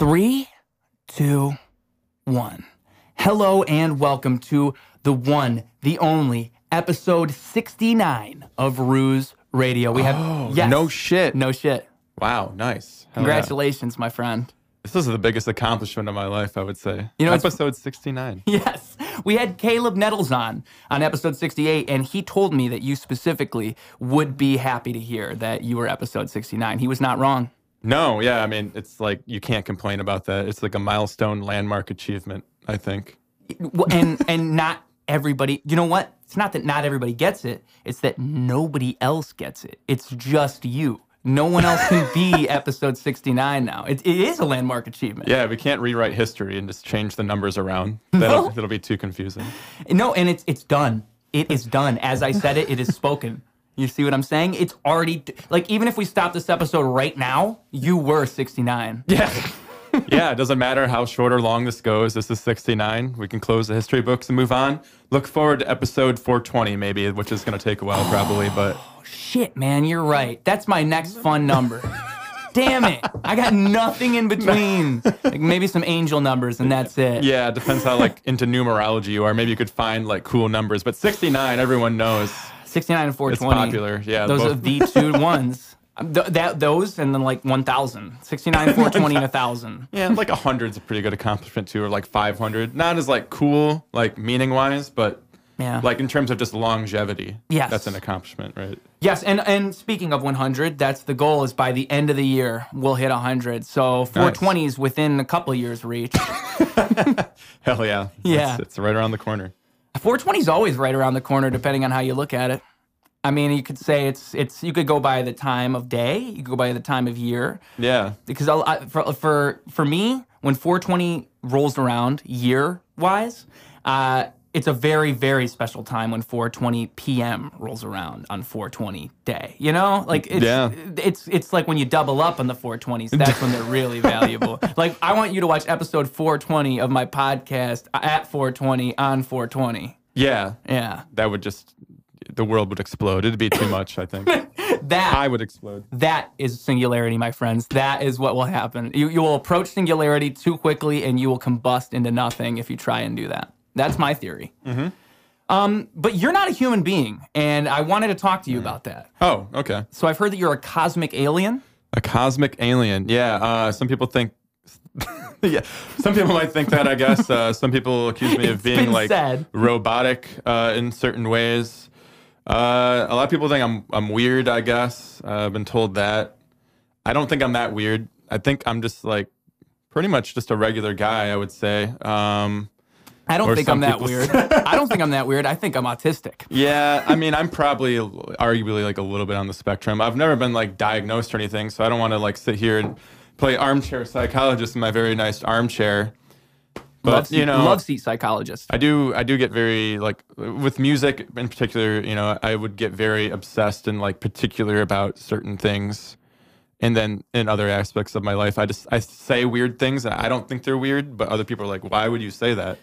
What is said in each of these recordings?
Three, two, one. Hello and welcome to the one, the only episode 69 of Ruse Radio. We have Oh, yes, no shit. no shit. Wow, nice. Hell yeah. Congratulations, my friend. This is the biggest accomplishment of my life, I would say. You know, episode 69. Yes, we had Caleb Nettles on on episode 68, and he told me that you specifically would be happy to hear that you were episode 69. He was not wrong. No, yeah, I mean, it's like you can't complain about that. It's like a milestone landmark achievement, I think. And and not everybody you know what? It's not that not everybody gets it. It's that nobody else gets it. It's just you. No one else can be episode 69 now. It, it is a landmark achievement. Yeah, we can't rewrite history and just change the numbers around. That'll, that'll be too confusing. no and it's it's done. It is done. As i said it it is spoken you see what i'm saying it's already like even if we stop this episode right now you were 69 Yeah. yeah, it doesn't matter how short or long this goes. This is 69. We can close the history books and move on. Look forward to episode 420, maybe, which is going to take a while, probably. Oh, but shit man you're right that's my next fun number damn it i got nothing in between like maybe some angel numbers and that's it yeah, it depends how like into numerology you are. Maybe you could find like cool numbers. But 69, everyone knows. 69 and 420. It's 420. popular. Yeah, Those both- are the two ones. Um, th- that those and then like 1000. 69, 420 and 1000. Yeah, like a hundred's a pretty good accomplishment too, or like 500. Not as like cool, like meaning wise, but Yeah. like in terms of just longevity. Yes. That's an accomplishment, right? yes, and and speaking of 100, that's the goal is by the end of the year we'll hit 100. So 420 is within a couple years reach. Hell yeah. Yeah. It's, it's right around the corner. 420 is always right around the corner depending on how you look at it. I mean, you could say it's it's you could go by the time of day, you could go by the time of year. Yeah. because I, for for for me, when 420 rolls around year wise, uh, it's a very very special time when 420 p.m. rolls around on 420 day. You know, like it's Yeah. it's it's like when you double up on the 420s. That's when they're really valuable. Like I want you to watch episode 420 of my podcast at 420 on 420. Yeah. Yeah, That would just, the world would explode. It'd be too much, I think. that I would explode. That is singularity, my friends. That is what will happen. You, you will approach singularity too quickly and you will combust into nothing if you try and do that. That's my theory. Um, but you're not a human being, and I wanted to talk to you about that. Oh, okay. So I've heard that you're a cosmic alien. A cosmic alien. Yeah. Uh, some people think. yeah. Some people might think that. I guess. Uh, some people accuse me of It's being been like said. robotic uh, in certain ways. Uh, a lot of people think I'm I'm weird. I guess uh, I've been told that. I don't think I'm that weird. I think I'm just like pretty much just a regular guy. I would say. Um, I don't think I'm that people weird. I don't think I'm that weird. I think I'm autistic. Yeah, I mean, I'm probably arguably like a little bit on the spectrum. I've never been like diagnosed or anything, so I don't want to like sit here and play armchair psychologist in my very nice armchair. But love, seat, you know, love seat psychologist. I do I do get very like with music in particular, you know, I would get very obsessed and like particular about certain things. And then in other aspects of my life, I just I say weird things and I don't think they're weird, but other people are like, "Why would you say that?"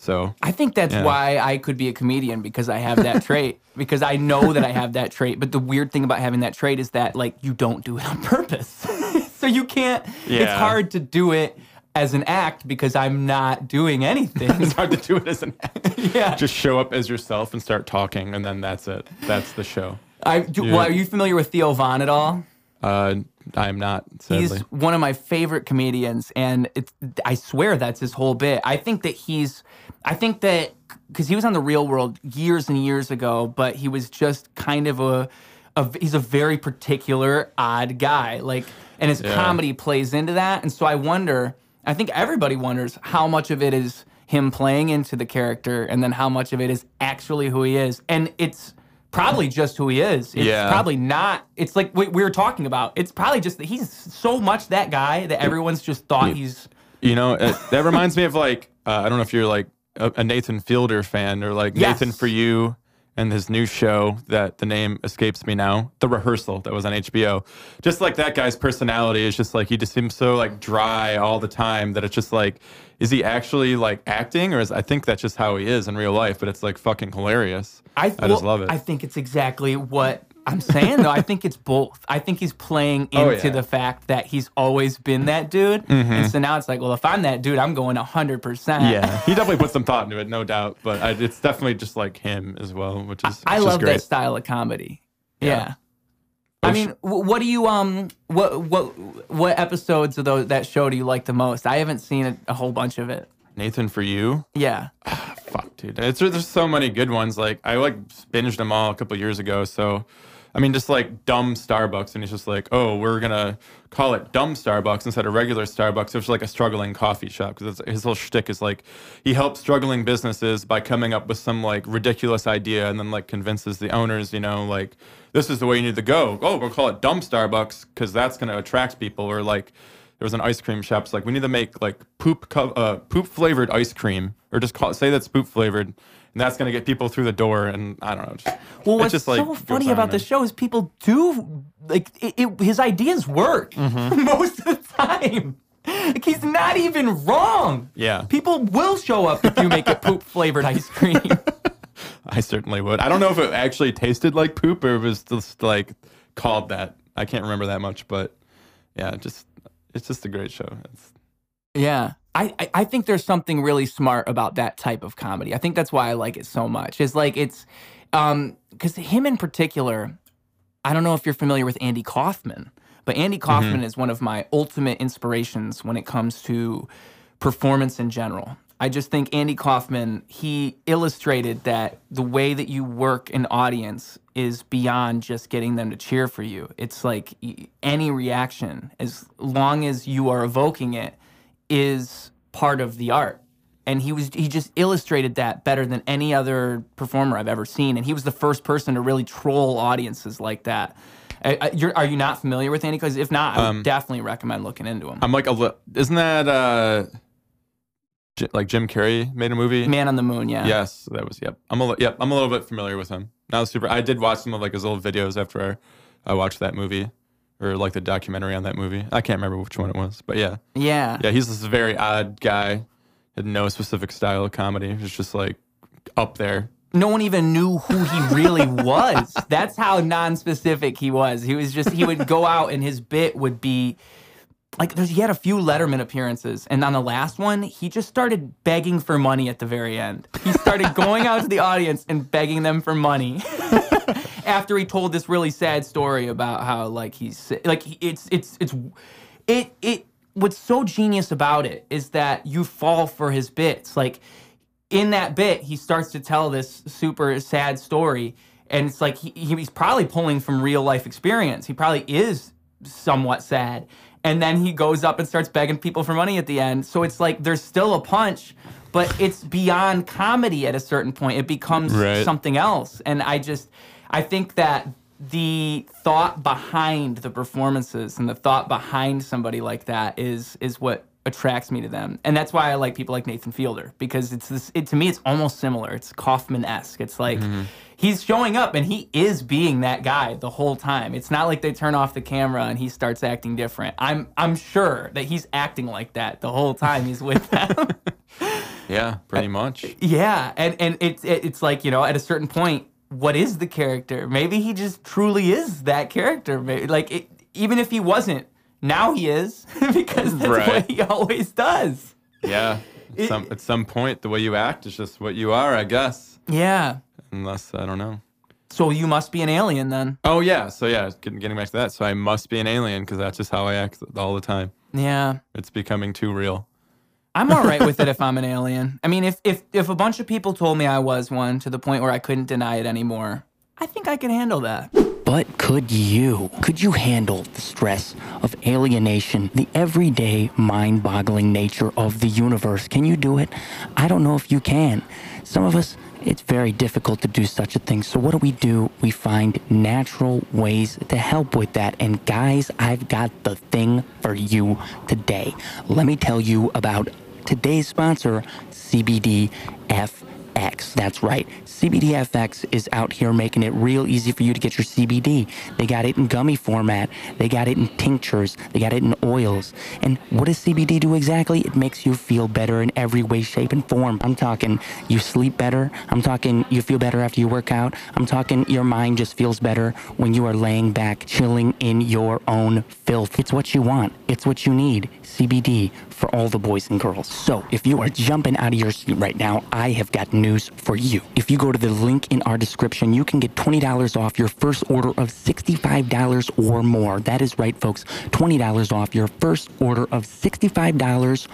So, I think that's Yeah. why I could be a comedian because I have that trait. Because I know that I have that trait. But the weird thing about having that trait is that like you don't do it on purpose. so you can't yeah. it's hard to do it as an act because I'm not doing anything. it's hard to do it as an act. yeah. Just show up as yourself and start talking, and then that's it. That's the show. I do, Yeah. well, are you familiar with Theo Von at all? Uh, I'm not. Sadly. He's one of my favorite comedians, and it's, I swear that's his whole bit. I think that he's, I think that because he was on the Real World years and years ago, but he was just kind of a, a he's a very particular odd guy, like, and his Yeah. comedy plays into that, and so I wonder. I think everybody wonders how much of it is him playing into the character, and then how much of it is actually who he is, and it's. Probably just who he is. It's Yeah. probably not. It's like we, we were talking about. It's probably just that he's so much that guy that everyone's just thought he's. You know, it, that reminds me of like uh, I don't know if you're like a, a Nathan Fielder fan or like Yes. Nathan for You and his new show that the name escapes me now, The Rehearsal that was on HBO. Just like that guy's personality is just like he just seems so like dry all the time that it's just like is he actually like acting or is I think that's just how he is in real life, but it's like fucking hilarious. I just well, love it. I think it's exactly what I'm saying though, I think it's both. I think he's playing into Oh, yeah. the fact that he's always been that dude, and so now it's like, well, if I'm that dude, I'm going hundred percent. Yeah, he definitely put some thought into it, no doubt. But I, it's definitely just like him as well, which is I which is love that style of comedy. Yeah. Yeah. I mean, what do you um what what what episodes of those that show do you like the most? I haven't seen a, a whole bunch of it. Nathan for you. Yeah. Fuck, dude. It's there's so many good ones. Like I like binged them all a couple years ago. So, I mean, just like dumb Starbucks, and he's just like, oh, we're gonna call it dumb Starbucks instead of regular Starbucks. It's like a struggling coffee shop because his whole shtick is like he helps struggling businesses by coming up with some like ridiculous idea and then like convinces the owners, you know, like this is the way you need to go. Oh, we'll call it dumb Starbucks because that's gonna attract people. Or like there was an ice cream shop. It's like we need to make like poop co- uh, poop flavored ice cream, or just call say that's poop flavored, and that's gonna get people through the door. And I don't know. Just, Well, what's just, like, so funny about the show is people do like it, it, his ideas work Mm-hmm. most of the time. Like he's not even wrong. Yeah. People will show up if you make it poop flavored ice cream. I certainly would. I don't know if it actually tasted like poop or it was just like called that. I can't remember that much, but yeah, just it's just a great show. It's, Yeah. I, I- I think there's something really smart about that type of comedy. I think that's why I like it so much. It's like it's um because him in particular, I don't know if you're familiar with Andy Kaufman, but Andy Kaufman is one of my ultimate inspirations when it comes to performance in general. I just think Andy Kaufman, he illustrated that the way that you work an audience is beyond just getting them to cheer for you. It's like any reaction, as long as you are evoking it, is part of the art. And he was he just illustrated that better than any other performer I've ever seen. And he was the first person to really troll audiences like that. I, I, you're, are you not familiar with Andy? Because if not, I would definitely recommend looking into him. I'm like a li- isn't that uh J- like Jim Carrey made a movie? Man on the Moon, yeah. Yes, that was yep. I'm a li- yep. I'm a little bit familiar with him. Not super. I did watch some of like his old videos after I watched that movie, or like the documentary on that movie. I can't remember which one it was, but yeah, Yeah. yeah. He's this very odd guy. Had no specific style of comedy. He's just like up there. no one even knew who he really was. That's how non-specific he was. He was just he would go out and his bit would be like there's he had a few Letterman appearances and on the last one he just started begging for money at the very end. He started going out to the audience and begging them for money. After he told this really sad story about how like he's like it's it's it's it it what's so genius about it is that you fall for his bits like in that bit, he starts to tell this super sad story, and it's like he, he's probably pulling from real life experience. He probably is somewhat sad, and then he goes up and starts begging people for money at the end. So it's like there's still a punch, but it's beyond comedy at a certain point. It becomes Right. something else, and I just I think that the thought behind the performances and the thought behind somebody like that is is what attracts me to them. And that's why i like people like nathan fielder because it's this it, to me it's almost similar. It's kaufman-esque. It's like mm-hmm. he's showing up and he is being that guy the whole time. It's not like they turn off the camera and he starts acting different. I'm i'm sure that he's acting like that the whole time he's with them. Yeah, pretty uh, much. yeah, and and it's it, it's like you know at a certain point, what is the character? Maybe he just truly is that character. Maybe, like it, even if he wasn't, now he is because that's what he always does. Yeah. At some, at some point, the way you act is just what you are, I guess. Yeah. Unless I don't know. So you must be an alien then. Oh yeah, so yeah, getting, getting back to that. So I must be an alien because that's just how I act all the time. Yeah. It's becoming too real. I'm all right with it if I'm an alien. I mean, if if if a bunch of people told me I was one to the point where I couldn't deny it anymore, I think I can handle that. But could you? Could you handle the stress of alienation, the everyday mind boggling nature of the universe? Can you do it? I don't know if you can. Some of us, it's very difficult to do such a thing. So, what do we do? We find natural ways to help with that. And, guys, I've got the thing for you today. Let me tell you about today's sponsor, CBD CBDFX. That's right. CBDFX is out here making it real easy for you to get your CBD. They got it in gummy format, they got it in tinctures, they got it in oils. And what does CBD do exactly? It makes you feel better in every way, shape, and form. I'm talking you sleep better. I'm talking you feel better after you work out. I'm talking your mind just feels better when you are laying back, chilling in your own filth. It's what you want, it's what you need. CBD for all the boys and girls. So, if you are jumping out of your seat right now, I have got news for you. If you go to the link in our description, you can get $20 off your first order of $65 or more. That is right, folks. $20 off your first order of $65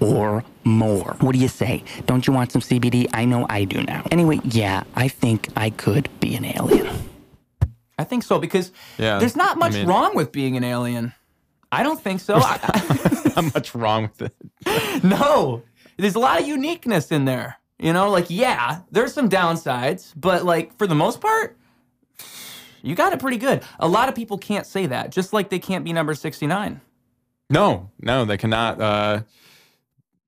or more. What do you say? Don't you want some CBD? I know I do now. Anyway, yeah, I think I could be an alien. I think so because Yeah, there's not I much mean- wrong with being an alien. I don't think so. I, Not much wrong with it. no, there's a lot of uniqueness in there. You know, like yeah, there's some downsides, but like for the most part, you got it pretty good. A lot of people can't say that, just like they can't be number 69. No, no, they cannot. Uh,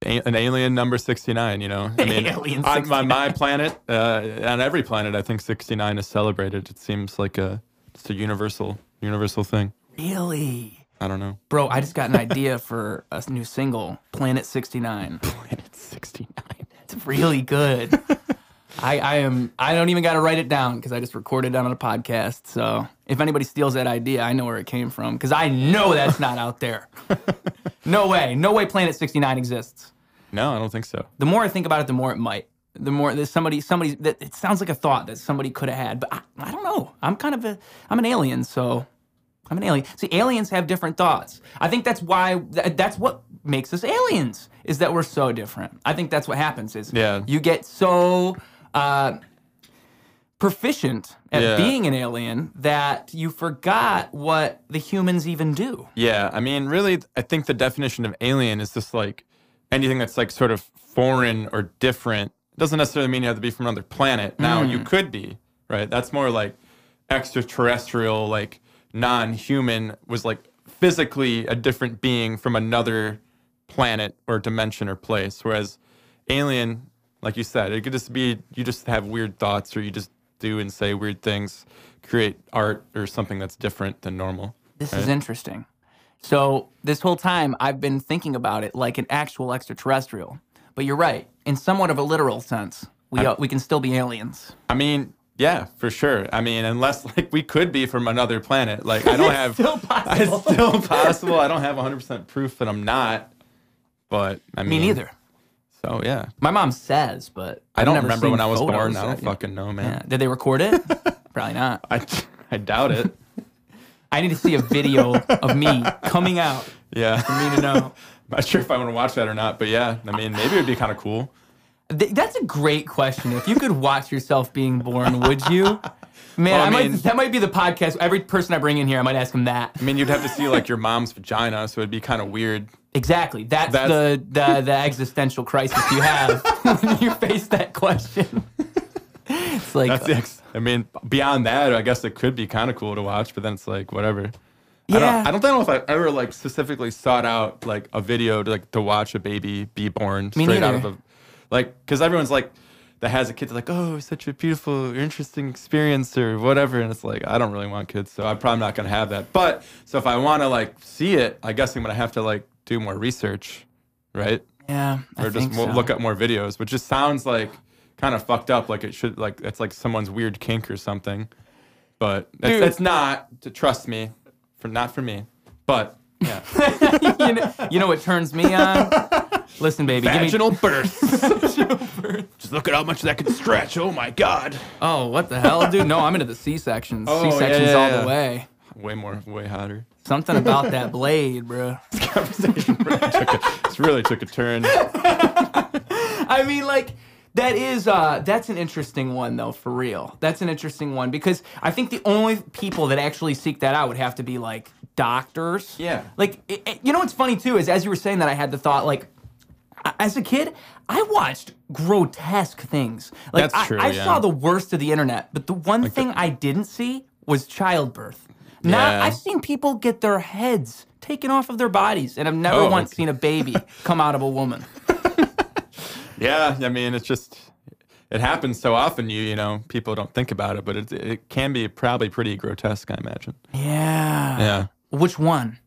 a- an alien number 69, you know? I mean, Alien on my, my planet, uh, on every planet, I think 69 is celebrated. It seems like a, just a universal, universal thing. Really? I don't know. Bro, I just got an idea for a new single, Planet 69. Planet 69. It's really good. I, I am I don't even got to write it down because I just recorded it on a podcast. So if anybody steals that idea, I know where it came from because I know that's not out there. No way, no way. Planet 69 exists. No, I don't think so. The more I think about it, the more it might. The more that somebody somebody that it sounds like a thought that somebody could have had, but I, I don't know. I'm kind of a I'm an alien, so I'm an alien. See, aliens have different thoughts. I think that's why that's what makes us aliens is that we're so different. I think that's what happens is Yeah. you get so uh, proficient at Yeah. being an alien that you forgot what the humans even do. Yeah, I mean, really, I think the definition of alien is just like anything that's like sort of foreign or different. It doesn't necessarily mean you have to be from another planet. Now, you could be, right? That's more like extraterrestrial, like non human, was like physically a different being from another planet or dimension or place. Whereas alien, like you said, it could just be you just have weird thoughts or you just do and say weird things, create art or something that's different than normal. This is interesting. So this whole time I've been thinking about it like an actual extraterrestrial. But you're right. In somewhat of a literal sense, we uh, we can still be aliens. I mean, yeah, for sure. I mean, unless like we could be from another planet. Like I don't have Still possible. It's still possible. I don't have 100% proof that I'm not. But I Me neither. So yeah, My mom says, but I I've don't never remember seen when I was photos. born. I don't fucking know, yeah. man. Did they record it? Probably not. I I doubt it. I need to see a video of me coming out Yeah, for me to know. I'm not sure if I want to watch that or not. But yeah, I mean, maybe it'd be kind of cool. Th- That's a great question. If you could watch yourself being born, would you? Man, Well, I I might, that might be the podcast. Every person I bring in here, I might ask them that. I mean, you'd have to see like your mom's vagina, so it'd be kind of weird. Exactly. That's, That's- the, the the existential crisis you have when you face that question. It's like That's. Ex- I mean, beyond that, I guess it could be kind of cool to watch. But then it's like whatever. I Yeah. don't, I don't know if I ever like specifically sought out like a video to like to watch a baby be born Me straight out of neither. a like because everyone's like that has a kid they're like oh such a beautiful interesting experience or whatever and it's like I don't really want kids so I'm probably not gonna have that but so if I want to like see it I guess I'm gonna have to like do more research right yeah, I or just think mo- so. look up more videos which just sounds like kind of fucked up like it should like it's like someone's weird kink or something but it's, Dude. it's not to trust me for not for me but yeah you, know, you know what turns me on? Listen, baby, give me. vaginal birth just look at how much that can stretch oh my god Oh, what the hell, dude? No, I'm into the C sections. Oh, C sections yeah, all yeah. the way. Way more way hotter Something about that blade, bro. This conversation really took a, this really took a turn I mean, like that is uh that's an interesting one though, for real. That's an interesting one because I think the only people that actually seek that out would have to be like doctors. Yeah. Like it, it- you know what's funny too is as you were saying that I had the thought like as a kid, I watched grotesque things. Like That's I, true, I yeah. saw the worst of the internet, but the one thing I didn't see was childbirth. Now Yeah. I've seen people get their heads taken off of their bodies, and I've never Oh, once okay. seen a baby come out of a woman. yeah i mean it's just it happens so often. You you know people don't think about it, but it it can be probably pretty grotesque. I imagine. Yeah. Yeah. Which one?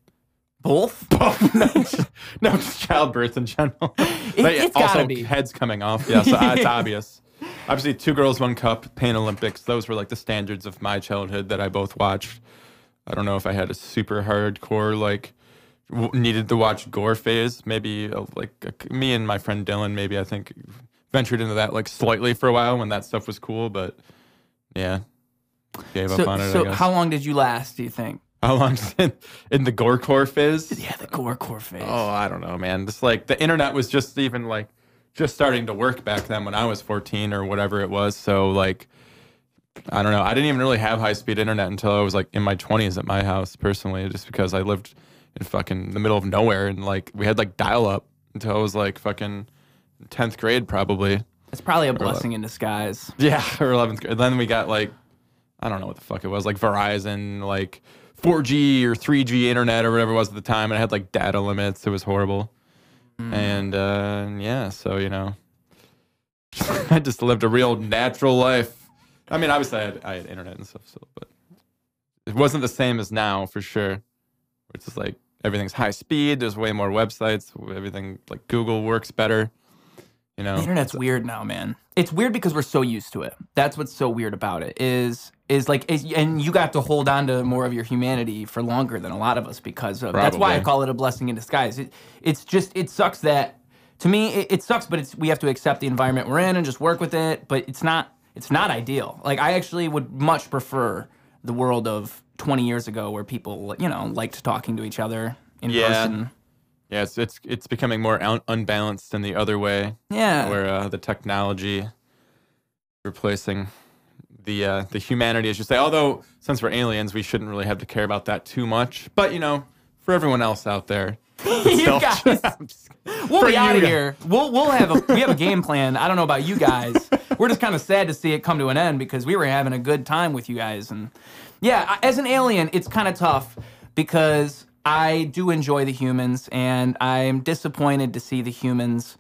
Both? no, just, no, just childbirth in general. But it's also gotta be. heads coming off. Yeah, so uh, it's obvious. Obviously, two girls, one cup, Pain Olympics. Those were like the standards of my childhood that I both watched. I don't know if I had a super hardcore like w- needed to watch gore phase. Maybe uh, like uh, me and my friend Dylan. Maybe I think ventured into that like slightly for a while when that stuff was cool. But yeah, gave up on it. I so how long did you last, do you think? how long in, in the gore core phase? Yeah, the gore core phase. Oh, I don't know, man. Just like the internet was just even like just starting to work back then when I was 14 or whatever it was. So like I don't know. I didn't even really have high speed internet until I was like in my 20s at my house personally just because I lived in fucking the middle of nowhere and like we had like dial up until I was like fucking 10th grade probably. It's probably a blessing in disguise. Yeah, or 11th grade. Then we got like I don't know what the fuck it was, like Verizon, like 4G or 3G internet or whatever it was at the time, and it had like data limits. It was horrible. And uh, yeah, so you know, I just lived a real natural life. I mean, obviously I had, I had internet and stuff, so but it wasn't the same as now for sure. It's just like everything's high speed. There's way more websites. Everything like Google works better. You know, The internet's weird now, man. It's weird because we're so used to it. That's what's so weird about it. Is is like, is, and you got to hold on to more of your humanity for longer than a lot of us because of. That's why I call it a blessing in disguise. It, it's just it sucks that to me it, it sucks, but it's we have to accept the environment we're in and just work with it. But it's not it's not ideal. Like I actually would much prefer the world of 20 years ago where people you know liked talking to each other in Yeah. person. yeah, it's it's it's becoming more un- unbalanced in the other way. Yeah. where uh, the technology replacing the uh, the humanity, as you say. Although since we're aliens, we shouldn't really have to care about that too much. But you know, for everyone else out there, you guys. We'll be out of here. We'll we'll have a we have a game plan. I don't know about you guys. We're just kind of sad to see it come to an end because we were having a good time with you guys. And yeah, as an alien, it's kind of tough because I do enjoy the humans, and I'm disappointed to see the humans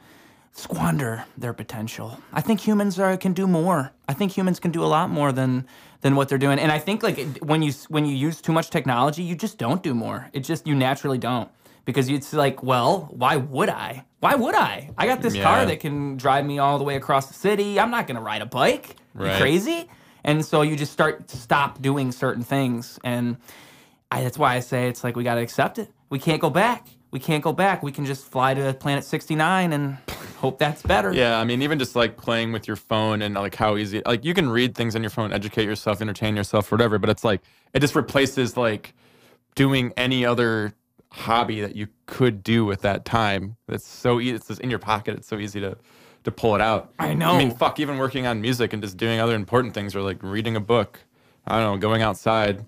squander their potential. I think humans are can do more. I think humans can do a lot more than than what they're doing. And I think like when you when you use too much technology, you just don't do more. It just you naturally don't because it's like, well, why would I? Why would I? I got this car that can drive me all the way across the city. I'm not going to ride a bike. You crazy? And so you just start to stop doing certain things and I, that's why I say it's like we got to accept it. We can't go back. We can't go back. We can just fly to Planet 69 and hope that's better. yeah, I mean, even just like playing with your phone and like how easy, like you can read things on your phone, educate yourself, entertain yourself, whatever. But it's like it just replaces like doing any other hobby that you could do with that time. That's so easy. It's just in your pocket. It's so easy to to pull it out. I know. I mean, fuck, even working on music and just doing other important things or like reading a book. I don't know, going outside.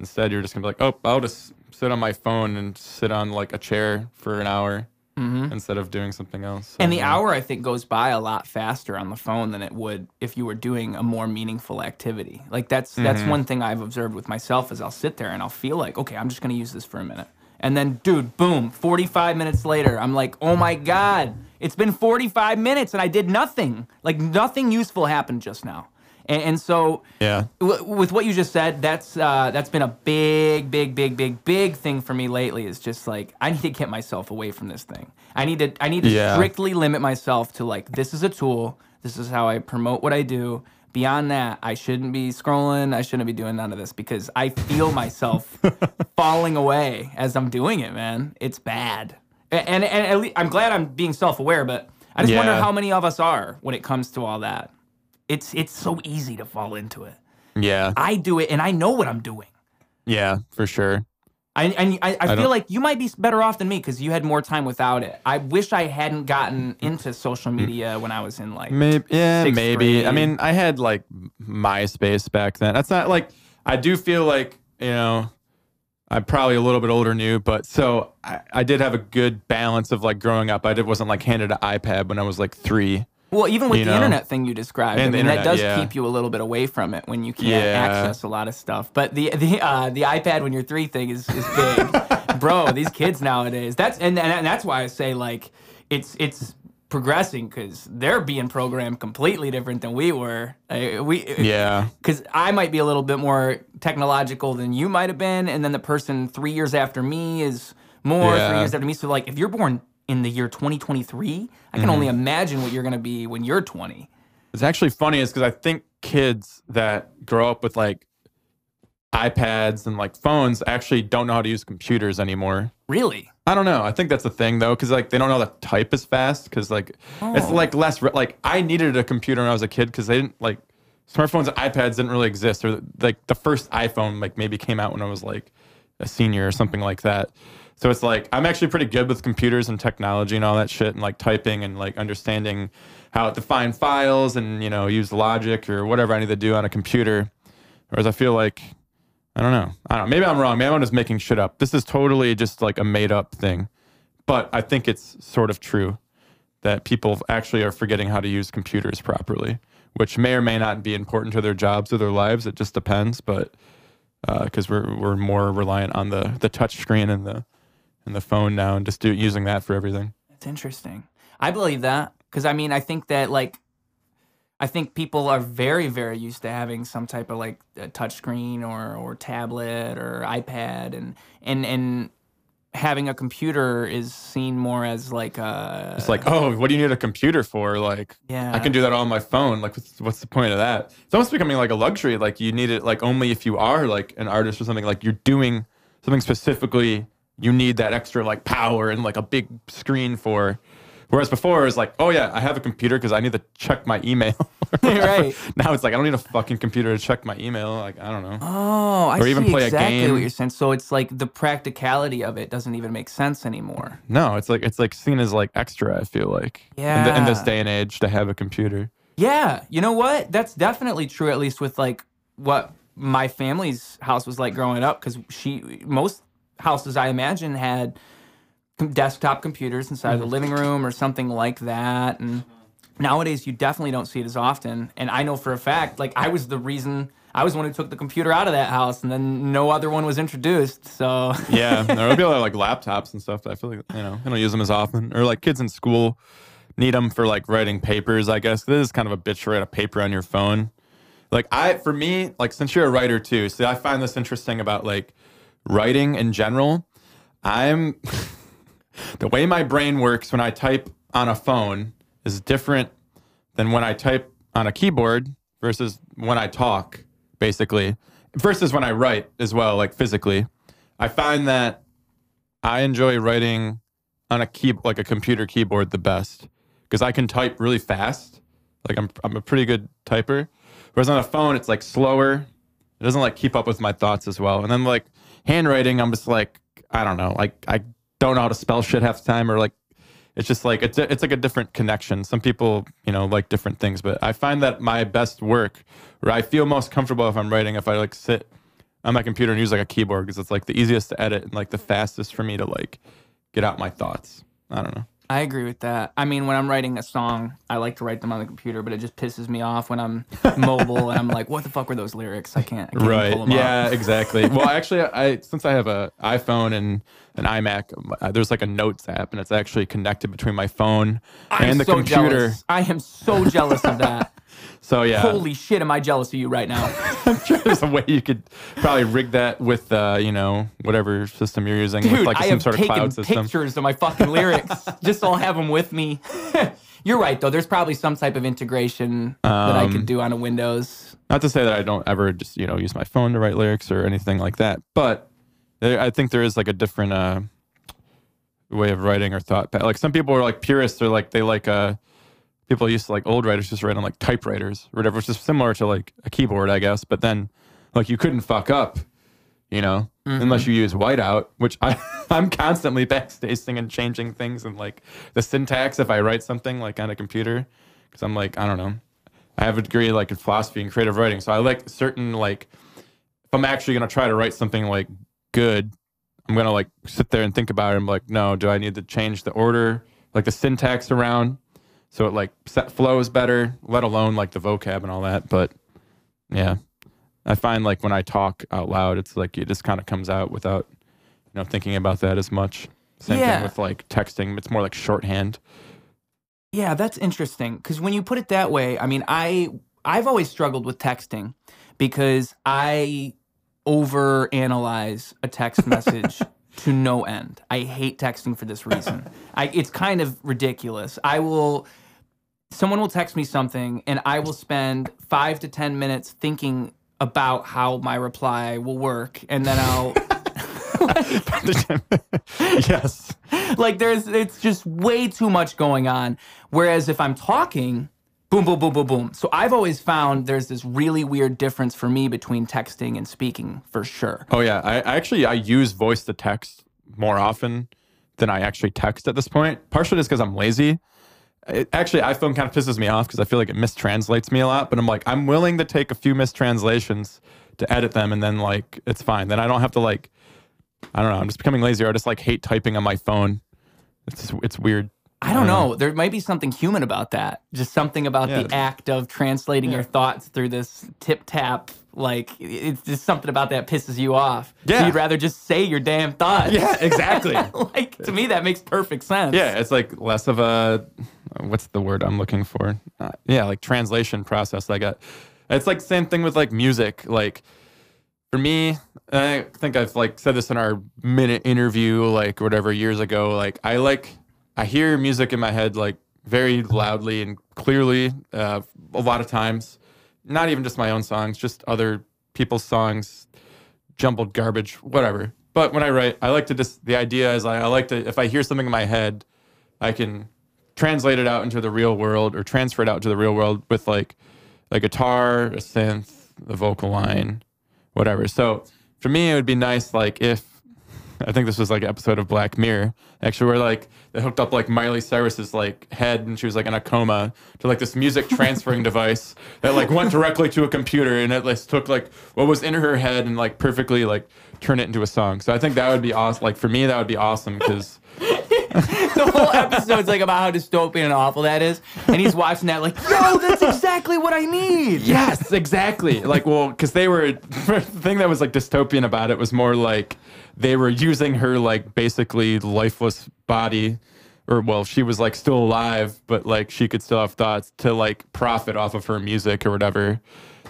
Instead, you're just gonna be like, oh, I'll just sit on my phone and sit on like a chair for an hour instead of doing something else. Mm-hmm. And the So, hour, I think, goes by a lot faster on the phone than it would if you were doing a more meaningful activity. Like that's that's Mm-hmm. one thing I've observed with myself is I'll sit there and I'll feel like, okay, I'm just gonna use this for a minute. And then, dude, boom, 45 minutes later, I'm like, oh my God, it's been 45 minutes and I did nothing. Like nothing useful happened just now. And, and so yeah, w- with what you just said, that's uh, that's been a big, big, big, big, big thing for me lately. Is just like I need to get myself away from this thing. I need to I need to Yeah. strictly limit myself to like this is a tool. This is how I promote what I do. Beyond that, I shouldn't be scrolling. I shouldn't be doing none of this because I feel myself falling away as I'm doing it. Man, it's bad. And and, at least, I'm glad I'm being self aware, but I just wonder how many of us are when it comes to all that. It's it's so easy to fall into it. yeah, I do it and I know what I'm doing. yeah, for sure. I, and I, I, feel like you might be better off than me because you had more time without it. I wish I hadn't gotten into social mm. media when I was in like. Maybe, yeah, maybe. I mean, I had like MySpace back then. That's not like I do feel like you know. I'm probably a little bit older new, but so I, I did have a good balance of like growing up. I did, wasn't like handed an iPad when I was like three. Well, even with you the know. internet thing you described, And the mean that does yeah. keep you a little bit away from it when you can't Yeah. access a lot of stuff. But the the uh, the iPad when you're three thing is is big, bro. These kids nowadays. That's and, and that's why I say like it's it's progressing because they're being programmed completely different than we were. Uh, we Yeah. because I might be a little bit more technological than you might have been, and then the person three years after me is more three years after me. So like, if you're born in the year 2023, I can Mm-hmm. only imagine what you're gonna be when you're 20. It's actually funny is because I think kids that grow up with like iPads and like phones actually don't know how to use computers anymore. Really? I don't know. I think that's the thing though, because like they don't know how to type as fast. Because like it's Oh. like less re- like I needed a computer when I was a kid because they didn't like smartphones and iPads didn't really exist. Or like the first iPhone like maybe came out when I was like a senior or something like that. So it's like I'm actually pretty good with computers and technology and all that shit and like typing and like understanding how to find files and you know use logic or whatever I need to do on a computer. Whereas I feel like I don't know. I don't know. Maybe I'm wrong. Maybe I'm just making shit up. This is totally just like a made up thing. But I think it's sort of true that people actually are forgetting how to use computers properly, which may or may not be important to their jobs or their lives. It just depends. But uh, because we're we're more reliant on the the touch screen and the and the phone now, and just do, using that for everything. That's interesting. I believe that because I mean, I think that like, I think people are very, very used to having some type of like a touchscreen or or tablet or iPad, and and and having a computer is seen more as like a It's like, oh, what do you need a computer for? Like, yeah. I can do that on my phone. Like, what's, what's the point of that? It's almost becoming like a luxury. Like, you need it like only if you are like an artist or something. Like, you're doing something specifically. You need that extra like power and like a big screen for. Whereas before it was like, oh yeah, I have a computer because I need to check my email. Right. Now it's like I don't need a fucking computer to check my email. Like I don't know. Oh, I Or even see play a exactly game. what you're saying. So it's like the practicality of it doesn't even make sense anymore. No, it's like it's like seen as like extra. I feel like in, the, in this day and age to have a computer. Yeah, you know what? That's definitely true. At least with like what my family's house was like growing up, because she most houses I imagine had desktop computers inside of the mm-hmm. living room or something like that. And mm-hmm. nowadays, you definitely don't see it as often. And I know for a fact, like I was the reason. I was the one who took the computer out of that house, and then no other one was introduced. So Yeah, there will be a lot of like laptops and stuff. I feel like you know I don't use them as often, or like kids in school need them for like writing papers. I guess this is kind of a bitch to write a paper on your phone. Like I, for me, like since you're a writer too, see, I find this interesting about like writing in general. I'm the way my brain works when I type on a phone is different than when I type on a keyboard versus when I talk, basically, versus when I write as well, like physically. I find that I enjoy writing on a key like a computer keyboard the best because I can type really fast. Like I'm I'm a pretty good typer. Whereas on a phone it's like slower. It doesn't like keep up with my thoughts as well. And then like handwriting, I'm just like I don't know. Like I don't know how to spell shit half the time or like it's just like it's it's like a different connection. Some people, you know, like different things, but I find that my best work, where I feel most comfortable if I'm writing, if I like sit on my computer and use like a keyboard because it's like the easiest to edit and like the fastest for me to like get out my thoughts. I don't know. I agree with that. I mean, when I'm writing a song, I like to write them on the computer, but it just pisses me off when I'm mobile and I'm like, "What the fuck were those lyrics? I can't." I can't them Yeah, up. exactly. well, actually, I since I have a iPhone and an iMac, uh, there's like a Notes app, and it's actually connected between my phone I'm and the so computer. Jealous. I am so jealous of that. So yeah, Holy shit, am I jealous of you right now? I'm sure there's a way you could probably rig that with, uh, you know, whatever system you're using, Dude, with like I some sort of cloud system. pictures of my fucking lyrics just so I'll have them with me. You're right, though. There's probably some type of integration that I Um, could do on a Windows. Not to say that I don't ever just, you know, use my phone to write lyrics or anything like that, but there, I think there is like a different uh, way of writing or thought. Like some people are like purists or like they like uh, people used to like old writers just write on like typewriters or whatever, which is similar to like a keyboard, I guess. But then like you couldn't fuck up, you know, mm-hmm. unless you use whiteout, which I I'm constantly backspacing and changing things and like the syntax if I write something like on a computer, because I'm like I don't know. I have a degree like in philosophy and creative writing, so I like certain like if I'm actually gonna try to write something like good, I'm gonna like sit there and think about it. I'm like, no, do I need to change the order, like the syntax around, so it like set flows better, let alone like the vocab and all that. But yeah, I find like when I talk out loud, it's like it just kind of comes out without you know thinking about that as much. Same Yeah. thing with like texting; it's more like shorthand. Yeah, that's interesting because when you put it that way, I mean, I I've always struggled with texting because I overanalyze a text message to no end. I hate texting for this reason. I, it's kind of ridiculous. I will someone will text me something and I will spend 5 to 10 minutes thinking about how my reply will work and then I'll yes. like there's it's just way too much going on. Whereas if I'm talking, boom, boom, boom, boom, boom. So I've always found there's this really weird difference for me between texting and speaking for sure. Oh yeah, I, I actually I use voice to text more often than I actually text at this point. Partially just because I'm lazy. It, actually, iPhone kind of pisses me off because I feel like it mistranslates me a lot. But I'm like, I'm willing to take a few mistranslations to edit them, and then like it's fine. Then I don't have to like, I don't know. I'm just becoming lazier. I just like hate typing on my phone. It's it's weird. I don't uh, know. There might be something human about that. Just something about Yeah. the act of translating your thoughts through this tip tap. Like it's just something about that pisses you off. So Yeah. you'd rather just say your damn thoughts. Yeah, exactly. like to me, that makes perfect sense. Yeah, it's like less of a what's the word I'm looking for? Uh, yeah, like translation process. I got. It's like same thing with like music. Like for me, I think I've like said this in our minute interview, like whatever years ago. Like I like I hear music in my head like very loudly and clearly uh, a lot of times. Not even just my own songs, just other people's songs, jumbled garbage, whatever. But when I write, I like to just the idea is I, I like to if I hear something in my head, I can translate it out into the real world or transfer it out to the real world with like a guitar, a synth, the vocal line, whatever. So for me, it would be nice like if I think this was like an episode of Black Mirror, actually, where like they hooked up like Miley Cyrus's like head and she was like in a coma to like this music transferring device that like went directly to a computer and it like took like what was in her head and like perfectly like turn it into a song. So I think that would be awesome. Like for me, that would be awesome because the whole episode's like about how dystopian and awful that is, and he's watching that like, yo, that's exactly what I need. Yes, exactly. Like, well, because they were the thing that was like dystopian about it was more like they were using her like basically lifeless body, or well, she was like still alive, but like she could still have thoughts to like profit off of her music or whatever.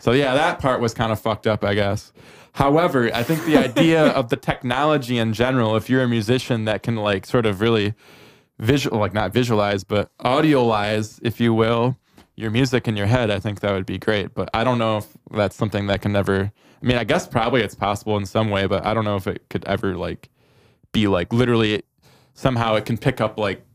So yeah, that part was kind of fucked up, I guess. However, I think the idea of the technology in general, if you're a musician that can like sort of really visual, like not visualize, but audiolize, if you will, your music in your head, I think that would be great. But I don't know if that's something that can never. I mean, I guess probably it's possible in some way, but I don't know if it could ever like be like literally somehow it can pick up like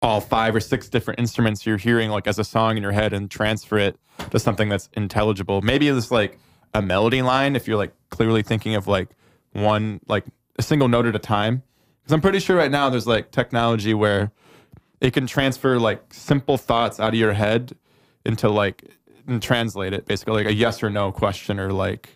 all five or six different instruments you're hearing like as a song in your head and transfer it to something that's intelligible. Maybe it's like a melody line if you're like clearly thinking of like one like a single note at a time. Because I'm pretty sure right now there's like technology where it can transfer like simple thoughts out of your head into like and translate it basically like a yes or no question or like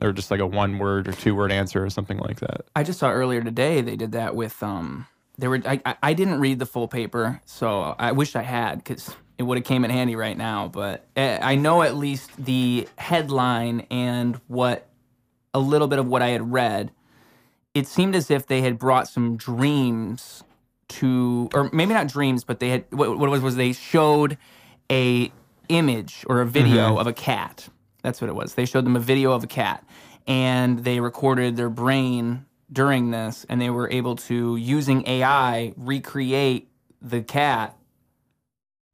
or just like a one word or two word answer or something like that. I just saw earlier today they did that with um. They were. I, I- didn't read the full paper, so I wish I had because it would have came in handy right now. But uh, I know at least the headline and what a little bit of what I had read. It seemed as if they had brought some dreams to, or maybe not dreams, but they had what, what it was was they showed a image or a video of a cat. That's what it was. They showed them a video of a cat, and they recorded their brain during this, and they were able to using AI recreate the cat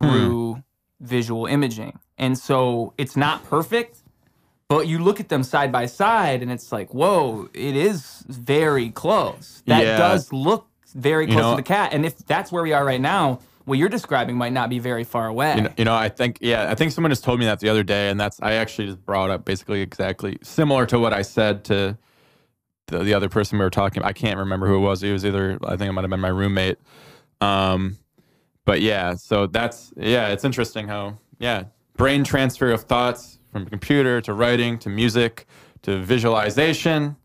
through visual imaging. And so it's not perfect, but you look at them side by side, and it's like, whoa, it is very close. That Yeah. does look very You close know- to the cat. And if that's where we are right now, what you're describing might not be very far away. You know, you know, I think, yeah, I think someone just told me that the other day, and that's I actually just brought up basically exactly similar to what I said to the, the other person we were talking. I can't remember who it was. It was either I think it might have been my roommate. Um, but yeah, so that's yeah, it's interesting how yeah, brain transfer of thoughts from computer to writing to music to visualization.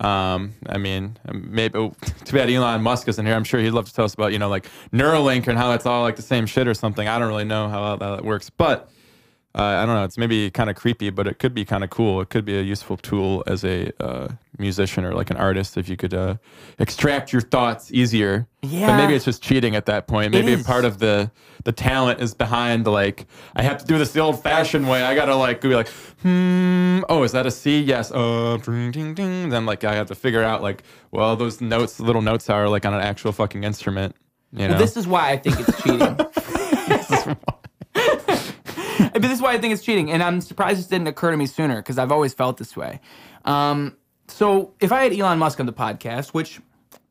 Um, I mean, maybe too bad Elon Musk isn't here. I'm sure he'd love to tell us about you know like Neuralink and how it's all like the same shit or something. I don't really know how that works, but uh, I don't know. It's maybe kind of creepy, but it could be kind of cool. It could be a useful tool as a uh, musician or like an artist if you could uh, extract your thoughts easier. Yeah. But maybe it's just cheating at that point. Maybe a part of the the talent is behind like I have to do this the old fashioned way. I gotta like be like, hmm, oh, is that a C? Yes. Uh, ding, ding, ding. Then like I have to figure out like, well, those notes, little notes are like on an actual fucking instrument. You know. This is why I think it's cheating. but this is why I think it's cheating, and I'm surprised this didn't occur to me sooner because I've always felt this way. Um, so if I had Elon Musk on the podcast, which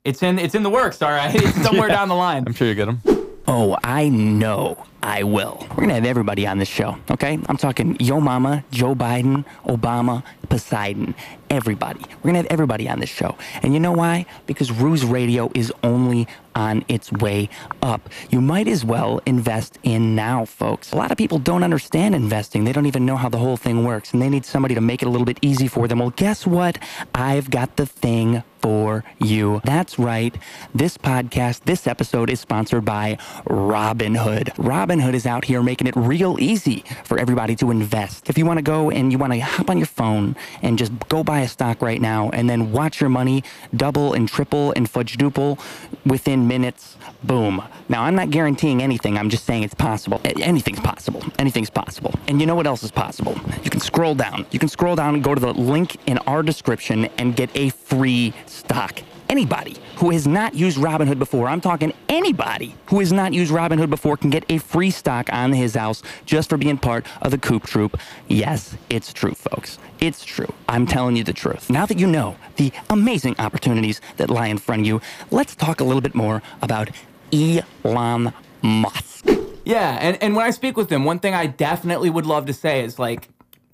it's in it's in the works, all right, it's somewhere down the line. I'm sure you get him. Oh, I know I will. We're gonna have everybody on this show, okay? I'm talking Yo Mama, Joe Biden, Obama, Poseidon, everybody. We're gonna have everybody on this show. And you know why? Because Ruse Radio is only on its way up. You might as well invest in now, folks. A lot of people don't understand investing. They don't even know how the whole thing works, and they need somebody to make it a little bit easy for them. Well, guess what? I've got the thing for you. That's right. This podcast, this episode is sponsored by Robinhood. Robinhood is out here making it real easy for everybody to invest. If you want to go and you want to hop on your phone and just go buy a stock right now and then watch your money double and triple and fudgeduple within minutes, boom. Now, I'm not guaranteeing anything. I'm just saying it's possible. Anything's possible. Anything's possible. And you know what else is possible? You can scroll down. You can scroll down and go to the link in our description and get a free stock. Anybody who has not used Robinhood before, I'm talking anybody who has not used Robinhood before can get a free stock on his house just for being part of the Coop Troop. Yes, it's true, folks. It's true. I'm telling you the truth. Now that you know the amazing opportunities that lie in front of you, let's talk a little bit more about Elon Musk. Yeah, and, and when I speak with him, one thing I definitely would love to say is like,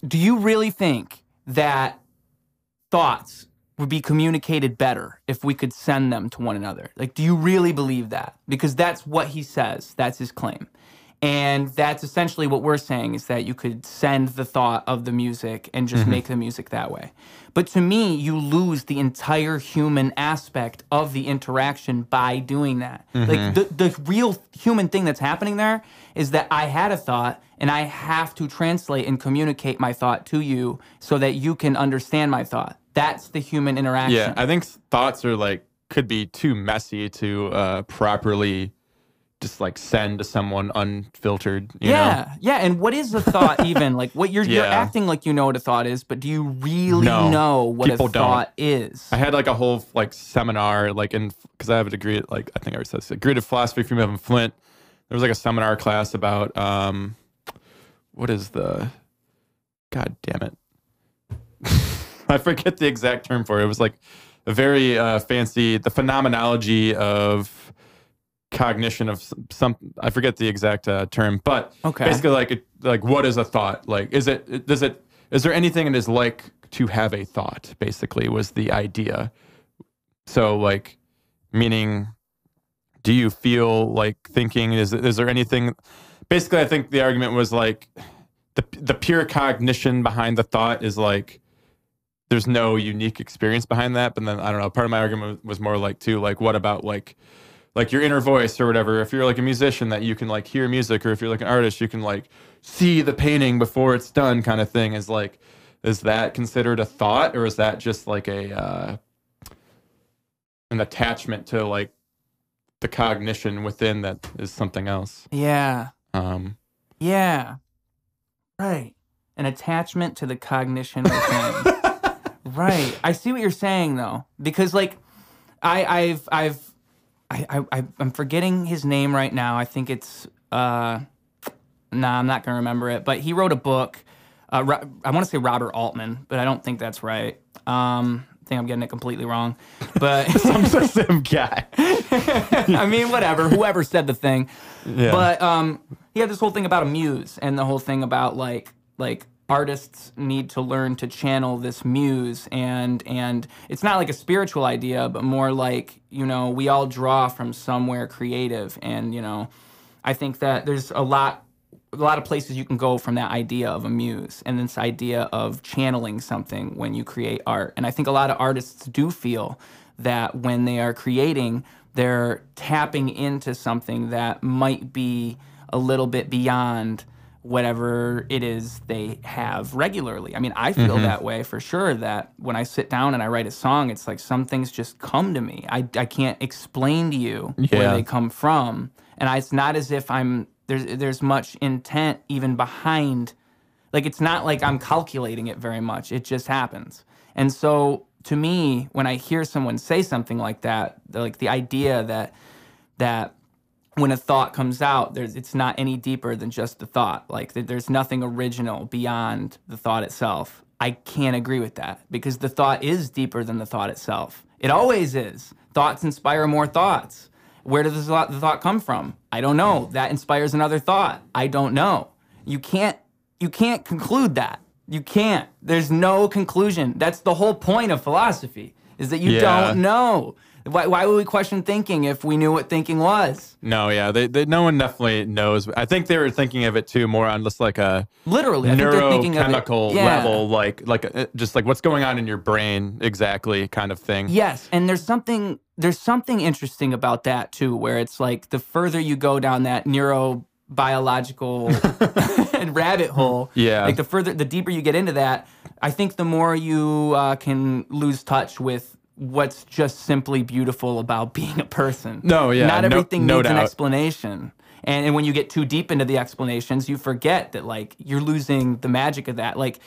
do you really think that thoughts would be communicated better if we could send them to one another? Like, do you really believe that? Because that's what he says, that's his claim. And that's essentially what we're saying is that you could send the thought of the music and just mm-hmm. make the music that way. But to me, you lose the entire human aspect of the interaction by doing that. Like mm-hmm. the, the real human thing that's happening there is that I had a thought and I have to translate and communicate my thought to you so that you can understand my thought. That's the human interaction. Yeah, I think thoughts are like could be too messy to uh, properly just like send to someone unfiltered. You yeah, know? yeah. And what is a thought even? Like what you're you're acting like you know what a thought is, but do you really No, know what a don't. thought is? I had like a whole like seminar like in because I have a degree at, like I think I already said this, a degree of philosophy from Evan Flint. There was like a seminar class about um what is the god damn it. I forget the exact term for it. It was like a very uh, fancy the phenomenology of cognition of some I forget the exact uh, term, but Okay. basically like like what is a thought? Like is it does it is there anything it is like to have a thought? Basically was the idea. So like meaning do you feel like thinking is is there anything basically I think the argument was like the the pure cognition behind the thought is like there's no unique experience behind that but then I don't know part of my argument was more like too like what about like like your inner voice or whatever if you're like a musician that you can like hear music or if you're like an artist you can like see the painting before it's done kind of thing is like is that considered a thought or is that just like a uh an attachment to like the cognition within that is something else yeah. um Yeah. Right. An attachment to the cognition within. right. I see what you're saying though. Because like I I've I've I, I I'm forgetting his name right now. I think it's uh nah, I'm not gonna remember it. But he wrote a book. Uh, Ro- I want to say Robert Altman, but I don't think that's right. Um, I think I'm getting it completely wrong. But the same guy I mean, whatever. Whoever said the thing. Yeah. But um, he had this whole thing about a muse, and the whole thing about like like artists need to learn to channel this muse, and and it's not like a spiritual idea, but more like you know we all draw from somewhere creative, and you know, I think that there's a lot. A lot of places you can go from that idea of a muse and this idea of channeling something when you create art. And I think a lot of artists do feel that when they are creating, they're tapping into something that might be a little bit beyond whatever it is they have regularly. I mean, I feel Mm-hmm. that way for sure that when I sit down and I write a song, it's like some things just come to me. I, I can't explain to you where they come from. And I, it's not as if I'm there's there's much intent even behind like it's not like I'm calculating it very much. It just happens. And so to me, when I hear someone say something like that, like the idea that that when a thought comes out, there's it's not any deeper than just the thought. Like there's nothing original beyond the thought itself. I can't agree with that because the thought is deeper than the thought itself. It always is. Thoughts inspire more thoughts. Where does the thought, the thought come from? I don't know. That inspires another thought. I don't know. You can't you can't conclude that. You can't. There's no conclusion. That's the whole point of philosophy is that you Yeah. don't know. Why, why would we question thinking if we knew what thinking was? No, yeah, they, they no one definitely knows. I think they were thinking of it too more on just like a Literally, I think they're thinking of it- neurochemical yeah. level, like like uh, just like what's going on in your brain exactly, kind of thing. Yes, and there's something there's something interesting about that too, where it's like the further you go down that neurobiological rabbit hole, Yeah. like the further the deeper you get into that, I think the more you uh, can lose touch with what's just simply beautiful about being a person. No, yeah, not everything no needs an explanation. And, and when you get too deep into the explanations, you forget that like you're losing the magic of that. Like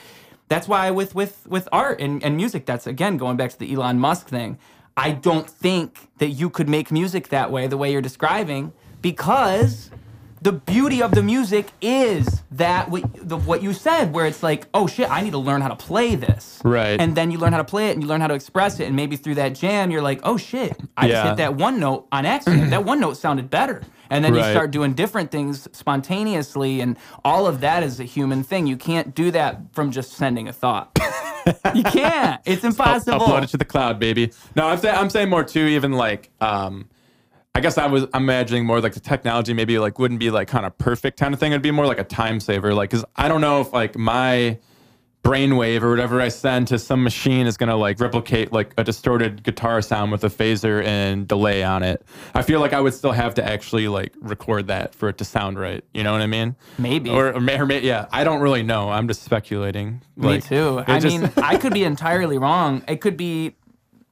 that's why with with with art and, and music, that's again going back to the Elon Musk thing. I don't think that you could make music that way, the way you're describing, because the beauty of the music is that what, the, what you said, where it's like, oh shit, I need to learn how to play this. Right. And then you learn how to play it and you learn how to express it. And maybe through that jam, you're like, oh shit, I just hit that one note on accident. that one note sounded better. And then you start doing different things spontaneously. And all of that is a human thing. You can't do that from just sending a thought. you can't. It's impossible. Upload it to the cloud, baby. No, I'm saying I'm saying more too. Even like, um, I guess I was imagining more like the technology maybe like wouldn't be like kind of perfect kind of thing. It'd be more like a time saver. Like, cause I don't know if like my brainwave or whatever I send to some machine is gonna like replicate like a distorted guitar sound with a phaser and delay on it. I feel like I would still have to actually like record that for it to sound right. You know what I mean? Maybe. Or, or, may, or may, yeah, I don't really know. I'm just speculating. Me Like, too. I just- mean, I could be entirely wrong. It could be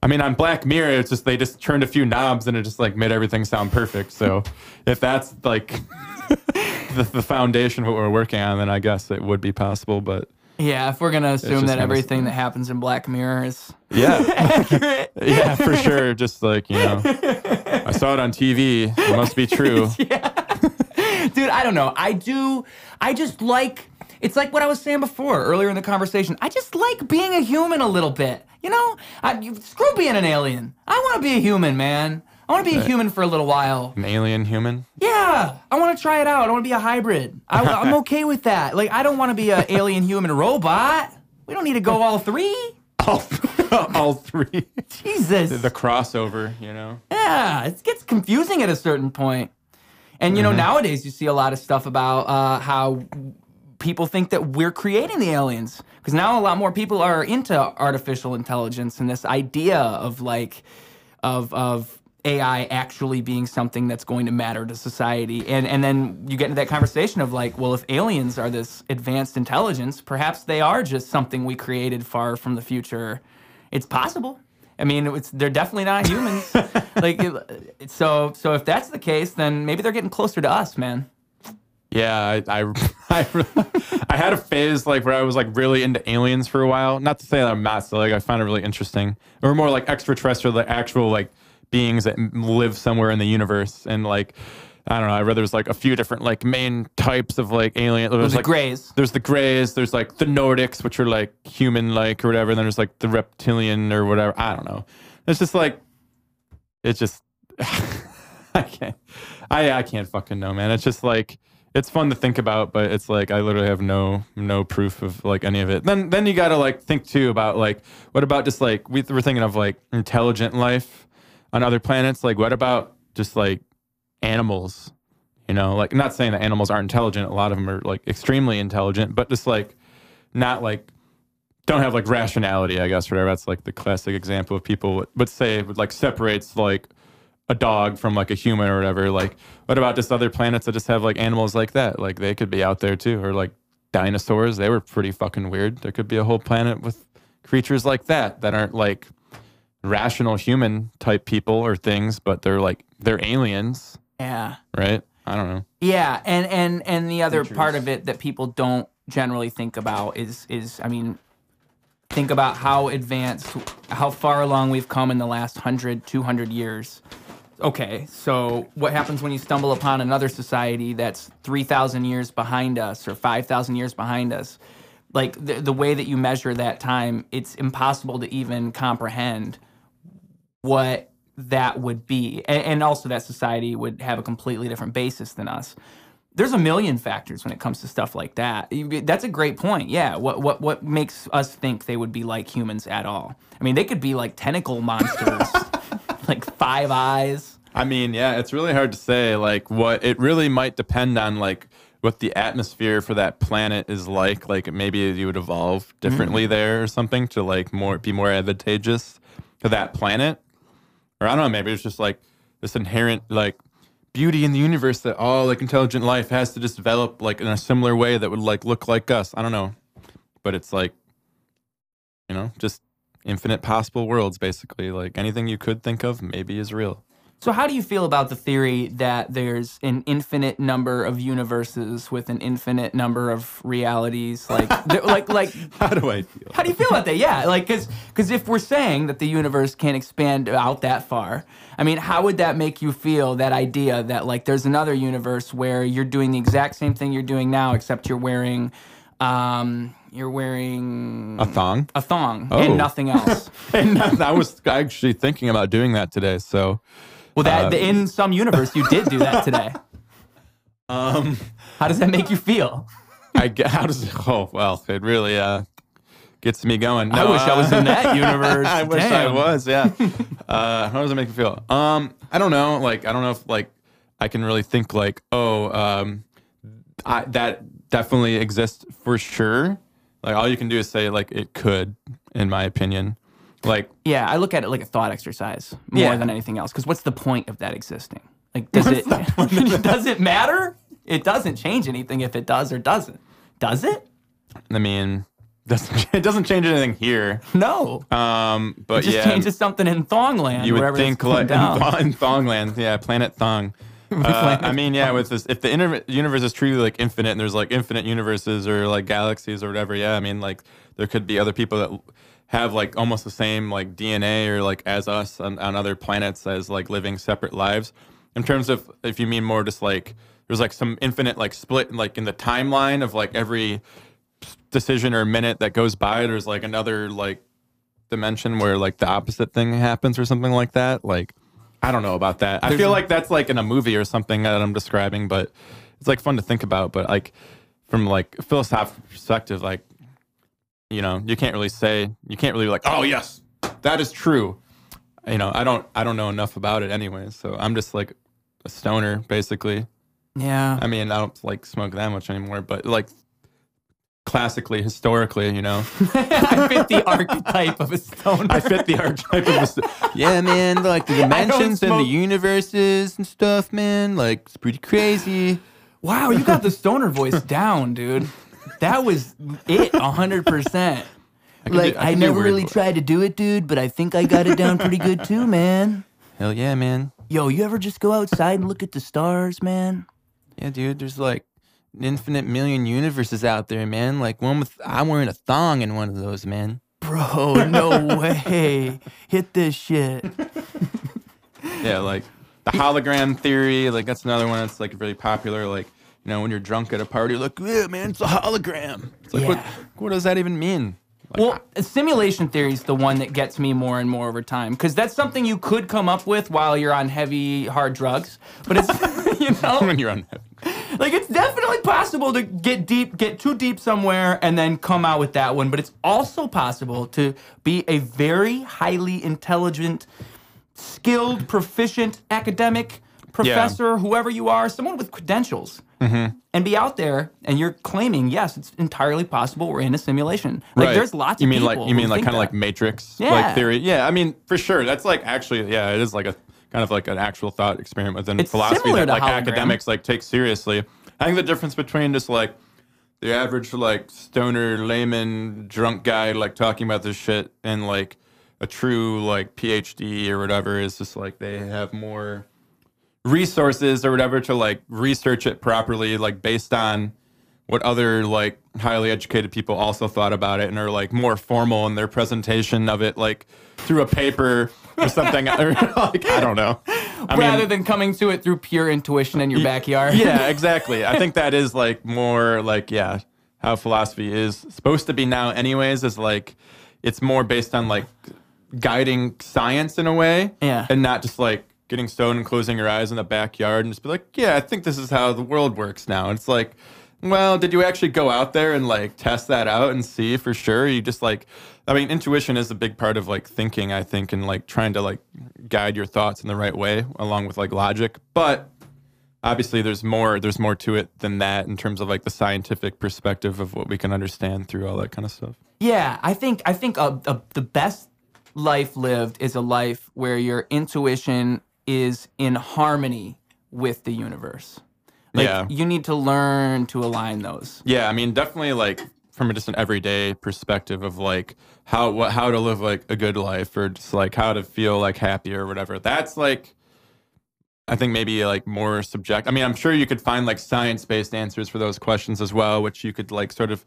I mean, on Black Mirror, it's just they just turned a few knobs and it just like made everything sound perfect. So if that's like the, the foundation of what we're working on, then I guess it would be possible. But Yeah, if we're gonna assume that everything that happens in Black Mirror is yeah, accurate, yeah, for sure. Just like you know, I saw it on TV. It must be true. yeah, dude, I don't know. I do. I just like. It's like what I was saying before earlier in the conversation. I just like being a human a little bit. You know, I, screw being an alien. I want to be a human, man. I want to be a human for a little while. An alien human. Yeah, I want to try it out. I want to be a hybrid. I, I'm okay with that. Like, I don't want to be an alien human robot. We don't need to go all three. All, all three. Jesus. The crossover. You know. Yeah, it gets confusing at a certain point. And you know, nowadays you see a lot of stuff about uh, how people think that we're creating the aliens because now a lot more people are into artificial intelligence and this idea of like of of AI actually being something that's going to matter to society. And and then you get into that conversation of like, well, if aliens are this advanced intelligence, perhaps they are just something we created far from the future. It's possible. I mean, it's they're definitely not humans. like it- so so if that's the case, then maybe they're getting closer to us, man. Yeah, I, I, I, I had a phase like where I was like really into aliens for a while. Not to say that I'm not, so like I found it really interesting, or more like extraterrestrial, like actual like beings that live somewhere in the universe, and like I don't know. I read there's like a few different like main types of like alien. There's the like Greys. There's the Greys. There's like the Nordics, which are like human like or whatever. And then there's like the reptilian or whatever. I don't know. It's just like it's just I can't I I can't fucking know, man. It's just like it's fun to think about, but it's like I literally have no no proof of like any of it. Then then you gotta like think too about like what about just like we we're thinking of like intelligent life on other planets. Like what about just like animals? You know, like not saying that animals aren't intelligent. A lot of them are like extremely intelligent, but just like not like don't have like rationality, I guess, whatever. That's like the classic example of people would say would like separates like a dog from like a human or whatever. Like, what about just other planets that just have like animals like that? Like, they could be out there too, or like dinosaurs. They were pretty fucking weird. There could be a whole planet with creatures like that that aren't like rational human type people or things, but they're like they're aliens, Yeah. right? I don't know. Yeah, and and and the other part of it that people don't generally think about is is I mean think about how advanced how far along we've come in the last 100 200 years. Okay, so what happens when you stumble upon another society that's 3000 years behind us or 5000 years behind us? Like the the way that you measure that time, it's impossible to even comprehend what that would be. And, and also that society would have a completely different basis than us. There's a million factors when it comes to stuff like that. That's a great point. Yeah. What what what makes us think they would be like humans at all? I mean, they could be like tentacle monsters, like five eyes. I mean, yeah, it's really hard to say. Like, what it really might depend on, like, what the atmosphere for that planet is like. Like, maybe you would evolve differently mm-hmm. there or something to like more be more advantageous to that planet. Or I don't know, maybe it's just like this inherent like beauty in the universe that all like intelligent life has to just develop like in a similar way that would like look like us. I don't know, but it's like, you know, just infinite possible worlds basically. Like anything you could think of maybe is real. So, how do you feel about the theory that there's an infinite number of universes with an infinite number of realities? Like, like, like, How do I feel? how do you feel about that? Yeah, like, because because if we're saying that the universe can't expand out that far, I mean, how would that make you feel? That idea that like there's another universe where you're doing the exact same thing you're doing now, except you're wearing, um, you're wearing A thong? a thong Oh. and nothing else. and I was actually thinking about doing that today. So, Well, that Uh, in some universe you did do that today. um, How does that make you feel? I get how does it? Oh well, it really uh gets me going. I No, wish I was uh, in that universe. I wish I was. Yeah. uh, how does it make you feel? Um, I don't know. Like, I don't know if like I can really think like, oh, um, I, that definitely exists for sure. Like, all you can do is say like it could, in my opinion. Like, Yeah, I look at it like a thought exercise more Yeah. than anything else. Because what's the point of that existing? Like, does it does it matter? It doesn't change anything if it does or doesn't. Does it? I mean, doesn't it doesn't change anything here. No. Um, but It just yeah, changes something in Thongland. you would think like down. in, Thong, in Thongland, yeah, planet Thong. Uh, I mean, yeah, with this, if the inter- universe is truly like infinite, and there's like infinite universes or like galaxies or whatever, yeah, I mean, like there could be other people that have like almost the same like DNA or like as us on, on other planets as like living separate lives. In terms of if you mean more just like there's like some infinite like split like in the timeline of like every decision or minute that goes by, there's like another like dimension where like the opposite thing happens or something like that. Like, I don't know about that. I feel like that's like in a movie or something that I'm describing, but it's like fun to think about. But like from like a philosophical perspective, like you know, you can't really say you can't really like, oh yes, that is true. You know, I don't I don't know enough about it anyway, so I'm just like a stoner basically. Yeah. I mean, I don't like smoke that much anymore, but like classically, historically, you know. I fit the archetype of a stoner. I fit the archetype of this. Yeah, man. Like the dimensions and the universes and stuff, man. Like it's pretty crazy. Wow, you got the stoner voice down, dude. That was it, hundred percent. Like do- I I, never really voice. tried to do it, dude, but I think I got it down pretty good too, man. Hell yeah, man. Yo, you ever just go outside and look at the stars, man? Yeah, dude. There's like an infinite million universes out there, man. Like one with I'm wearing a thong in one of those, man. Bro, no way. Hit this shit. Yeah, like the hologram theory. Like that's another one that's like really popular. Like you know, when you're drunk at a party, like yeah, man, it's a hologram. It's like what? Yeah. What does that even mean? Like, Well, simulation theory is the one that gets me more and more over time because that's something you could come up with while you're on heavy, hard drugs. But it's, you know, when you're on. like it's definitely possible to get deep, get too deep somewhere, and then come out with that one. But it's also possible to be a very highly intelligent, skilled, proficient academic professor, whoever you are, someone with credentials. Mm-hmm. And be out there, and you're claiming, yes, it's entirely possible we're in a simulation. Like, Right. there's lots you of mean people. like you mean like kind of like Matrix Yeah. like theory? Yeah, I mean for sure. That's like actually yeah, it is like a kind of like an actual thought experiment within It's philosophy that like hologram. academics like take seriously. I think the difference between just like the average like stoner layman drunk guy like talking about this shit and like a true like PhD or whatever is just like they have more resources or whatever to like research it properly like based on what other like highly educated people also thought about it and are like more formal in their presentation of it like through a paper or something or like I don't know. I Rather than coming to it through pure intuition in your backyard. yeah, exactly. I think that is like more like yeah, how philosophy is supposed to be now anyways is like it's more based on like guiding science in a way. Yeah. And not just like getting stoned and closing your eyes in the backyard and just be like, yeah, I think this is how the world works now. And it's like, well, did you actually go out there and like test that out and see for sure? You just like, I mean, intuition is a big part of like thinking, I think, and like trying to like guide your thoughts in the right way along with like logic. But obviously there's more there's more to it than that in terms of like the scientific perspective of what we can understand through all that kind of stuff. Yeah, I think I think uh, uh, the best life lived is a life where your intuition is in harmony with the universe. Like, Yeah. you need to learn to align those. Yeah, I mean, definitely like from a just an everyday perspective of like how what how to live like a good life or just like how to feel like happy or whatever. That's like I think maybe like more subject. I mean, I'm sure you could find like science-based answers for those questions as well, which you could like sort of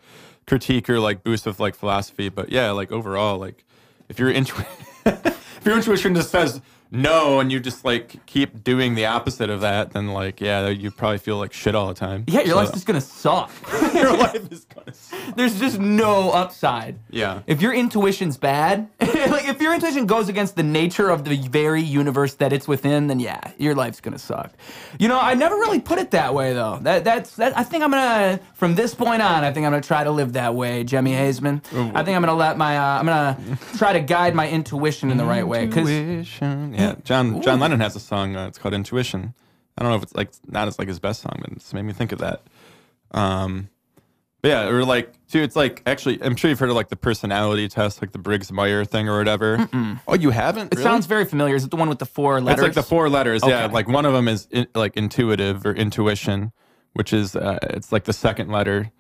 critique or like boost with like philosophy. But yeah, like overall, like if your intu- if your intuition just says no and you just like keep doing the opposite of that, then like yeah, you probably feel like shit all the time. Yeah, your So- life's just gonna suck. your life is gonna. suck. There's just no upside. Yeah. If your intuition's bad, like if your intuition goes against the nature of the very universe that it's within, then yeah, your life's gonna suck. You know, I never really put it that way though. That that's that. I think I'm gonna from this point on. I think I'm gonna try to live that way, Jemmi Hazeman. I think I'm gonna let my. Uh, I'm gonna try to guide my intuition in the right way. Cause Intuition. Yeah, John John Lennon has a song. Uh, it's called Intuition. I don't know if it's like not as like his best song, but it's made me think of that. Um, but yeah, or like too. It's like actually, I'm sure you've heard of like the personality test, like the Briggs Meyer thing or whatever. Oh, you haven't? it sounds very familiar. Is it the one with the four letters? It's like the four letters. Yeah, like one of them is in, like intuitive or intuition, which is uh, it's like the second letter.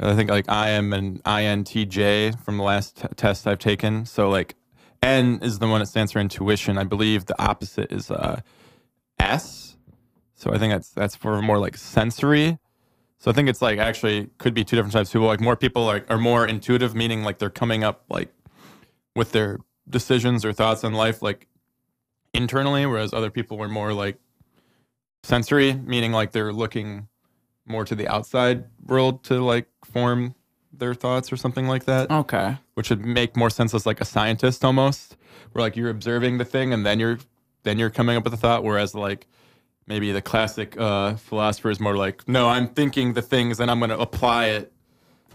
I think like I am an INTJ from the last t- test I've taken. So like N is the one that stands for intuition. I believe the opposite is uh, S. So I think that's that's for more like sensory. So I think it's like actually could be two different types of people. Like more people like are more intuitive, meaning like they're coming up like with their decisions or thoughts on life like internally, whereas other people were more like sensory, meaning like they're looking more to the outside world to like form their thoughts or something like that, Okay. Which would make more sense as like a scientist almost, where like you're observing the thing and then you're then you're coming up with a thought, whereas like maybe the classic uh, philosopher is more like, no, I'm thinking the things and I'm going to apply it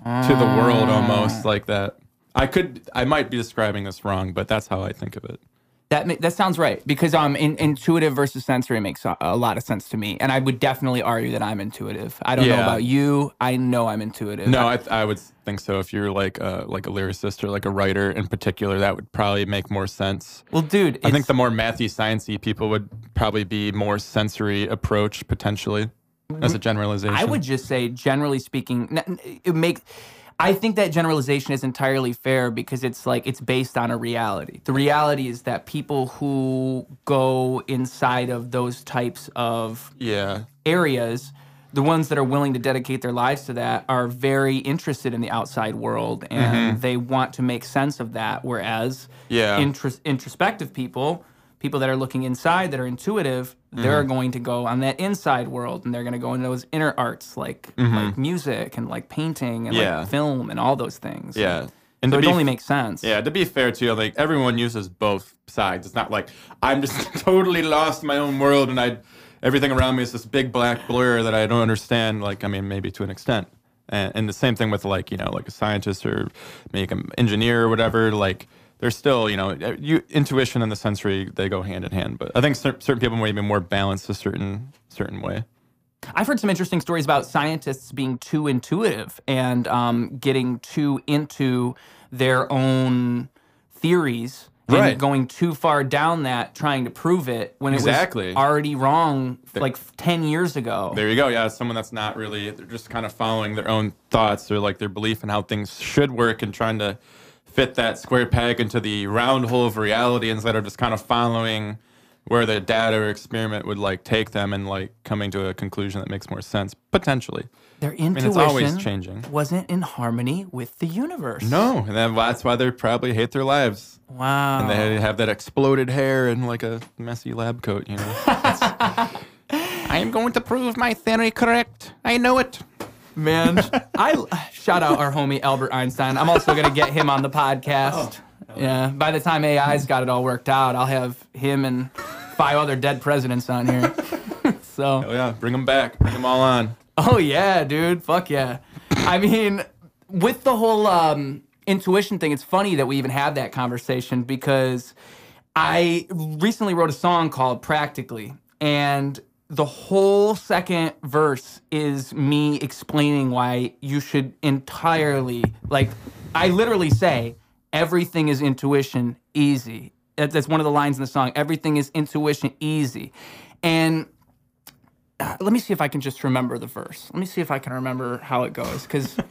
to the world almost like that. I could, I might be describing this wrong, but that's how I think of it. That that sounds right because um in, intuitive versus sensory makes a, a lot of sense to me, and I would definitely argue that I'm intuitive. I don't know about you. I know I'm intuitive. No, I, I would think so. If you're like a, like a lyricist or like a writer in particular, that would probably make more sense. well, dude, I think the more mathy, sciencey people would probably be more sensory approach potentially as a generalization. I would just say, generally speaking, it make. I think that generalization is entirely fair because it's like it's based on a reality. The reality is that people who go inside of those types of Yeah. areas, the ones that are willing to dedicate their lives to that are very interested in the outside world and mm-hmm. they want to make sense of that. Whereas Yeah. intros- introspective people, people that are looking inside, that are intuitive, they're mm-hmm. going to go on that inside world and they're going to go into those inner arts like, mm-hmm. like music and like painting and Yeah. like film and all those things. Yeah. And so it be only makes sense. Yeah, to be fair too, like everyone uses both sides. It's not like I'm just totally lost in my own world and I everything around me is this big black blur that I don't understand. Like, I mean, maybe to an extent. And, and the same thing with like, you know, like a scientist or maybe an engineer or whatever, like there's still, you know, you intuition and the sensory, they go hand in hand. But I think cer- certain people may be more balanced a certain certain way. I've heard some interesting stories about scientists being too intuitive and um, getting too into their own theories and Right. going too far down that trying to prove it when Exactly. it was already wrong like 10 years ago. There you go. Yeah, someone that's not really they're just kind of following their own thoughts or like their belief in how things should work and trying to fit that square peg into the round hole of reality instead of just kind of following where the data or experiment would like take them and like coming to a conclusion that makes more sense potentially. Their mean, intuition it's always changing. wasn't in harmony with the universe. No, and then that's why they probably hate their lives. Wow. And they have that exploded hair and like a messy lab coat, you know. I am going to prove my theory correct. I know it. Man, I shout out our homie Albert Einstein. I'm also gonna get him on the podcast. yeah, by the time AI's got it all worked out, I'll have him and five other dead presidents on here. so, Oh yeah, bring them back. Bring them all on. oh yeah, dude, fuck yeah. I mean, with the whole um, intuition thing, it's funny that we even had that conversation because I recently wrote a song called Practically, and the whole second verse is me explaining why you should entirely, like, I literally say, everything is intuition easy. That's one of the lines in the song. Everything is intuition easy. And uh, let me see if I can just remember the verse. Let me see if I can remember how it goes. Because.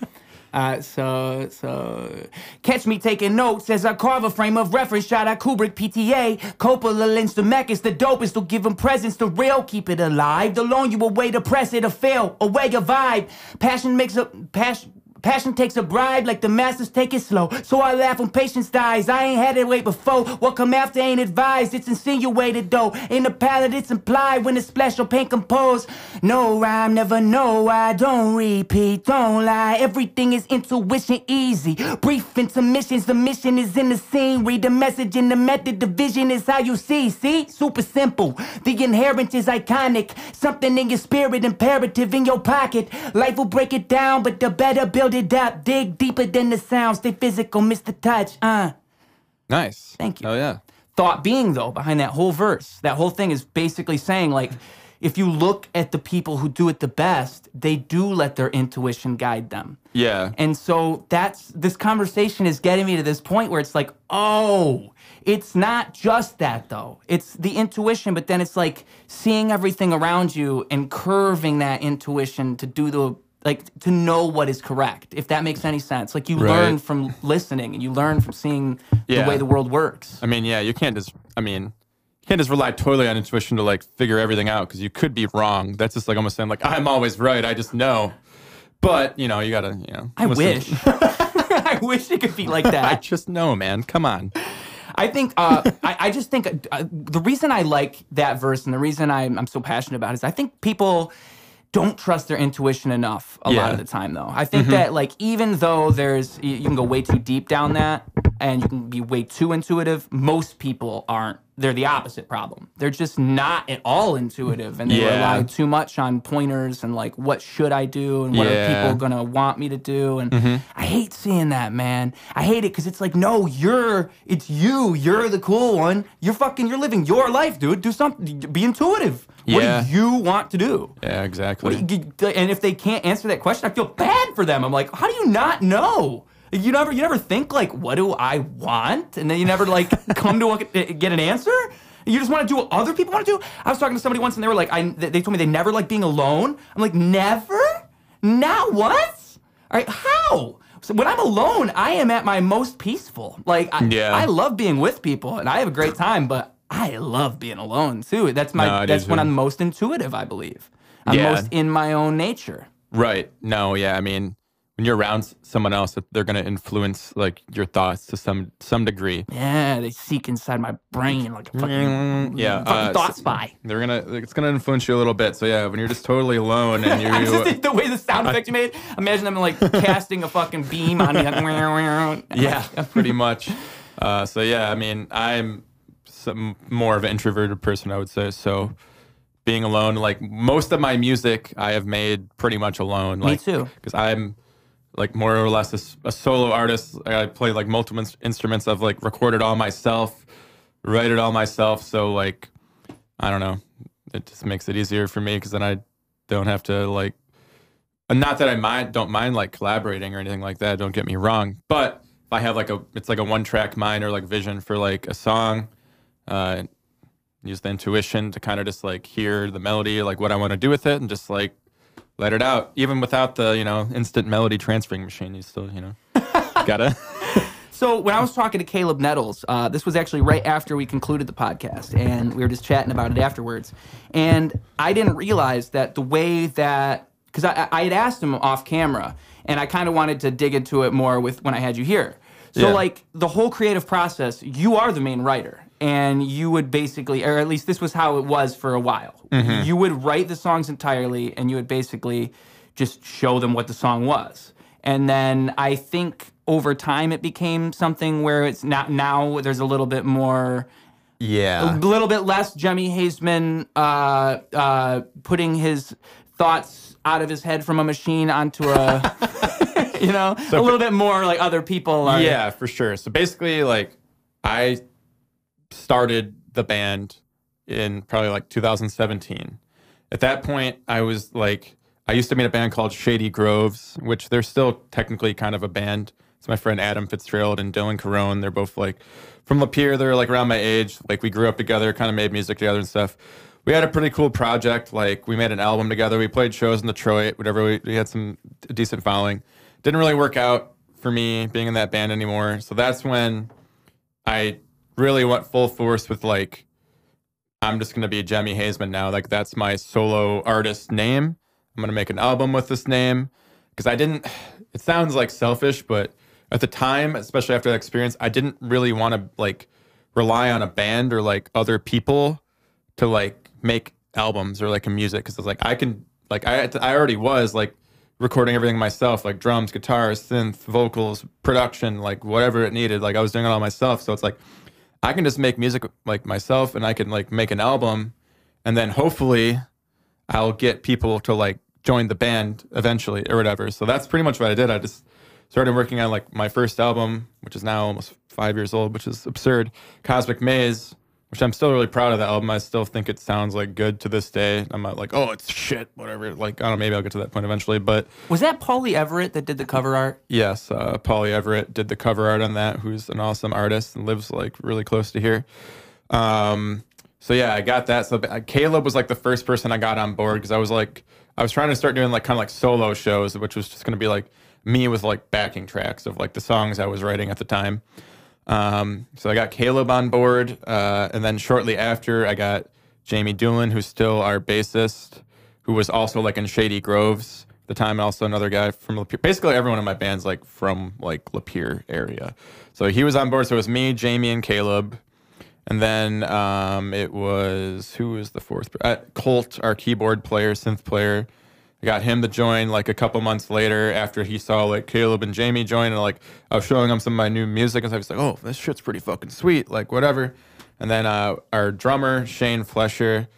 Uh, so, so, catch me taking notes as I carve a frame of reference. Shout out Kubrick, PTA, Coppola, Lynch, the Mechas, the dopest. To give 'em presents, the real, keep it alive. The long you away to press it or fail, away your vibe. Passion makes a passion. Passion takes a bribe like the masters take it slow. So I laugh when patience dies. I ain't had it wait before. What come after ain't advised. It's insinuated though. In the palette, it's implied when the splash or paint compose. No rhyme, never know. I don't repeat, don't lie. Everything is intuition easy. Brief intermissions, the mission is in the scene. Read the message in the method. The vision is how you see. See? Super simple. The inherent is iconic. Something in your spirit, imperative in your pocket. Life will break it down, but the better build it up. Dig deeper than the sound. Stay physical, miss the touch. Uh. Nice. Thank you. Oh yeah. Thought being, though, behind that whole verse, that whole thing is basically saying, like, if you look at the people who do it the best, they do let their intuition guide them. Yeah. And so that's this conversation is getting me to this point where it's like, oh, it's not just that though. It's the intuition, but then it's like seeing everything around you and curving that intuition to do the like to know what is correct. If that makes any sense. Like you Right. learn from listening and you learn from seeing Yeah. the way the world works. I mean, yeah, you can't just. I mean, you can't just rely totally on intuition to like figure everything out because you could be wrong. That's just like almost saying like I'm always right. I just know. But you know, you gotta. You know. I listen- wish. I wish it could be like that. I just know, man. Come on. I think uh, I, I just think uh, the reason I like that verse and the reason I'm, I'm so passionate about it is I think people don't trust their intuition enough a lot of the time though. I think mm-hmm. that like even though there's you, you can go way too deep down that and you can be way too intuitive, most people aren't. They're the opposite problem. They're just not at all intuitive and they Yeah. rely too much on pointers and like what should I do and what Yeah. are people gonna want me to do and mm-hmm. I hate seeing that man. I hate it because it's like no, you're it's you. You're the cool one. You're fucking. You're living your life, dude. Do something. Be intuitive. Yeah. What do you want to do? Yeah, exactly. You- and if they can't answer that question, I feel bad for them. I'm like, how do you not know? You never, you never think like, what do I want? And then you never like come to a, get an answer. You just want to do what other people want to do. I was talking to somebody once, and they were like, I, they told me they never like being alone. I'm like, never? Now what? All right, how? So when I'm alone, I am at my most peaceful. Like, I, Yeah. I love being with people, and I have a great time. But I love being alone too. That's my. No, that's when. I'm most intuitive. I believe. I'm Yeah. most in my own nature. Right. No, yeah. I mean, when you're around someone else, that they're gonna influence like your thoughts to some some degree. Yeah, they seek inside my brain like a fucking, Mm, yeah. fucking uh, thought spy. They're gonna. It's gonna influence you a little bit. So yeah, when you're just totally alone and you. just the way the sound effect you made. Imagine them like casting a fucking beam on me. Like, yeah, pretty much. Uh, so yeah, I mean, I'm some more of an introverted person, I would say. So being alone, like most of my music, I have made pretty much alone. Like, me too. Because I'm like more or less a solo artist. I play like multiple ins- instruments. I've like recorded all myself, write it all myself. So like, I don't know. It just makes it easier for me because then I don't have to like not that I mind don't mind like collaborating or anything like that. Don't get me wrong, but if I have like a it's like a one track mind or like vision for like a song, uh, use the intuition to kind of just like hear the melody, like what I want to do with it, and just like let it out. Even without the you know instant melody transferring machine, you still you know gotta. So when I was talking to Caleb Nettles, uh, this was actually right after we concluded the podcast, and we were just chatting about it afterwards. And I didn't realize that the way that because I, I had asked him off camera, and I kind of wanted to dig into it more with when I had you here. So Yeah. like the whole creative process, you are the main writer, and you would basically, or at least this was how it was for a while. You would write the songs entirely, and you would basically just show them what the song was. And then I think over time it became something where it's not now there's a little bit more yeah a little bit less Jemmi Hazeman uh, uh, putting his thoughts out of his head from a machine onto a, you know, a little bit more like other people are. Yeah, for sure. So basically, like, I started the band in probably like 2017. At that point, I was like, I used to meet a band called Shady Groves, which they're still technically kind of a band. It's my friend Adam Fitzgerald and Dylan Carone. They're both like from Lapeer. They're like around my age. Like we grew up together, kind of made music together and stuff. We had a pretty cool project. Like we made an album together. We played shows in Detroit, whatever. We, we had some decent following. Didn't really work out for me being in that band anymore. So that's when I really went full force with like, I'm just gonna be Jemmi Hazeman now. Like that's my solo artist name. I'm gonna make an album with this name because I didn't. It sounds like selfish, but at the time, especially after that experience, I didn't really want to like rely on a band or like other people to like make albums or like a music because it's like I can like I I already was like recording everything myself like drums, guitars, synth, vocals, production, like whatever it needed. Like I was doing it all myself, so it's like I can just make music like myself and I can like make an album and then hopefully I'll get people to like join the band eventually or whatever. So that's pretty much what I did. I just started working on like my first album, which is now almost five years old, which is absurd. Cosmic Maze, which I'm still really proud of that album. I still think it sounds like good to this day. I'm not like, oh, it's shit, whatever. Like, I don't know, maybe I'll get to that point eventually. But Was that Paulie Everett that did the cover art? yes, uh, Polly Everett did the cover art on that, who's an awesome artist and lives like really close to here. Um, so yeah, I got that. So uh, Caleb was like the first person I got on board because I was like, I was trying to start doing like kind of like solo shows, which was just going to be like me with like backing tracks of like the songs I was writing at the time. Um, so I got Caleb on board, uh, and then shortly after, I got Jamie Doolin, who's still our bassist, who was also like in Shady Groves at the time, and also another guy from Lapeer. Basically, everyone in my band's like from like Lapeer area. So he was on board. So it was me, Jamie, and Caleb. And then um, it was who was the fourth? Uh, Colt, our keyboard player, synth player. I got him to join like a couple months later after he saw like Caleb and Jamie join, and like I was showing him some of my new music, and stuff. Was like, "Oh, this shit's pretty fucking sweet," like whatever. And then uh, our drummer Shane Flesher,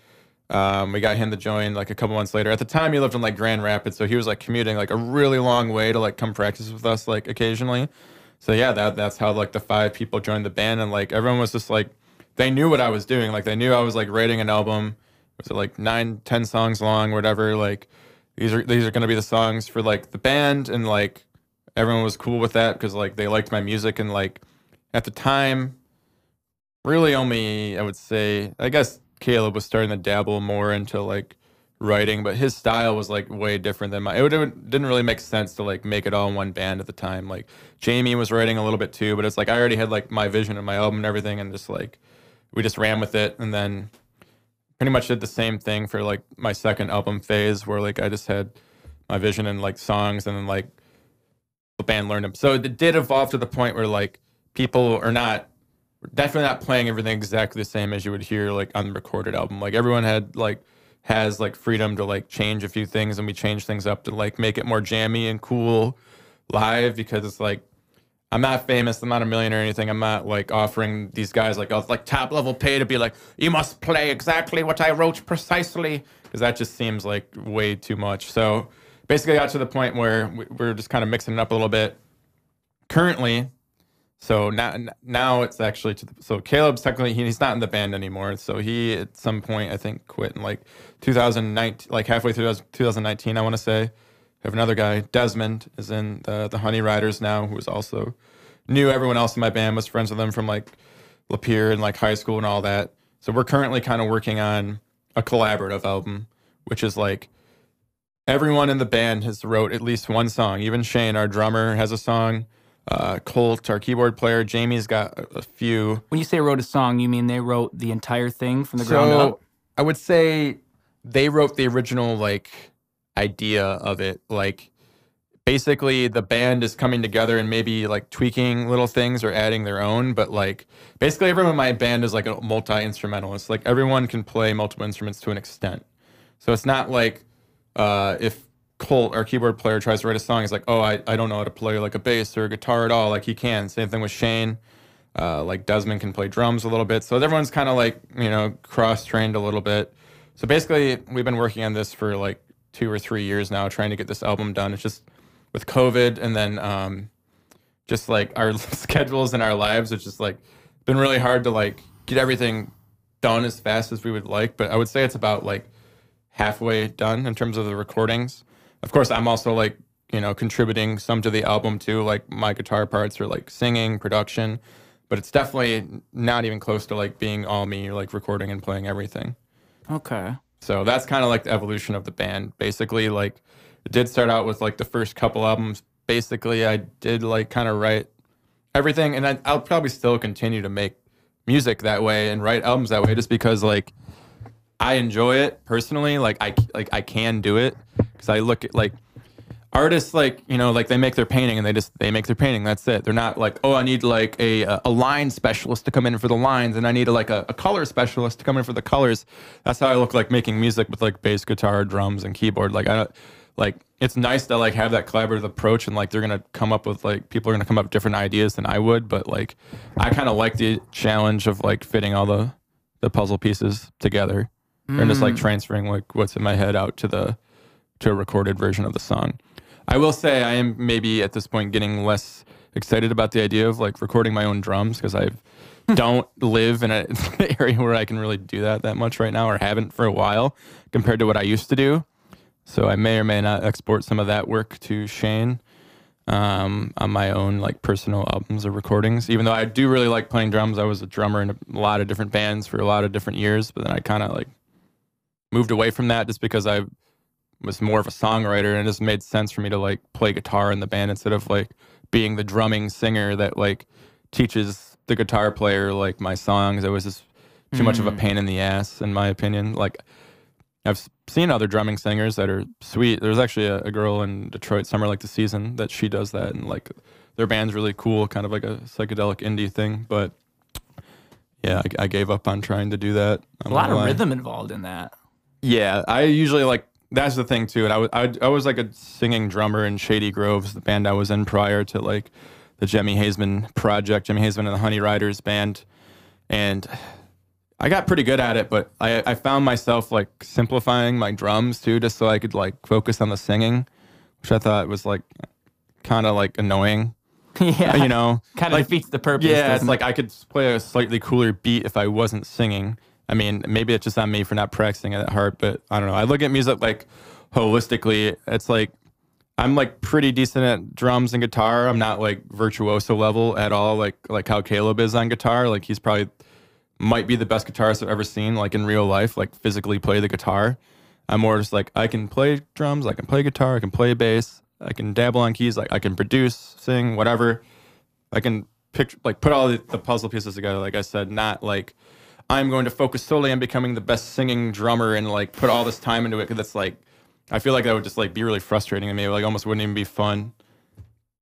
um, we got him to join like a couple months later. At the time, he lived in like Grand Rapids, so he was like commuting like a really long way to like come practice with us like occasionally. So yeah, that that's how like the five people joined the band, and like everyone was just like they knew what I was doing. Like they knew I was like writing an album. Was it like nine, ten songs long, whatever? Like these are these are gonna be the songs for like the band, and like everyone was cool with that because like they liked my music, and like at the time, really only I would say I guess Caleb was starting to dabble more into like writing, but his style was like way different than mine. It, would, it didn't really make sense to like make it all in one band at the time. Like Jamie was writing a little bit too, but it's like I already had like my vision of my album and everything, and just like we just ran with it, and then pretty much did the same thing for like my second album phase, where like I just had my vision and like songs, and then like the band learned them. So it did evolve to the point where like people are not definitely not playing everything exactly the same as you would hear like on the recorded album. Like everyone had like has like freedom to like change a few things and we change things up to like make it more jammy and cool live because it's like I'm not famous, I'm not a millionaire or anything. I'm not like offering these guys like like top level pay to be like you must play exactly what I wrote precisely because that just seems like way too much. So basically, I got to the point where we- we're just kind of mixing it up a little bit. Currently, so now, now it's actually to the, so Caleb's technically he, he's not in the band anymore. So he at some point I think quit in like 2019, like halfway through 2019, I want to say. Have another guy, Desmond, is in the the Honey Riders now, who is also knew everyone else in my band, was friends with them from like Lapeer and like high school and all that. So we're currently kind of working on a collaborative album, which is like everyone in the band has wrote at least one song. Even Shane, our drummer, has a song. Uh, Colt, our keyboard player, Jamie's got a, a few. When you say wrote a song, you mean they wrote the entire thing from the ground up? I would say they wrote the original like idea of it. Like basically the band is coming together and maybe like tweaking little things or adding their own, but like basically everyone in my band is like a multi-instrumentalist. Like everyone can play multiple instruments to an extent. So it's not like uh, if Colt, our keyboard player, tries to write a song, he's like, oh, I, I don't know how to play like a bass or a guitar at all. Like he can. Same thing with Shane. Uh, like Desmond can play drums a little bit. So everyone's kind of like, you know, cross trained a little bit. So basically, we've been working on this for like two or three years now, trying to get this album done. It's just with COVID and then um, just like our schedules and our lives, it's just like been really hard to like get everything done as fast as we would like. But I would say it's about like halfway done in terms of the recordings. Of course, I'm also like, you know, contributing some to the album too. Like my guitar parts or like singing, production, but it's definitely not even close to like being all me, like recording and playing everything. Okay. So that's kind of like the evolution of the band. Basically, like it did start out with like the first couple albums. Basically, I did like kind of write everything, and I, I'll probably still continue to make music that way and write albums that way, just because like I enjoy it personally. Like I like I can do it because I look at like artists like you know like they make their painting and they just they make their painting that's it. They're not like oh i need like a a line specialist to come in for the lines and i need a, like a, a color specialist to come in for the colors. That's how i look like making music with like bass guitar drums and keyboard. Like i don't like it's nice to like have that collaborative approach and like they're gonna come up with like people are gonna come up with different ideas than i would but like i kind of like the challenge of like fitting all the the puzzle pieces together and just like mm. transferring like what's in my head out to the to a recorded version of the song. I will say I am maybe at this point getting less excited about the idea of like recording my own drums because I don't live in an area where I can really do that that much right now or haven't for a while compared to what I used to do. So I may or may not export some of that work to Shane um, on my own like personal albums or recordings. Even though I do really like playing drums, I was a drummer in a lot of different bands for a lot of different years, but then I kind of like moved away from that just because I was more of a songwriter and it just made sense for me to like play guitar in the band instead of like being the drumming singer that like teaches the guitar player like my songs. It was just too much of a mm. pain in the ass in my opinion. Like I've seen other drumming singers that are sweet. There's actually a, a girl in Detroit, Summer Like the Season, that she does that and like their band's really cool, kind of like a psychedelic indie thing. But yeah, I, I gave up on trying to do that. A lot of rhythm involved in that. Yeah, I usually like that's the thing too. And I was I, I was like a singing drummer in Shady Groves, the band I was in prior to like the Jemmi Hazeman project, Jemmi Hazeman and the Honey Riders band, and I got pretty good at it. But I I found myself like simplifying my drums too, just so I could like focus on the singing, which I thought was like kind of like annoying. yeah. You know, kind of like defeats the purpose. yeah, it's like I could play a slightly cooler beat if I wasn't singing. I mean, maybe it's just on me for not practicing it that hard, but I don't know. I look at music like holistically. It's like I'm like pretty decent at drums and guitar. I'm not like virtuoso level at all, like like how Caleb is on guitar. Like he's probably might be the best guitarist I've ever seen, like in real life, like physically play the guitar. I'm more just like I can play drums, I can play guitar, I can play bass, I can dabble on keys, like I can produce, sing, whatever. I can picture like put all the, the puzzle pieces together. Like I said, not like I'm going to focus solely on becoming the best singing drummer and like put all this time into it because it's like I feel like that would just like be really frustrating to me. Like almost wouldn't even be fun.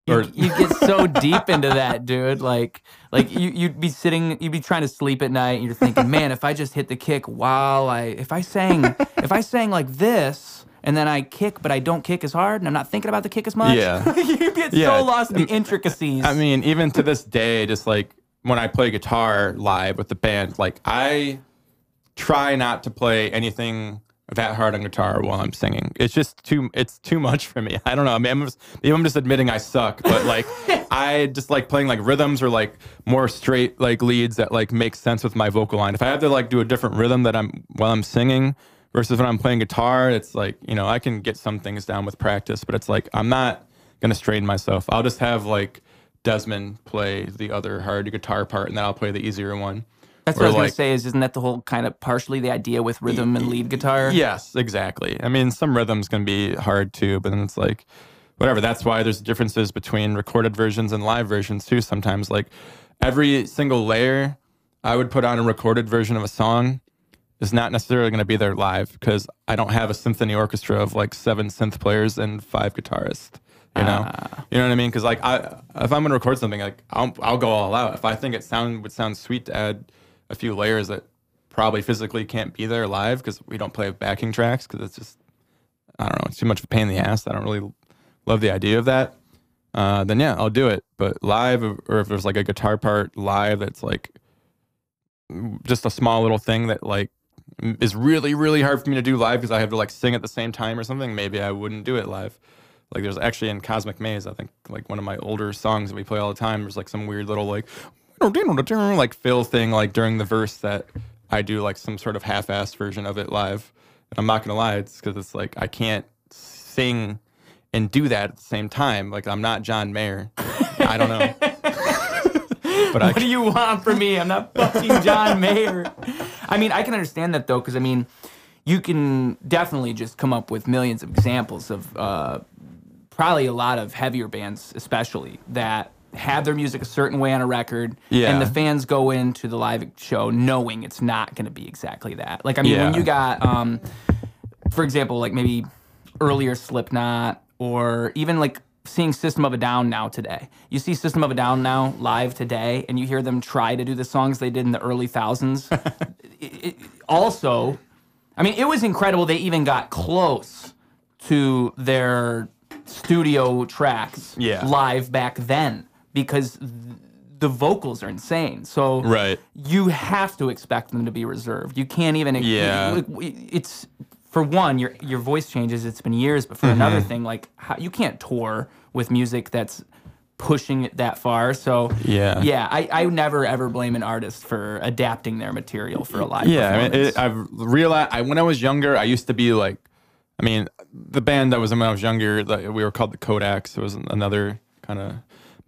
Or you get so deep into that, dude. Like, like you, you'd be sitting, you'd be trying to sleep at night, and you're thinking, man, if I just hit the kick while I, if I sang, if I sang like this, and then I kick, but I don't kick as hard, and I'm not thinking about the kick as much. Yeah. you get Yeah. so lost in the intricacies. I mean, even to this day, just like when I play guitar live with the band, like I try not to play anything that hard on guitar while I'm singing. It's just too it's too much for me. I don't know. I mean, I'm just, maybe I'm just admitting I suck, but like I just like playing like rhythms or like more straight like leads that like make sense with my vocal line. If I have to like do a different rhythm that I'm while I'm singing versus when I'm playing guitar, it's like, you know, I can get some things down with practice, but it's like I'm not going to strain myself. I'll just have like Desmond play the other hard guitar part, and then I'll play the easier one. That's what I was like- gonna say. Is isn't that the whole kind of partially the idea with rhythm and lead guitar? Yes, exactly. I mean, some rhythms can be hard too, but then it's like, whatever. That's why there's differences between recorded versions and live versions too. Sometimes, like every single layer I would put on a recorded version of a song is not necessarily going to be there live because I don't have a symphony orchestra of like seven synth players and five guitarists. You know, you know what I mean? Because like, I if I'm going to record something, like I'll I'll go all out. If I think it sound would sound sweet to add a few layers that probably physically can't be there live because we don't play backing tracks because it's just I don't know, it's too much of a pain in the ass. I don't really love the idea of that. Uh, then yeah, I'll do it. But live, or if there's like a guitar part live that's like just a small little thing that like is really really hard for me to do live because I have to like sing at the same time or something. Maybe I wouldn't do it live. Like there's actually in Cosmic Maze, I think like one of my older songs that we play all the time. There's like some weird little like like fill thing like during the verse that I do like some sort of half-assed version of it live. And I'm not gonna lie, it's because it's like I can't sing and do that at the same time. Like I'm not John Mayer. I don't know. but I What do you want from me? I'm not fucking John Mayer. I mean, I can understand that though, because I mean, you can definitely just come up with millions of examples of uh, probably a lot of heavier bands, especially that have their music a certain way on a record, Yeah. and the fans go into the live show knowing it's not going to be exactly that. Like, I mean, when you got, um, for example, like maybe earlier Slipknot or even like seeing System of a Down now today. You see System of a Down now live today, and you hear them try to do the songs they did in the early thousands. It- it- also, I mean, it was incredible. They even got close to their studio tracks Yeah. live back then because th- the vocals are insane. So Right. you have to expect them to be reserved. You can't even. Yeah. It's for one, your your voice changes. It's been years, but for Mm-hmm. another thing, like how, you can't tour with music that's pushing it that far. So Yeah. yeah. I, I never ever blame an artist for adapting their material for a live. Yeah, I mean, it, I've realized I, when I was younger, I used to be like, I mean, the band that was in when I was younger, we were called the Kodaks. It was another kind of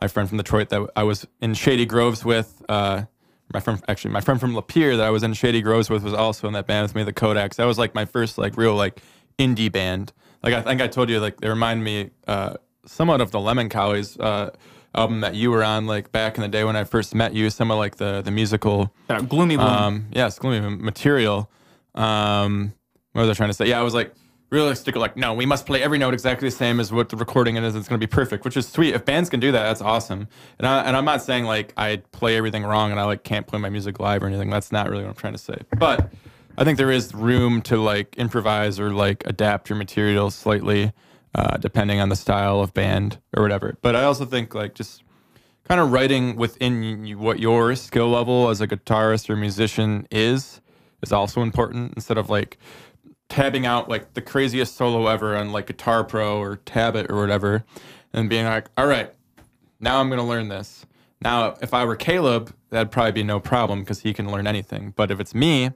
my friend from Detroit that I was in Shady Groves with. Uh, my friend, actually, my friend from Lapeer that I was in Shady Groves with was also in that band with me, the Kodaks. That was like my first like real like indie band. Like I think I told you, like they remind me uh, somewhat of the Lemon Cowies uh, album that you were on, like back in the day when I first met you. Some of like the the musical Uh, gloomy gloom. um, yes, gloomy material. Um, what was I trying to say? Yeah, I was like realistic, like no, we must play every note exactly the same as what the recording is. It's going to be perfect, which is sweet. If bands can do that, that's awesome. And I, and I'm not saying like I play everything wrong and I like can't play my music live or anything. That's not really what I'm trying to say. But I think there is room to like improvise or like adapt your material slightly, uh, depending on the style of band or whatever. But I also think like just kind of writing within what your skill level as a guitarist or musician is is also important instead of like tabbing out like the craziest solo ever on like guitar pro or tabit or whatever and being like all right now i'm to learn this now if i were caleb that'd probably be no problem because he can learn anything but if it's me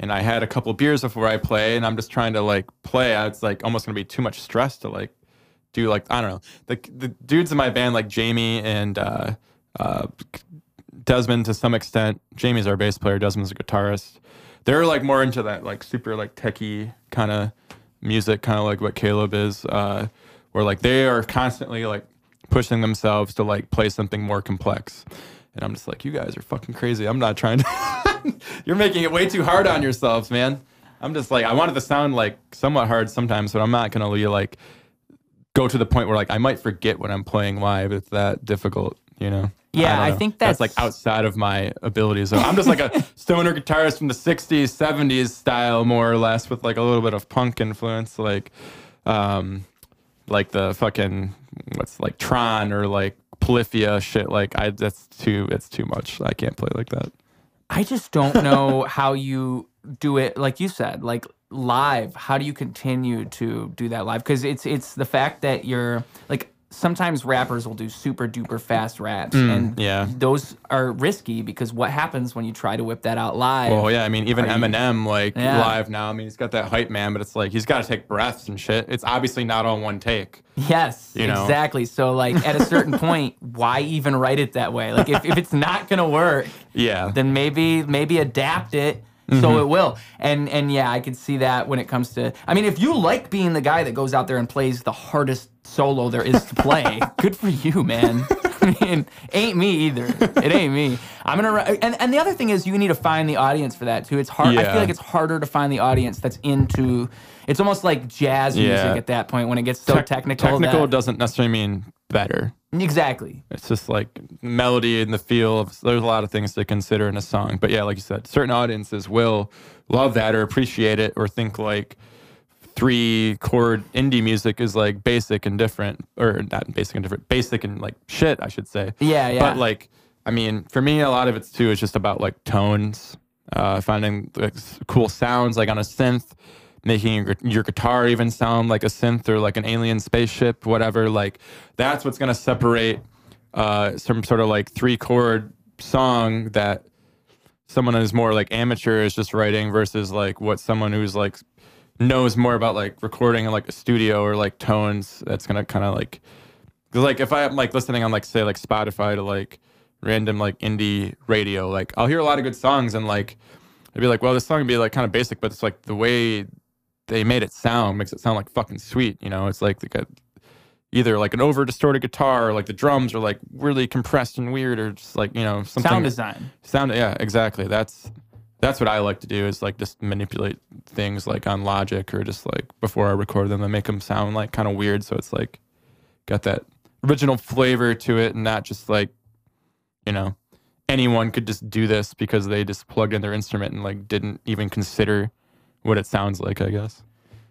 and i had a couple beers before i play and i'm just trying to like play it's like almost to be too much stress to like do like I don't know the the dudes in my band like Jamie and uh, uh, Desmond to some extent. Jamie's our bass player. Desmond's a guitarist. They're like more into that like super like techie kind of music, kind of like what Caleb is. Uh, where like they are constantly like pushing themselves to like play something more complex. And I'm just like, you guys are fucking crazy. I'm not trying to. You're making it way too hard on yourselves, man. I'm just like, I want it to sound like somewhat hard sometimes, but I'm not gonna be like go to the point where like I might forget when I'm playing live. It's that difficult, you know. Yeah, don't I think that's that's- like outside of my abilities. So I'm just like a stoner guitarist from the '60s, '70s style, more or less, with like a little bit of punk influence, like, um, like the fucking what's like Chon or like Polyphia shit. Like I, that's too, it's too much. I can't play like that. I just don't know how you do it like you said like live how do you continue to do that live because it's it's the fact that you're like sometimes rappers will do super duper fast raps, and Mm, yeah. those are risky because what happens when you try to whip that out live? Well, yeah, I mean, even Are you- Eminem, like Yeah. live now, I mean, he's got that hype man, but it's like he's got to take breaths and shit. It's obviously not on one take. Yes, You know? exactly. So like at a certain point, why even write it that way? Like if, if it's not gonna work, Yeah. then maybe maybe adapt it so mm-hmm. it will. And and yeah, I can see that when it comes to I mean, if you like being the guy that goes out there and plays the hardest solo there is to play, good for you, man. I mean, ain't me either. It ain't me. I'm gonna and and the other thing is you need to find the audience for that too. It's hard. I feel like it's harder to find the audience that's into. It's almost like jazz music Yeah. at that point when it gets so Tec- technical. Technical doesn't necessarily mean better. Exactly. It's just like melody and the feel of there's a lot of things to consider in a song. But yeah, like you said, certain audiences will love that or appreciate it or think like three chord indie music is like basic and different or not basic and different, basic and like shit, I should say. Yeah, yeah. But like, I mean, for me, a lot of it's too is just about like tones, uh, finding like cool sounds like on a synth, making your, your guitar even sound like a synth or like an alien spaceship, whatever. Like, that's what's gonna separate uh, some sort of like three chord song that someone who's more like amateur is just writing versus like what someone who's like knows more about like recording in like a studio or like tones that's gonna kind of like like if I'm like listening on like say like Spotify to like random like indie radio like I'll hear a lot of good songs and like I'd be like well this song would be like kind of basic but it's like the way they made it sound makes it sound like fucking sweet you know it's like the got either like an over distorted guitar or like the drums are like really compressed and weird or just like you know something Sound design. Sound, yeah, exactly. That's that's what I like to do is like just manipulate things like on Logic or just like before I record them and make them sound like kind of weird. So it's like got that original flavor to it and not just like you know anyone could just do this because they just plugged in their instrument and like didn't even consider what it sounds like. I guess.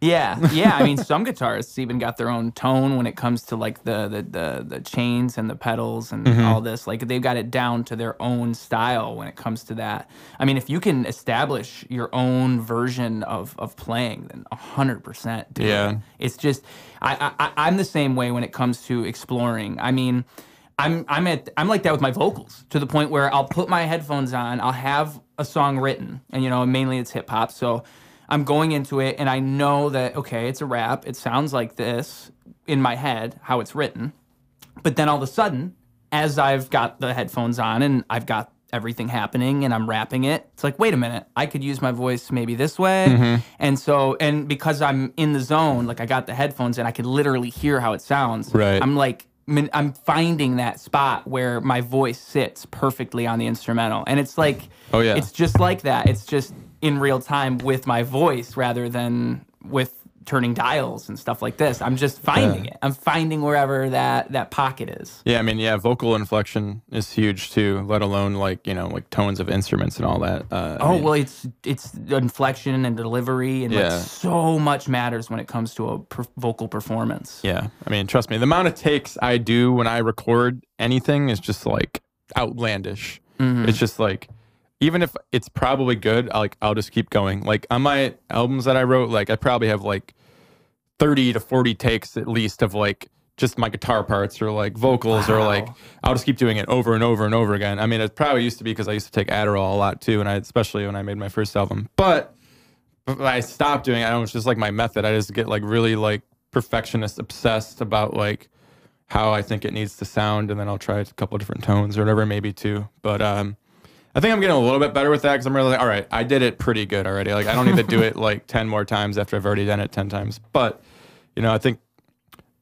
Yeah, yeah. I mean, some guitarists even got their own tone when it comes to like the the the, the chains and the pedals and Mm-hmm. all this. Like they've got it down to their own style when it comes to that. I mean, if you can establish your own version of of playing, then hundred percent. Yeah. It's just I, I I'm the same way when it comes to exploring. I mean. I'm I'm at I'm like that with my vocals to the point where I'll put my headphones on, I'll have a song written, and you know mainly it's hip hop, so I'm going into it and I know that okay, it's a rap, it sounds like this in my head how it's written, but then all of a sudden, as I've got the headphones on and I've got everything happening and I'm rapping it, it's like wait a minute, I could use my voice maybe this way, Mm-hmm. and so and because I'm in the zone, like I got the headphones and I could literally hear how it sounds, Right. I'm like I'm finding that spot where my voice sits perfectly on the instrumental, and it's like, Oh, yeah. it's just like that. It's just in real time with my voice rather than with turning dials and stuff like this. I'm just finding Yeah. it. I'm finding wherever that that pocket is. Yeah, I mean, yeah, vocal inflection is huge too. Let alone like you know like tones of instruments and all that. Uh, I Oh mean, well, it's it's inflection and delivery and Yeah. like so much matters when it comes to a per- vocal performance. Yeah, I mean, trust me, the amount of takes I do when I record anything is just like outlandish. Mhm. It's just like, even if it's probably good, I'll, like I'll just keep going. Like on my albums that I wrote, like I probably have like thirty to forty takes at least of like just my guitar parts or like vocals or like I'll just keep doing it over and over and over again. I mean, it probably used to be because I used to take Adderall a lot too, and I especially when I made my first album, but. But I stopped doing it. I was just like my method. I just get like really like perfectionist obsessed about like how I think it needs to sound, and then I'll try a couple different tones or whatever, maybe too. But um, I think I'm getting a little bit better with that because I'm really like, all right, I did it pretty good already. Like I don't need to do it like ten more times after I've already done it ten times. But you know, I think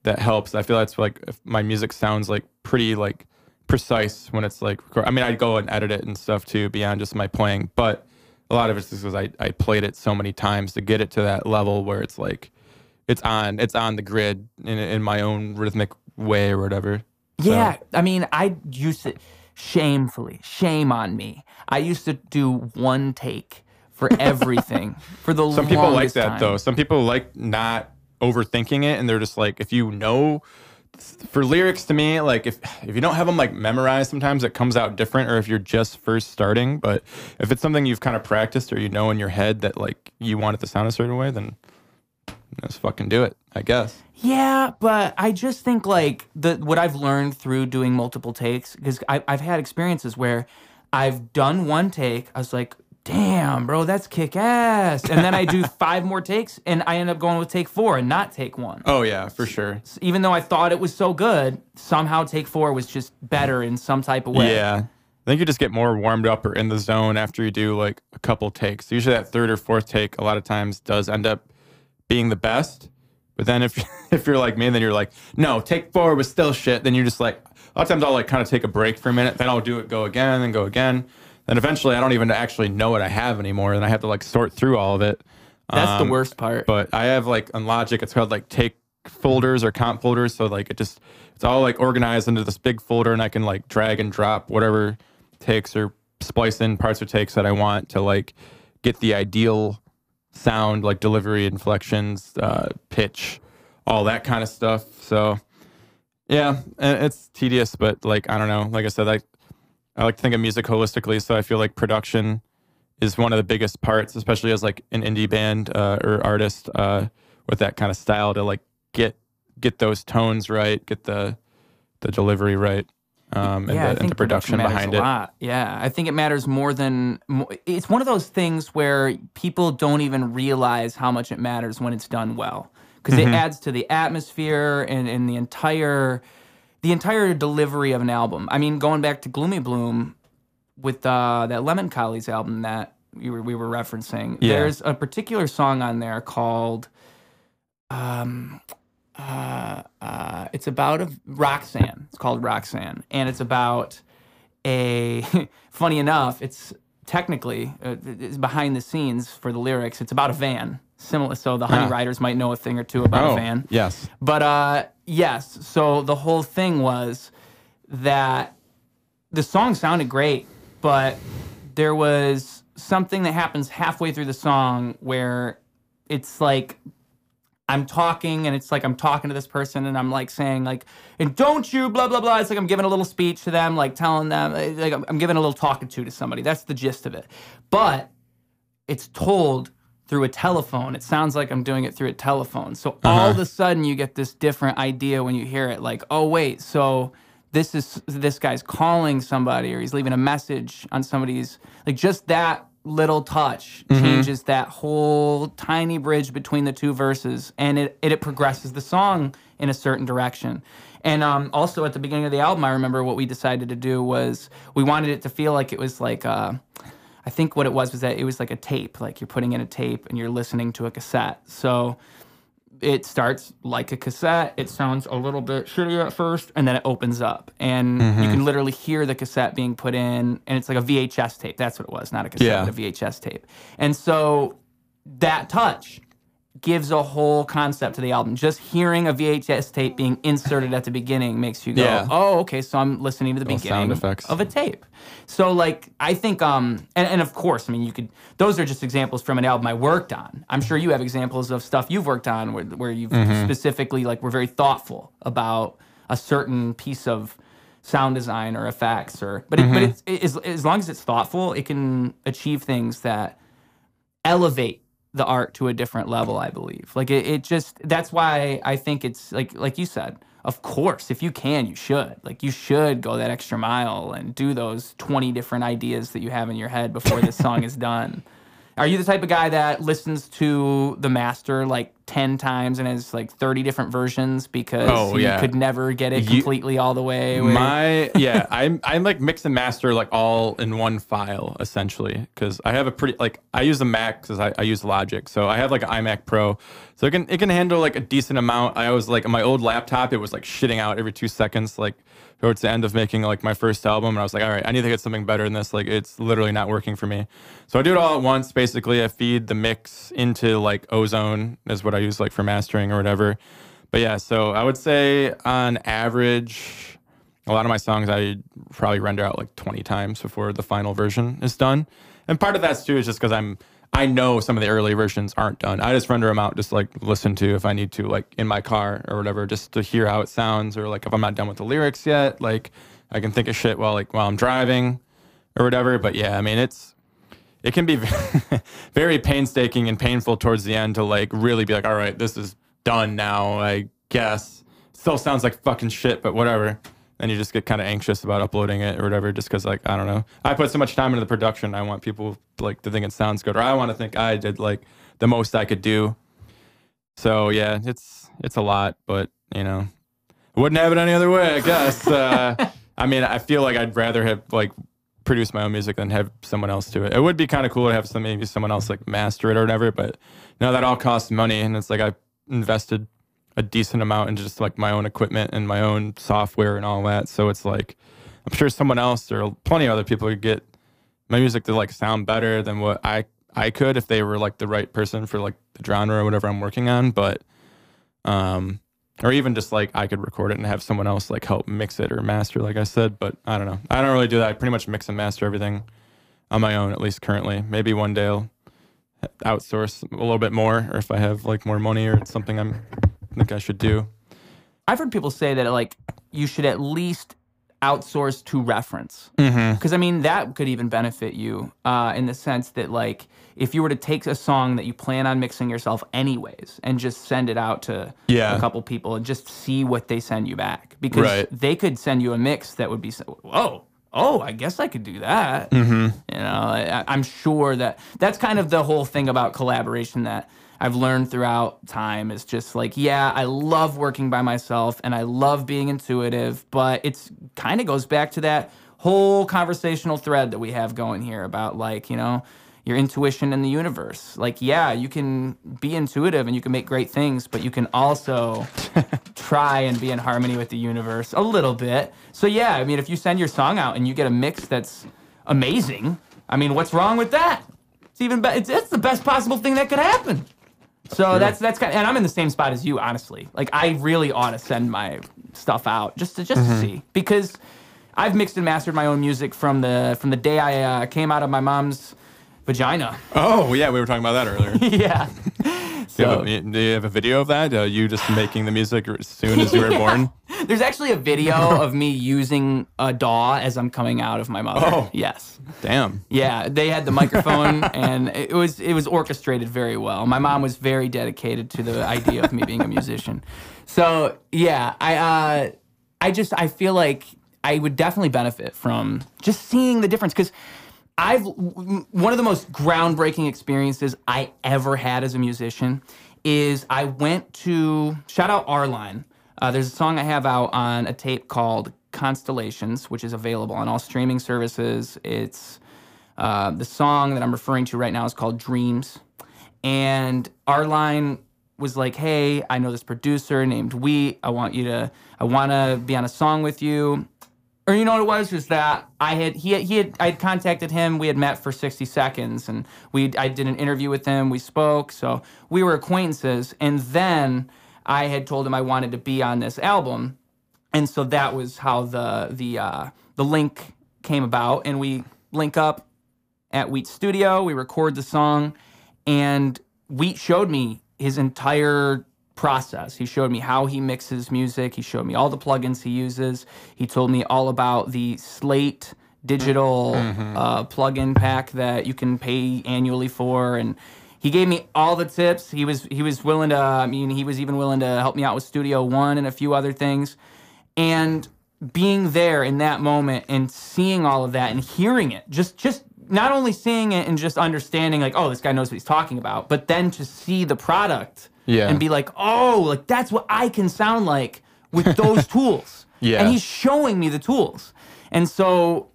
that helps. I feel that's like if my music sounds like pretty like precise when it's like record- I mean, I'd go and edit it and stuff too beyond just my playing, but a lot of it's just because I, I played it so many times to get it to that level where it's like it's on it's on the grid in in my own rhythmic way or whatever. So- Yeah, I mean, I used to shamefully, shame on me. I used to do one take for everything for the Some people like that time. though. Some people like not overthinking it, and they're just like, if you know, for lyrics to me, like if if you don't have them like memorized, sometimes it comes out different. Or if you're just first starting, but if it's something you've kind of practiced or you know in your head that like you want it to sound a certain way, then let's fucking do it. I guess. Yeah, but I just think like the what I've learned through doing multiple takes because I've had experiences where I've done one take. I was like, damn, bro, that's kick ass. And then I do five more takes and I end up going with take four and not take one. Oh yeah, for sure. So even though I thought it was so good, somehow take four was just better in some type of way. Yeah. I think you just get more warmed up or in the zone after you do like a couple takes. Usually that third or fourth take a lot of times does end up being the best. But then if if you're like me, then you're like, no, take four was still shit. Then you're just like, a lot of times I'll like kind of take a break for a minute, then I'll do it, go again, and go again. Then eventually I don't even actually know what I have anymore, and I have to like sort through all of it. That's Um, the worst part. But I have like on Logic, it's called like take folders or comp folders. So like it just it's all like organized into this big folder, and I can like drag and drop whatever takes or splice in parts or takes that I want to like get the ideal sound, like delivery, inflections, uh, pitch, all that kind of stuff. So yeah, it's tedious, but like I don't know. Like I said, I I like to think of music holistically, so I feel like production is one of the biggest parts, especially as like an indie band uh, or artist uh, with that kind of style to like get get those tones right, get the the delivery right, um, and, yeah, the, and the production matters behind a it. Lot. Yeah, I think it matters more than it's one of those things where people don't even realize how much it matters when it's done well because Mm-hmm. it adds to the atmosphere and, and the entire the entire delivery of an album. I mean, going back to Gloomy Bloom with uh, that Lemon Collies album that we were we were referencing. Yeah. There's a particular song on there called um uh, uh, it's about a Roxanne. It's called Roxanne, and it's about a. funny enough, it's technically uh, it's behind the scenes for the lyrics. It's about a van, similar. So the Honey Ah. Riders might know a thing or two about Oh, a van. yes. But uh, yes, so the whole thing was that the song sounded great, but there was something that happens halfway through the song where it's like I'm talking and it's like I'm talking to this person and I'm like saying like and don't you blah blah blah. It's like I'm giving a little speech to them, like telling them eh, like I'm- I'm giving a little talking to to somebody. That's the gist of it. But it's told through a telephone. It sounds like I'm doing it through a telephone. So uh-huh. all of a sudden you get this different idea when you hear it like, "Oh wait, so this is this guy's calling somebody or he's leaving a message on somebody's like just that little touch changes that whole tiny bridge between the two verses and it, it it progresses the song in a certain direction. And um, also at the beginning of the album, I remember what we decided to do was we wanted it to feel like it was like uh, I think what it was was that it was like a tape, like you're putting in a tape and you're listening to a cassette. So it starts like a cassette. It sounds a little bit shitty at first, and then it opens up, and you can mm-hmm. literally hear the cassette being put in, and it's like a VHS tape. That's what it was, not a cassette, Yeah. but a VHS tape. And so that touch gives a whole concept to the album. Just hearing a VHS tape being inserted at the beginning makes you go, Yeah. "Oh, okay, so I'm listening to the Little beginning of a tape." So like I think um and, and of course, I mean you could those are just examples from an album I worked on. I'm sure you have examples of stuff you've worked on where, where you've Mm-hmm. specifically like were very thoughtful about a certain piece of sound design or effects or but it, but Mm-hmm. it's it, as, as long as it's thoughtful, it can achieve things that elevate the art to a different level i believe. Like it, it just that's why i think it's like like you said of course if you can you should. Like you should go that extra mile and do those 20 different ideas that you have in your head before this song is done are you the type of guy that listens to the master like 10 times and has like 30 different versions because Oh, you yeah. could never get it You- completely all the way My yeah, I'm I'm like mix and master like all in one file essentially because I have a pretty like I use the Mac because I, I use Logic, so I have like an iMac Pro, so it can it can handle like a decent amount. I was like on my old laptop, it was like shitting out every two seconds, like towards the end of making like my first album, and I was like, all right, I need to get something better than this. Like it's literally not working for me, so I do it all at once. Basically, I feed the mix into like Ozone is what I use like for mastering or whatever. But yeah, so I would say on average, a lot of my songs I probably render out like 20 times before the final version is done. And part of that too is just because I'm I know some of the early versions aren't done. I just render them out, just like listen to if I need to, like in my car or whatever, just to hear how it sounds, or like if I'm not done with the lyrics yet, like I can think of shit while like while I'm driving or whatever. But yeah, I mean it's it can be very painstaking and painful towards the end to like really be like, all right, this is done now. I guess still sounds like fucking shit, but whatever. And you just get kind of anxious about uploading it or whatever, just because like I don't know. I put so much time into the production. I want people like to think it sounds good, or I want to think I did like the most I could do. So yeah, it's it's a lot, but you know, wouldn't have it any other way, I guess. Uh, I mean, I feel like I'd rather have like produce my own music than have someone else do it. It would be kind of cool to have some maybe someone else like master it or whatever, but no, that all costs money, and it's like I invested a decent amount into just like my own equipment and my own software and all that. So it's like I'm sure someone else or plenty of other people could get my music to like sound better than what I I could if they were like the right person for like the genre or whatever I'm working on. But um or even just like I could record it and have someone else like help mix it or master, like I said. But I don't know. I don't really do that. I pretty much mix and master everything on my own, at least currently. Maybe one day I'll outsource a little bit more, or if I have like more money or it's something I'm think I should do. I've heard people say that like you should at least outsource to reference because Mm-hmm. I mean that could even benefit you uh, in the sense that like if you were to take a song that you plan on mixing yourself anyways and just send it out to Yeah. a couple people and just see what they send you back because Right. they could send you a mix that would be so whoa oh I guess I could do that Mm-hmm. you know I, I'm sure that that's kind of the whole thing about collaboration that I've learned throughout time is just like, yeah, I love working by myself and I love being intuitive, but it's kind of goes back to that whole conversational thread that we have going here about like, you know, your intuition in the universe. Like, yeah, you can be intuitive and you can make great things, but you can also try and be in harmony with the universe a little bit. So, yeah, I mean, if you send your song out and you get a mix that's amazing, I mean, what's wrong with that? It's even better. It's, it's the best possible thing that could happen. So that's that's kind of, and I'm in the same spot as you, honestly. Like I really ought to send my stuff out just to just to see. Because I've mixed and mastered my own music from the from the day I uh, came out of my mom's vagina. Oh yeah, we were talking about that earlier. yeah. Do you, So have a, do you have a video of that? Uh, you just making the music as soon as you were born? there's actually a video of me using a DAW as I'm coming out of my mother. Oh. Yes. Damn. Yeah, they had the microphone, and it was it was orchestrated very well. My mom was very dedicated to the idea of me being a musician. So yeah, I uh, I just I feel like I would definitely benefit from just seeing the difference because. I've one of the most groundbreaking experiences I ever had as a musician is I went to shout out R-Line. Uh, there's a song I have out on a tape called Constellations, which is available on all streaming services. It's uh, the song that I'm referring to right now is called Dreams. And Arline was like, "Hey, I know this producer named Wheat. I want you to, I want to be on a song with you." Or you know what it was? Was that I had he he had I had contacted him. We had met for 60 seconds, and we I did an interview with him. We spoke, so we were acquaintances. And then I had told him I wanted to be on this album, and so that was how the the uh, the link came about. And we link up at Wheat Studio. We record the song, and Wheat showed me his entire process. He showed me how he mixes music. He showed me all the plugins he uses. He told me all about the Slate digital uh, plugin pack that you can pay annually for, and he gave me all the tips. He was he was willing to. I mean, he was even willing to help me out with Studio One and a few other things. And being there in that moment and seeing all of that and hearing it, just just not only seeing it and just understanding like, oh, this guy knows what he's talking about, but then to see the product Yeah. and be like, oh, like that's what I can sound like with those tools. Yeah. And he's showing me the tools. And so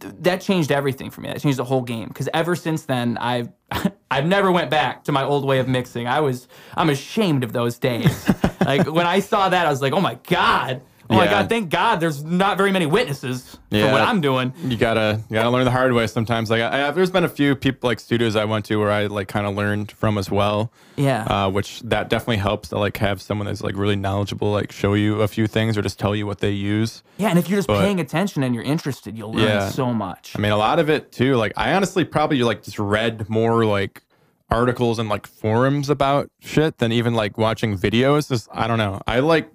th- that changed everything for me. That changed the whole game. Because ever since then, I've I've never went back to my old way of mixing. I was I'm ashamed of those days. like when I saw that, I was like, oh my god, oh my Yeah. god, thank God, there's not very many witnesses for Yeah. what I'm doing. You gotta you gotta learn the hard way sometimes. Like I, I, there's been a few people like studios I went to where I like kind of learned from as well. Yeah. Uh, which that definitely helps to like have someone that's like really knowledgeable, like show you a few things or just tell you what they use. yeah, and if you're just but- paying attention and you're interested, you'll learn Yeah. so much. I mean, a lot of it too. Like, I honestly probably like just read more like articles and like forums about shit than even like watching videos. Just I don't know. I like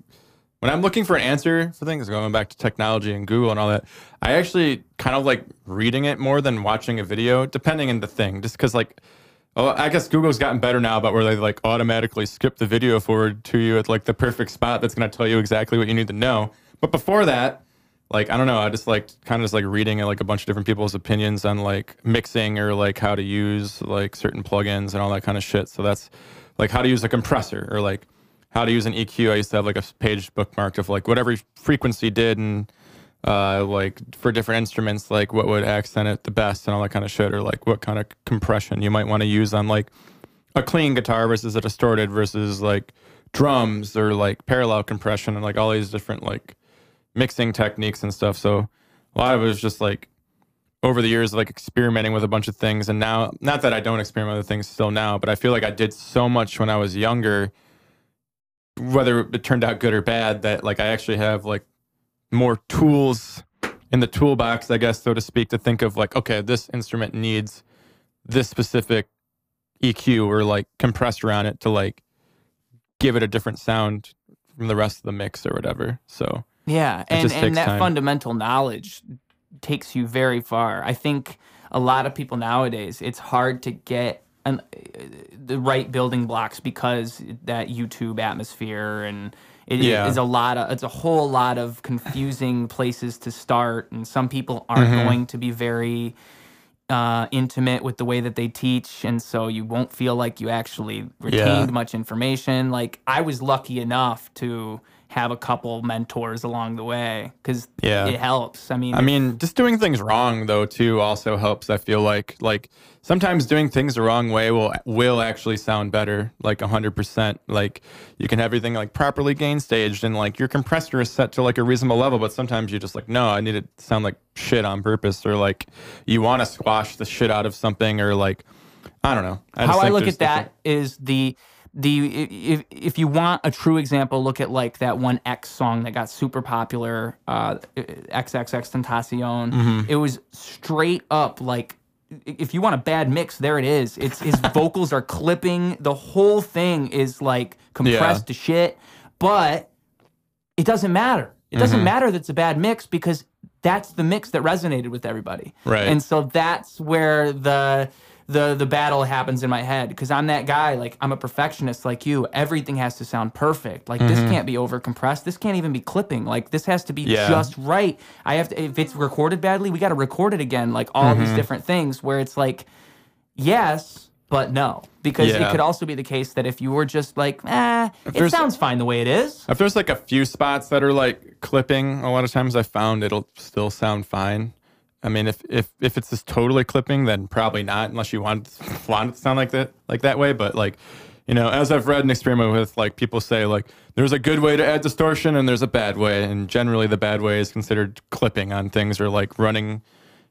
when I'm looking for an answer for things, going back to technology and Google and all that, I actually kind of like reading it more than watching a video, depending on the thing. Just because like, oh, I guess Google's gotten better now about where they like automatically skip the video forward to you at like the perfect spot that's going to tell you exactly what you need to know. But before that, like I don't know, I just like kind of just like reading like a bunch of different people's opinions on like mixing or like how to use like certain plugins and all that kind of shit. So that's like how to use a compressor or like how to use an EQ. I used to have like a page bookmarked of like what every frequency did and uh, like for different instruments, like what would accent it the best and all that kind of shit, or like what kind of compression you might want to use on like a clean guitar versus a distorted versus like drums or like parallel compression and like all these different like mixing techniques and stuff. So a lot of it was just like over the years like experimenting with a bunch of things and now not that I don't experiment with things still now, but I feel like I did so much when I was younger whether it turned out good or bad, that like I actually have like more tools in the toolbox, I guess, so to speak, to think of like, okay, this instrument needs this specific EQ or like compressor on it to like give it a different sound from the rest of the mix or whatever. So yeah, and and that time. fundamental knowledge takes you very far. I think a lot of people nowadays, it's hard to get the right building blocks because that YouTube atmosphere and it yeah. is a lot of it's a whole lot of confusing places to start and some people aren't mm-hmm. going to be very uh, intimate with the way that they teach and so you won't feel like you actually retained yeah. much information like i was lucky enough to have a couple mentors along the way because yeah. it helps. I mean, I mean, just doing things wrong though too also helps. I feel like like sometimes doing things the wrong way will will actually sound better, like hundred percent. Like you can have everything like properly gain staged and like your compressor is set to like a reasonable level, but sometimes you're just like no, I need it to sound like shit on purpose, or like you want to squash the shit out of something, or like I don't know. I How I look at that is the the if if you want a true example, look at like that one X song that got super popular, uh, XXXTentacion. Mm-hmm. It was straight up like if you want a bad mix, there it is. It's his vocals are clipping. The whole thing is like compressed yeah. to shit, but it doesn't matter. It doesn't mm-hmm. matter that it's a bad mix because that's the mix that resonated with everybody. Right. And so that's where the the the battle happens in my head because I'm that guy. Like I'm a perfectionist like you. Everything has to sound perfect. Like mm-hmm. this can't be over compressed. This can't even be clipping. Like this has to be yeah. just right. I have to. If it's recorded badly, we got to record it again. Like all mm-hmm. these different things where it's like, yes, but no, because yeah. it could also be the case that if you were just like, ah, it sounds fine the way it is. If there's like a few spots that are like clipping, a lot of times I found it'll still sound fine. I mean, if if if it's just totally clipping, then probably not, unless you want want it to sound like that like that way. But like, you know, as I've read and experimented with, like people say, like there's a good way to add distortion and there's a bad way, and generally the bad way is considered clipping on things or like running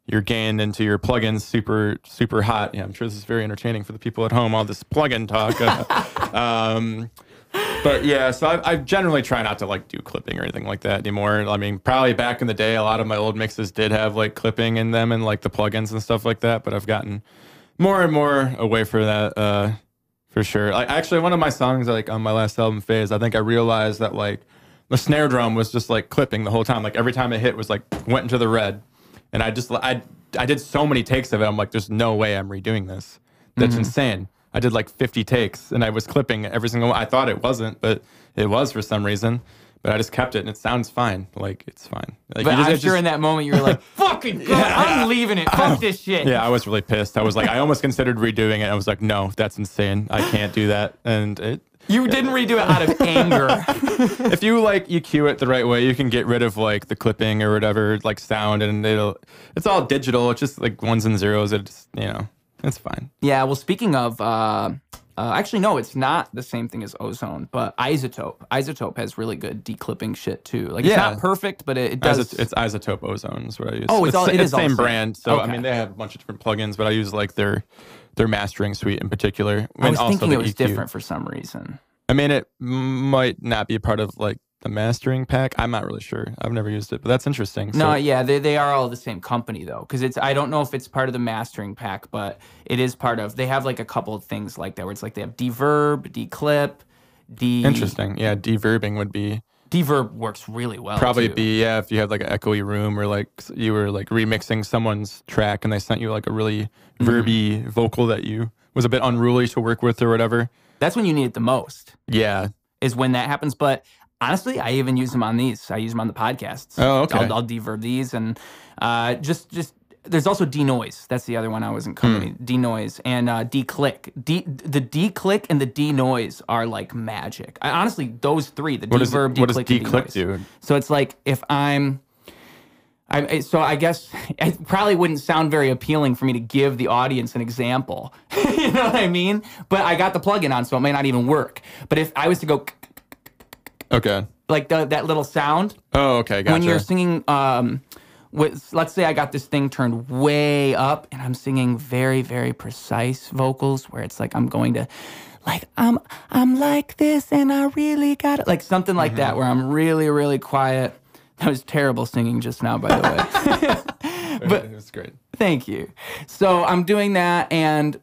your gain into your plugins super super hot. Yeah, I'm sure this is very entertaining for the people at home. All this plugin talk. um, but yeah, so I, I, generally try not to like do clipping or anything like that anymore. I mean, probably back in the day, a lot of my old mixes did have like clipping in them and like the plugins and stuff like that. But I've gotten more and more away from that uh, for sure. Like actually, one of my songs like on my last album, Phase, I think I realized that like the snare drum was just like clipping the whole time. Like every time it hit was like went into the red, and I just I I did so many takes of it. I'm like, there's no way I'm redoing this. That's mm-hmm. insane. I did like 50 takes and I was clipping every single one. I thought it wasn't, but it was for some reason. But I just kept it and it sounds fine. Like it's fine. Like, but just, I'm sure just, in that moment you were like, fucking God, yeah. I'm leaving it. Fuck this shit. Yeah, I was really pissed. I was like, I almost considered redoing it. I was like, no, that's insane. I can't do that. And it you didn't redo it out of anger. if you like you cue it the right way, you can get rid of like the clipping or whatever, like sound, and it'll. It's all digital. It's just like ones and zeros. It's you know, it's fine. Yeah. Well, speaking of uh, uh, actually, no, it's not the same thing as ozone, but iZotope. iZotope has really good declipping shit too. Like, it's yeah. not perfect, but it, it does. It's, it's iZotope Ozone is what I use. Oh, it's, it's, all, it it's is same brand. So, okay. I mean, they have a bunch of different plugins, but I use like their their mastering suite in particular. I was thinking it was EQ. different for some reason. I mean, it might not be a part of like the mastering pack. I'm not really sure. I've never used it, but that's interesting. No, yeah, they, they are all the same company though, because it's I don't know if it's part of the mastering pack, but it is part of. They have like a couple of things like that where it's like they have deverb, declip, de. Interesting. Yeah, deverbing would be Deverb works really well. Probably too. be yeah if you had like an echoey room or like you were like remixing someone's track and they sent you like a really Mm-hmm. verby vocal that you was a bit unruly to work with or whatever. That's when you need it the most. Yeah. Is when that happens. But honestly, I even use them on these. I use them on the podcasts. Oh, okay. I'll, I'll deverb these and uh, just just. There's also denoise. That's the other one I wasn't covering. Hmm. Denoise and uh, declick. D the declick and the denoise are like magic. I, honestly, those three, the What does deverb, what does declick, and declick denoise. do? So it's like if I'm, I I- so I guess it probably wouldn't sound very appealing for me to give the audience an example. you know what I mean? But I got the plugin on, so it may not even work. But if I was to go Okay. like the, that little sound Oh, okay. Gotcha. when you're singing, um, with let's say I got this thing turned way up and I'm singing very very precise vocals where it's like I'm going to. Like I'm, I'm like this, and I really got it. Like something like that, Mm-hmm. where I'm really, really quiet. That was terrible singing just now, by the way. but it was great. Thank you. So I'm doing that, and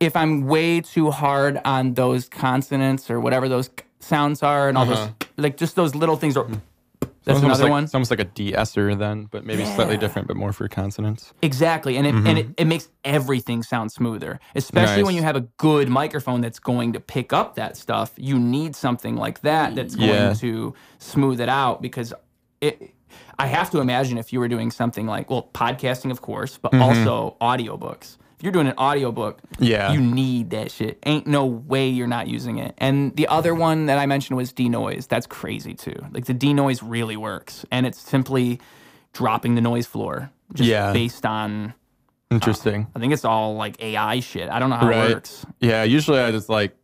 if I'm way too hard on those consonants or whatever those sounds are, and all those like just those little things, are hmm. that's another like, one. It's almost like a de-esser then, but maybe slightly different, but more for consonants. Exactly, and it mm-hmm. and it, it makes everything sound smoother. Especially when you have a good microphone that's going to pick up that stuff. You need something like that that's going Yeah. to smooth it out because it. I have to imagine if you were doing something like well, podcasting, of course, but mm-hmm. also audiobooks. If you're doing an audiobook, Yeah. you need that shit. Ain't no way you're not using it. And the other one that I mentioned was denoise. That's crazy too. Like the denoise really works, and it's simply dropping the noise floor, just Yeah. based on. Um, interesting. I think it's all like AI shit. I don't know how Right. it works. Yeah, usually I just like,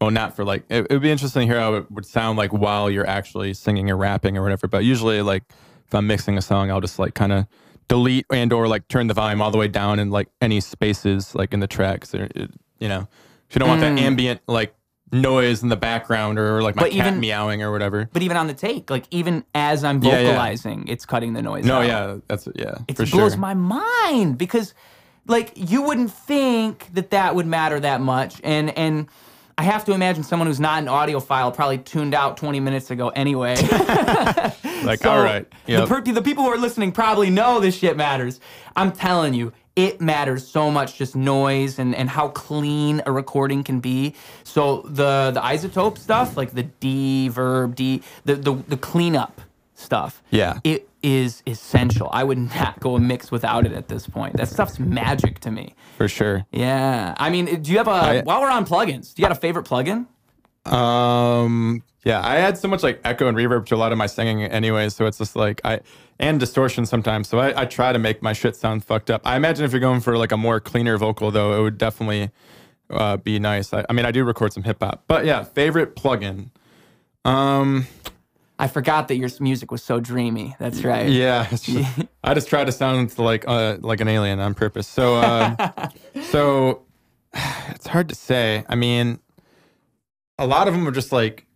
well, not for like, it, it would be interesting to hear how it would sound like while you're actually singing or rapping or whatever. But usually, like, if I'm mixing a song, I'll just like kind of delete and or like turn the volume all the way down in like any spaces like in the tracks. Or, you know, if you don't want that ambient like noise in the background or like my Mm. But cat even- meowing or whatever. But even on the take, like even as I'm Yeah, yeah. vocalizing, it's cutting the noise. No, out. yeah, that's yeah, it blows sure. my mind because like you wouldn't think that that would matter that much and and i have to imagine someone who's not an audiophile probably tuned out 20 minutes ago anyway like, So, all right, the, yep. per- the people who are listening probably know this shit matters i'm telling you it matters so much just noise and, and how clean a recording can be so the the iZotope stuff like the d verb d the the, the cleanup stuff Yeah. it is essential. I would not go a mix without it at this point. That stuff's magic to me. for sure. Yeah. I mean, do you have a I- while we're on plugins? Do you got a favorite plugin? Um, yeah, I add so much like echo and reverb to a lot of my singing anyway, so it's just like I and distortion sometimes. So I, I try to make my shit sound fucked up. I imagine if you're going for like a more cleaner vocal though, it would definitely uh, be nice. I, I mean, I do record some hip hop, but yeah, favorite plugin. Um, I forgot that your music was so dreamy. That's right. yeah, just- I just try to sound like uh, like an alien on purpose. So uh, so it's hard to say. I mean, a lot of them are just like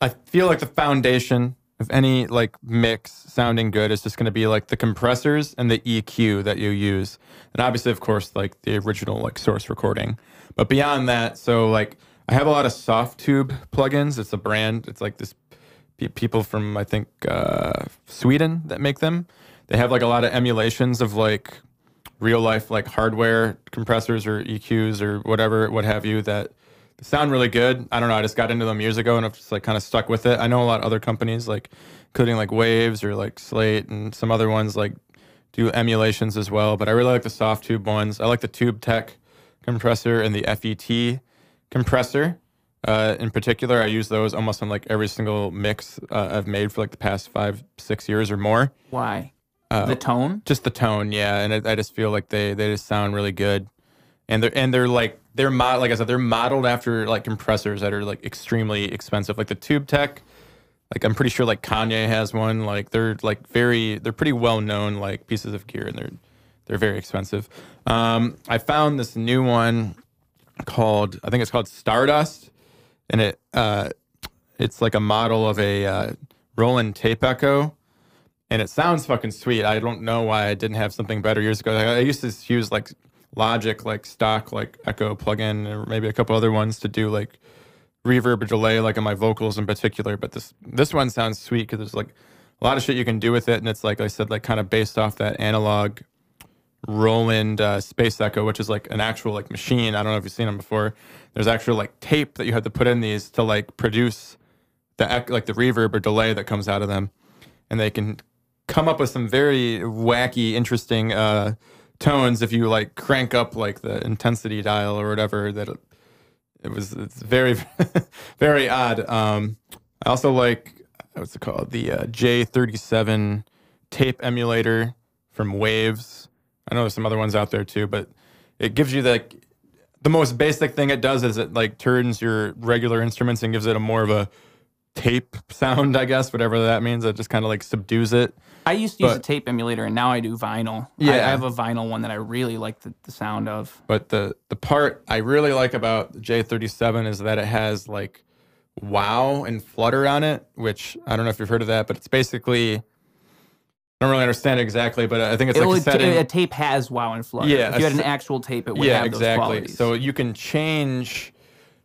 I feel like the foundation of any like mix sounding good is just going to be like the compressors and the EQ that you use, and obviously, of course, like the original like source recording. But beyond that, so like I have a lot of Softube plugins. It's a brand. It's like this people from I think uh, Sweden that make them. They have like a lot of emulations of like real life like hardware compressors or EQs or whatever, what have you, that sound really good. I don't know. I just got into them years ago and I've just like kind of stuck with it. I know a lot of other companies like including like Waves or like Slate and some other ones like do emulations as well. But I really like the Softube ones. I like the Tube Tech compressor and the FET compressor. Uh, in particular, I use those almost on like every single mix uh, I've made for like the past five, six years or more Why? the tone? just the tone, yeah, and I, I just feel like they they just sound really good, and they're and they're like they're mod like I said they're modeled after like compressors that are like extremely expensive, like the Tube Tech. Like I'm pretty sure like Kanye has one. Like they're like very they're pretty well known like pieces of gear, and they're they're very expensive. Um, I found this new one called I think it's called Stardust, and it uh, it's like a model of a uh, Roland Tape Echo and it sounds fucking sweet. I don't know why I didn't have something better years ago. I used to use like Logic, like stock, like Echo plugin, or maybe a couple other ones to do like reverb or delay like on my vocals in particular. But this this one sounds sweet because there's like a lot of shit you can do with it, and it's like I said, like kind of based off that analog Roland uh, Space Echo, which is like an actual like machine. I don't know if you've seen them before. There's actual like tape that you have to put in these to like produce the like the reverb or delay that comes out of them, and they can come up with some very wacky, interesting uh, tones if you like crank up like the intensity dial or whatever. That it, it was it's very very odd. Um, I also like what's it called the uh, J37 tape emulator from Waves. I know there's some other ones out there too, but it gives you the the most basic thing it does is it like turns your regular instruments and gives it a more of a tape sound, I guess, whatever that means. It just kind of like subdues it. I used to use a tape emulator, and now I do vinyl. I, I have a vinyl one that I really like the, the sound of. But the the part I really like about the J37 is that it has like wow and flutter on it, which I don't know if you've heard of that, but it's basically I don't really understand it exactly, but I think it's It like a setting. a tape has wow and flutter. Yeah, if you had an actual tape, it would yeah, have those exactly. qualities. So you can change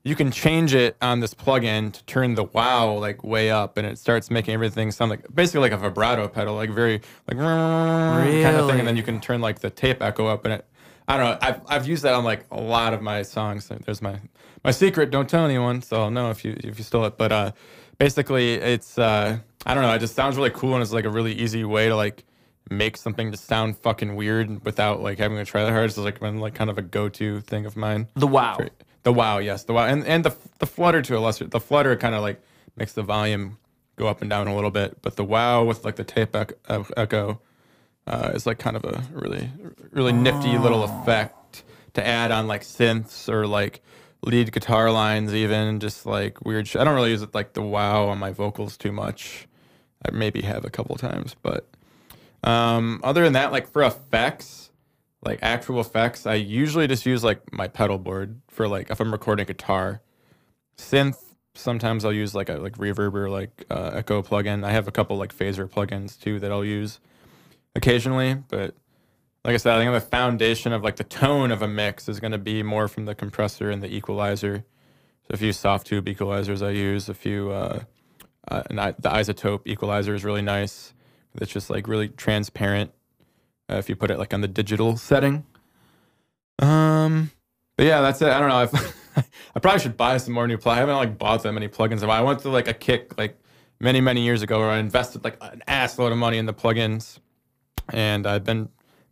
you can change it on this plugin to turn the wow like way up and it starts making everything sound like basically like a vibrato pedal, like very like kind of thing. And then you can turn like the tape echo up and it I don't know. I've I've used that on like a lot of my songs. There's my my secret. Don't tell anyone. So I'll know if you if you stole it. But uh, basically, it's uh, I don't know. It just sounds really cool and it's like a really easy way to like make something just sound fucking weird without like having to try that hard. It's like been like kind of a go to thing of mine. the wow. The wow, yes, the wow, and and the the flutter to a lesser. The flutter kind of like makes the volume go up and down a little bit, but the wow with like the tape ec- echo uh, is like kind of a really really nifty little effect to add on like synths or like lead guitar lines, even just like weird. Sh- I don't really use it like the wow on my vocals too much. I maybe have a couple times, but um, other than that, like for effects, like actual effects, I usually just use like my pedal board for like if I'm recording guitar. Synth, sometimes I'll use like a like reverb or like uh, echo plugin. I have a couple like phaser plugins too that I'll use occasionally, but like I said, I think the foundation of like the tone of a mix is going to be more from the compressor and the equalizer. So a few Softube equalizers I use, a few uh, uh, and I, the iZotope equalizer is really nice. It's just like really transparent uh, if you put it like on the digital setting. Um, but yeah, that's it. I don't know. I've, I probably should buy some more new plug. I haven't like bought that many plugins. I went through like a kick like many many years ago where I invested like an ass load of money in the plugins, and I've been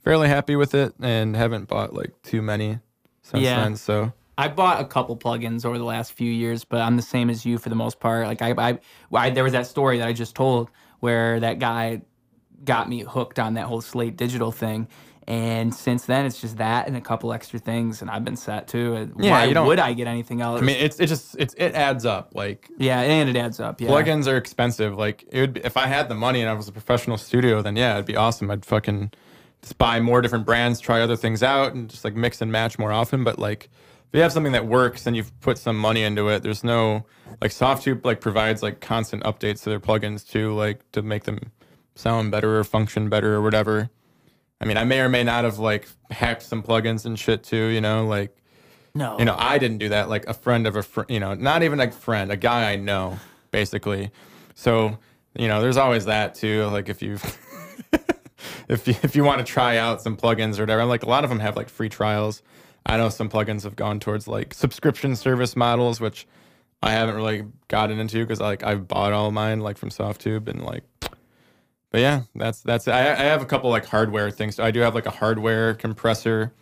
fairly happy with it and haven't bought like too many since Yeah. then. So I bought a couple plugins over the last few years, but I'm the same as you for the most part. Like I, I, I there was that story that I just told where that guy got me hooked on that whole Slate Digital thing, and since then it's just that and a couple extra things, and I've been set too. Uh, Yeah, Why would I get anything else? I mean, it's it just it's it adds up. Like yeah, and it adds up. Yeah, plugins are expensive. Like it would be, if I had the money and I was a professional studio, then yeah, it'd be awesome. I'd fucking just buy more different brands, try other things out, and just like mix and match more often. But like if you have something that works and you've put some money into it, there's no like Softube like provides like constant updates to their plugins too, like to make them sound better or function better or whatever. I mean, I may or may not have like hacked some plugins and shit too, you know, like no, you know, I didn't do that. Like a friend of a friend, you know, not even a friend, a guy I know, basically. So, you know, there's always that too. Like if you, if you, if you want to try out some plugins or whatever, like a lot of them have like free trials. I know some plugins have gone towards like subscription service models, which I haven't really gotten into because like I've bought all mine like from Softube and like. But yeah, that's that's. I, I have a couple like hardware things. I do have like a hardware compressor.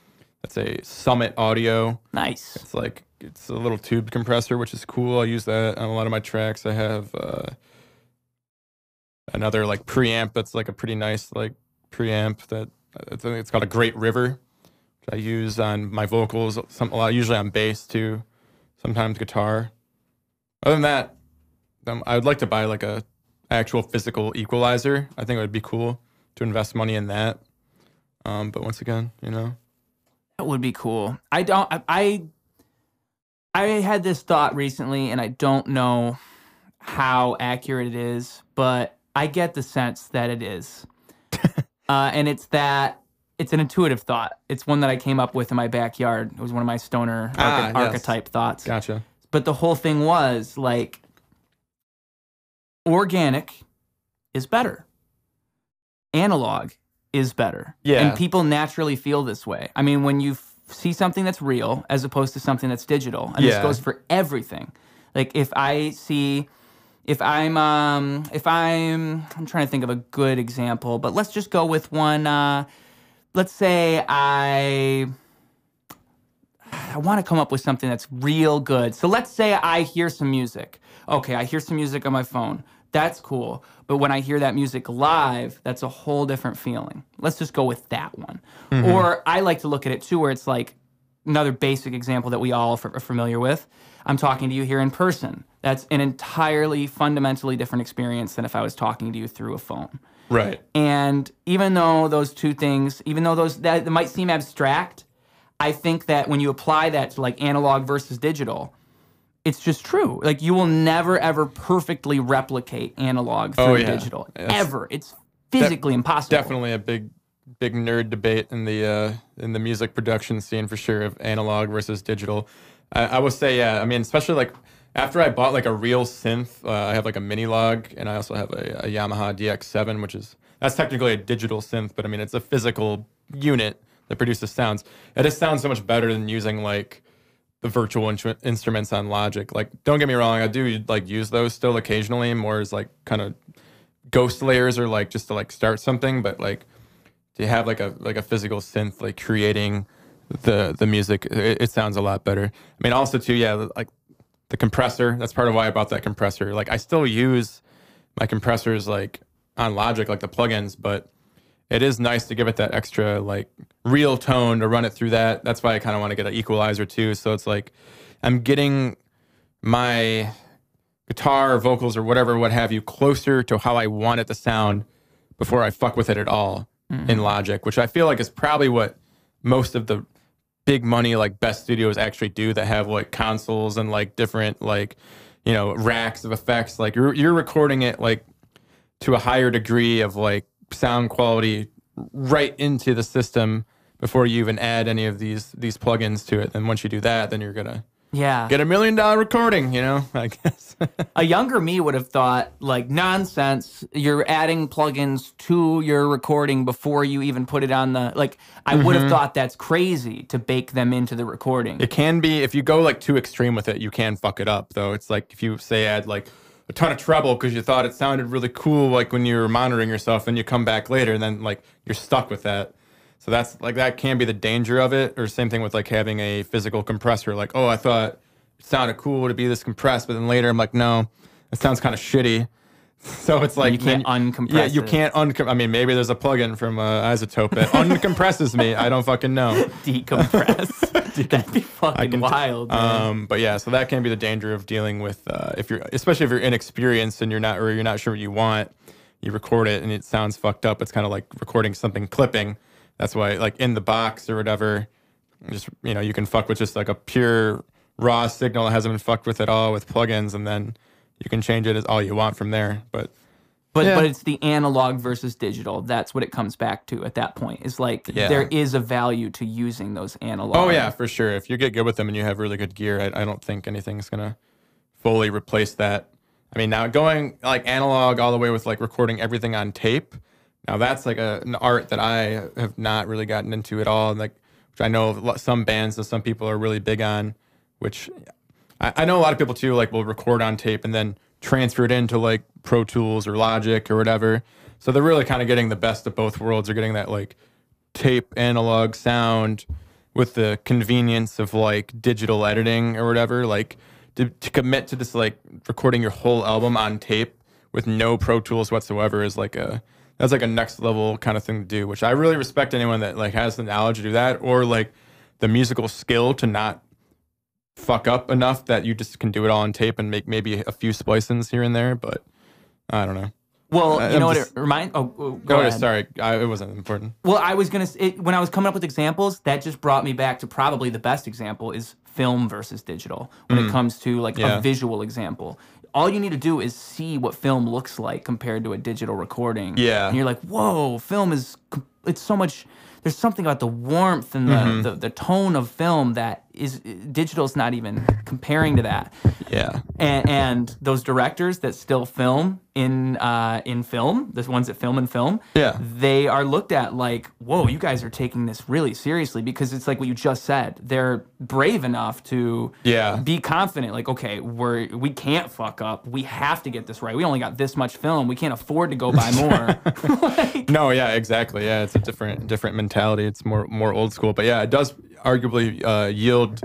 That's a Summit Audio. nice. It's like it's a little tube compressor, which is cool. I use that on a lot of my tracks. I have uh, another like preamp that's like a pretty nice like preamp that I think it's called a Great River. Which I use on my vocals, some a lot usually on bass too, sometimes guitar. Other than that, um, I would like to buy like a actual physical equalizer. I think it would be cool to invest money in that. Um, but once again, you know, That would be cool. I don't. I, I I had this thought recently, and I don't know how accurate it is, but I get the sense that it is. Uh, and it's that it's an intuitive thought. It's one that I came up with in my backyard. It was one of my stoner Ah, yes. archetype thoughts. gotcha. but the whole thing was like organic is better. Analog is better. Yeah. And people naturally feel this way. I mean, when you f- see something that's real as opposed to something that's digital, and this goes for everything. Like if I see if I'm um if I'm I'm trying to think of a good example, but let's just go with one uh let's say I I want to come up with something that's real good. So let's say I hear some music. Okay, I hear some music on my phone. That's cool. But when I hear that music live, that's a whole different feeling. Let's just go with that one. Or I like to look at it too, where it's like another basic example that we all are familiar with. I'm talking to you here in person. That's an entirely fundamentally different experience than if I was talking to you through a phone. Right. And even though those two things, even though those that, might seem abstract, I think that when you apply that to like analog versus digital, it's just true. Like you will never ever perfectly replicate analog through Oh, yeah. digital. Yes. Ever. It's physically impossible. Definitely a big, big nerd debate in the uh, in the music production scene for sure of analog versus digital. I, I would say, yeah. I mean, especially like after I bought like a real synth, uh, I have like a minilogue, and I also have a, a Yamaha DX7, which is that's technically a digital synth, but I mean it's a physical unit that produces sounds. It just sounds so much better than using like the virtual intru- instruments on Logic. Like, don't get me wrong, I do like use those still occasionally, more as like kind of ghost layers or like just to like start something. But like to have like a like a physical synth like creating the the music, it, it sounds a lot better. I mean, also too, yeah, like the compressor. That's part of why I bought that compressor. Like, I still use my compressors like on Logic, like the plugins, but it is nice to give it that extra like real tone to run it through that. That's why I kind of want to get an equalizer too. So it's like I'm getting my guitar or vocals or whatever, what have you, closer to how I want it to sound before I fuck with it at all mm-hmm. in Logic, which I feel like is probably what most of the big money like best studios actually do that have like consoles and like different like you know racks of effects like you're you're recording it like to a higher degree of like sound quality right into the system before you even add any of these these plugins to it. And once you do that, then you're gonna Yeah. get a million dollar recording. You know, I guess. a younger me would have thought like nonsense you're adding plugins to your recording before you even put it on the like i would have mm-hmm. thought that's crazy to bake them into the recording it can be if you go like too extreme with it, you can fuck it up. Though it's like if you say add like a ton of treble because you thought it sounded really cool, like when you were monitoring yourself, and you come back later, and then like you're stuck with that. So that's like that can be the danger of it. Or same thing with like having a physical compressor. Like, oh, I thought it sounded cool to be this compressed, but then later I'm like, no, it sounds kind of shitty. So it's like you can't then- uncompress Yeah, you it. can't uncom. I mean, maybe there's a plugin from uh, iZotope that uncompresses me. I don't fucking know. decompress that'd be fucking t- wild man. Um, but yeah, so that can be the danger of dealing with uh, if you're, especially if you're inexperienced and you're not, or you're not sure what you want. You record it and it sounds fucked up. It's kind of like recording something clipping. That's why, like in the box or whatever, just you know, you can fuck with just like a pure raw signal that hasn't been fucked with at all with plugins, and then you can change it as all you want from there. But but yeah. but it's the analog versus digital that's what it comes back to at that point is like Yeah. there is a value to using those analog Oh yeah, for sure. If you get good with them and you have really good gear, I, I don't think anything's gonna fully replace that. I mean, now going like analog all the way with like recording everything on tape. Now that's like a, an art that I have not really gotten into at all, like which I know some bands and some people are really big on. Which I, I know a lot of people too, like will record on tape and then transfer it into like Pro Tools or Logic or whatever. So they're really kind of getting the best of both worlds. They're getting that like tape analog sound with the convenience of like digital editing or whatever. Like to, to commit to this like recording your whole album on tape with no Pro Tools whatsoever is like a that's like a next level kind of thing to do. Which I really respect anyone that like has the knowledge to do that or like the musical skill to not fuck up enough that you just can do it all on tape and make maybe a few splicings here and there. But I don't know. well I- you I'm know what it reminds oh, oh, go oh, Go ahead. ahead. Sorry, I, it wasn't important. Well, I was gonna it, when I was coming up with examples, that just brought me back to probably the best example is film versus digital when it mm. comes to like Yeah. a visual example. All you need to do is see what film looks like compared to a digital recording. Yeah. and you're like, whoa, film is, it's so much. There's something about the warmth and the, mm-hmm. the, the tone of film that is digital's not even comparing to that. Yeah. And, and those directors that still film in uh, in film, the ones that film in film, Yeah. they are looked at like, whoa, you guys are taking this really seriously because it's like what you just said. They're brave enough to Yeah. be confident, like, okay, we're we can't fuck up. We have to get this right. We only got this much film. We can't afford to go buy more. Like, No, yeah, exactly. Yeah, it's a different different mentality. It's more more old school, but yeah, it does arguably uh, yield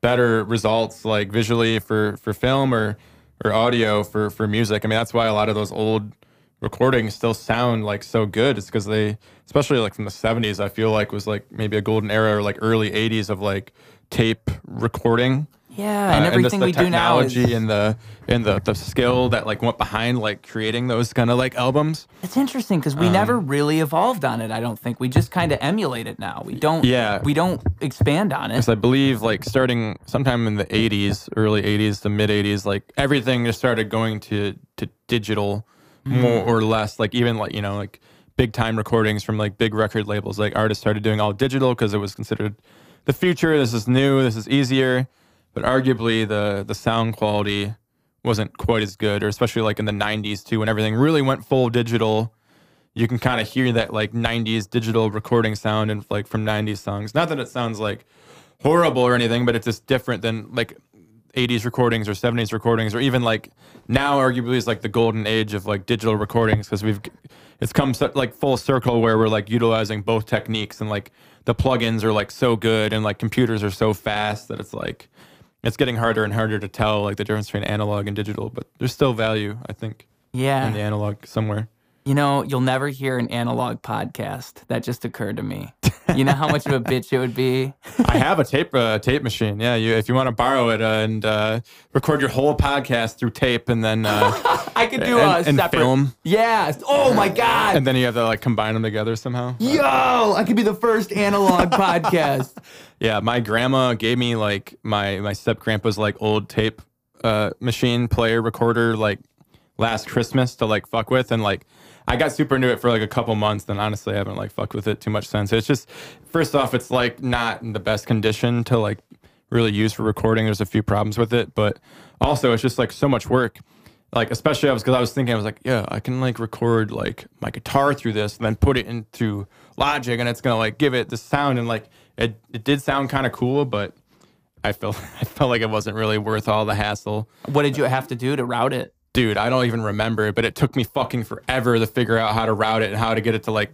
better results like visually for for film or or audio for for music. I mean, that's why a lot of those old recordings still sound like so good. It's because they, especially like from the '70s, I feel like was like maybe a golden era or like early '80s of like tape recording. Yeah, and Uh, everything just we do now is technology and the and the the skill that like went behind like creating those kind of like albums. It's interesting because we never really evolved on it. I don't think we just kind of emulate it now. We don't. Yeah. We don't expand on it. Because I believe like starting sometime in the 80s, early 80s to mid 80s, like everything just started going to to digital more or less. Like even like you know like big time recordings from like big record labels, like artists started doing all digital because it was considered the future. This is new. This is easier. But arguably the the sound quality wasn't quite as good, or especially like in the 90s too, when everything really went full digital you can kind of hear that like 90s digital recording sound and like from 90s songs. Not that it sounds like horrible or anything, but it's just different than like 80s recordings or 70s recordings or even like now arguably is like the golden age of like digital recordings because we've it's come so, like full circle where we're like utilizing both techniques and like the plugins are like so good and like computers are so fast that it's like it's getting harder and harder to tell like the difference between analog and digital but there's still value i think yeah. in the analog somewhere You know, you'll never hear an analog podcast. That just occurred to me. You know how much of a bitch it would be? I have a tape uh, tape machine. Yeah, you if you want to borrow it uh, and uh, record your whole podcast through tape, and then uh, I could do a And- and separate film. Yeah. Oh my god. and then you have to like combine them together somehow. Yo, I could be the first analog podcast. Yeah, my grandma gave me like my my step grandpa's like old tape uh, machine player recorder like last Christmas to like fuck with, and like I got super into it for like a couple months. Then honestly, I haven't like fucked with it too much since. It's just first off, it's like not in the best condition to like really use for recording. There's a few problems with it, but also it's just like so much work. Like especially I was because I was thinking I was like, yeah, I can like record like my guitar through this and then put it into Logic and it's gonna like give it the sound and like it it did sound kind of cool, but I felt I felt like it wasn't really worth all the hassle. What did you have to do to route it? Dude, I don't even remember it, but it took me fucking forever to figure out how to route it and how to get it to like